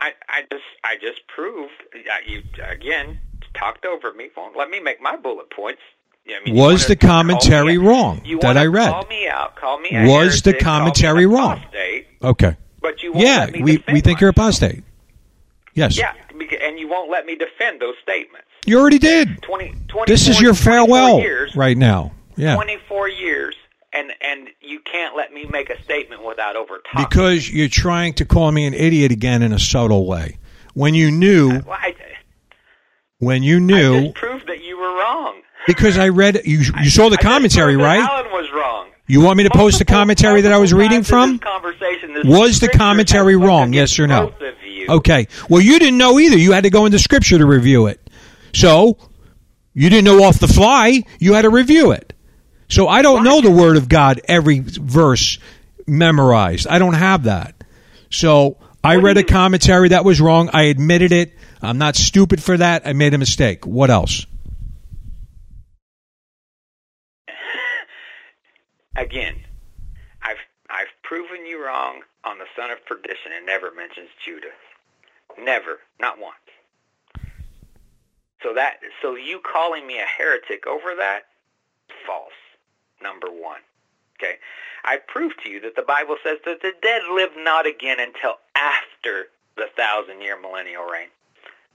I, I just I just proved that you again talked over me. Won't let me make my bullet points. Yeah, I mean, Was the commentary wrong that I read? Call me out. Call me. A Was the commentary wrong? Okay. But you won't Yeah, we, we think you're apostate. Yes. Yeah, and you won't let me defend those statements. You already did. 20, 24, This is your 24 farewell years, right now. Yeah. 24 years, and and you can't let me make a statement without over talking. Because you're trying to call me an idiot again in a subtle way. When you knew, uh, Well, I, when you I knew, just proved that you were wrong. because I read, you, you saw the I commentary, right? Alan was wrong. You want me to post the commentary that I was reading from? this conversation, this Was the commentary wrong? Yes or no? both of you. Okay. Well, you didn't know either. You had to go into scripture to review it. So, you didn't know off the fly. You had to review it. So, I don't know the word of God every verse memorized. I don't have that. So, I read a commentary that was wrong. I admitted it. I'm not stupid for that. I made a mistake. What else? Again, I've I've proven you wrong on the son of perdition. and never mentions Judas. Never, not once. So that so you calling me a heretic over that, false. Number one. Okay. I proved to you that the Bible says that the dead live not again until after the thousand year millennial reign.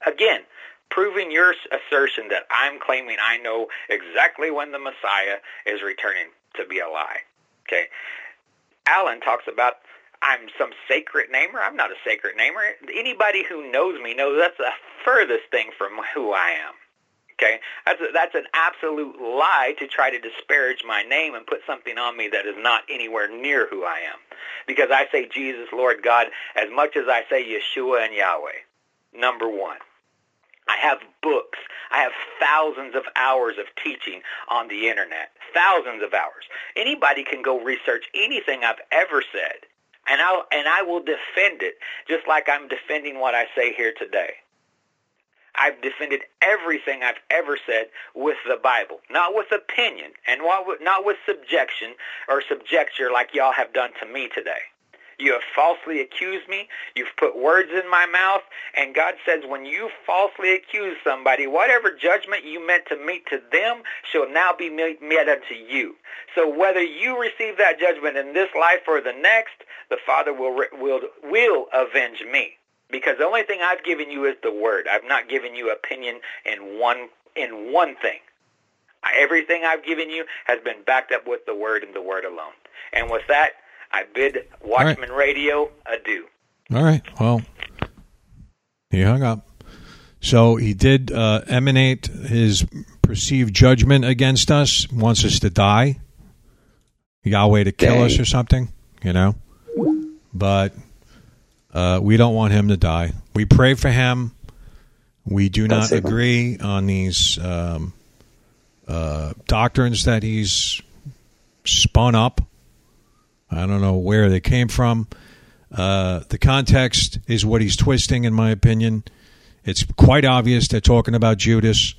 Again, proving your assertion that I'm claiming I know exactly when the Messiah is returning to be a lie. Okay. Alan talks about I'm some sacred namer. I'm not a sacred namer. Anybody who knows me knows that's the furthest thing from who I am. Okay, that's a, that's an absolute lie to try to disparage my name and put something on me that is not anywhere near who I am. Because I say Jesus, Lord God, as much as I say Yeshua and Yahweh. Number one. I have books. I have thousands of hours of teaching on the internet. Thousands of hours. Anybody can go research anything I've ever said, and I and I will defend it just like I'm defending what I say here today. I've defended everything I've ever said with the Bible, not with opinion, and not with- subjection or subjecture like y'all have done to me today. You have falsely accused me. You've put words in my mouth. And God says when you falsely accuse somebody, whatever judgment you meant to meet to them shall now be met unto you. So whether you receive that judgment in this life or the next, the Father will, will, will avenge me. Because the only thing I've given you is the word. I've not given you opinion in one, in one thing. Everything I've given you has been backed up with the word and the word alone. And with that, I bid Watchmen Radio adieu. All right. Well, he hung up. So he did uh, emanate his perceived judgment against us, wants us to die, Yahweh to kill Dang. us or something, you know. But uh, we don't want him to die. We pray for him. We do not save him. agree on these um, uh, doctrines that he's spun up. I don't know where they came from. Uh, the context is what he's twisting, in my opinion. It's quite obvious they're talking about Judas.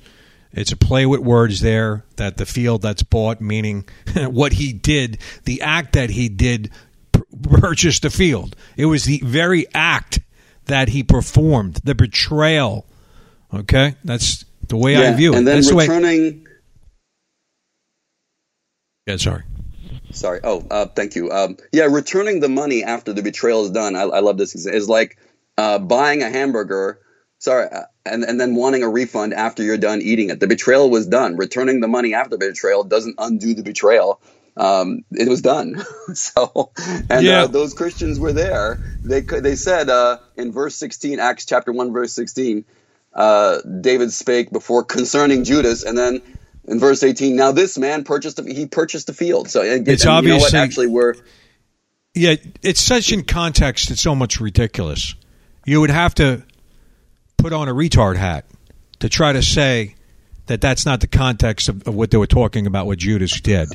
It's a play with words there that the field that's bought, meaning what he did, the act that he did, p- purchased the field. It was the very act that he performed, the betrayal. Okay, that's the way I view it. and then that's the way. returning. Yeah, sorry. Sorry. Oh, uh, thank you. Um, yeah, returning the money after the betrayal is done. I, I love this. Is like uh, buying a hamburger. Sorry, uh, and and then wanting a refund after you're done eating it. The betrayal was done. Returning the money after the betrayal doesn't undo the betrayal. Um, it was done. so, and Yeah. uh, those Christians were there. They they said uh, in verse 16, Acts chapter one, verse 16, uh, David spake before concerning Judas, and then in verse 18, now this man purchased a, he purchased the field. So and, It's and you know what? Actually, we're Yeah, it's such in context. It's so much ridiculous. You would have to put on a retard hat to try to say that that's not the context of, of what they were talking about what Judas did.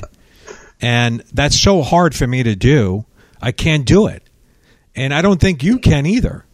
And that's so hard for me to do. I can't do it. And I don't think you can either.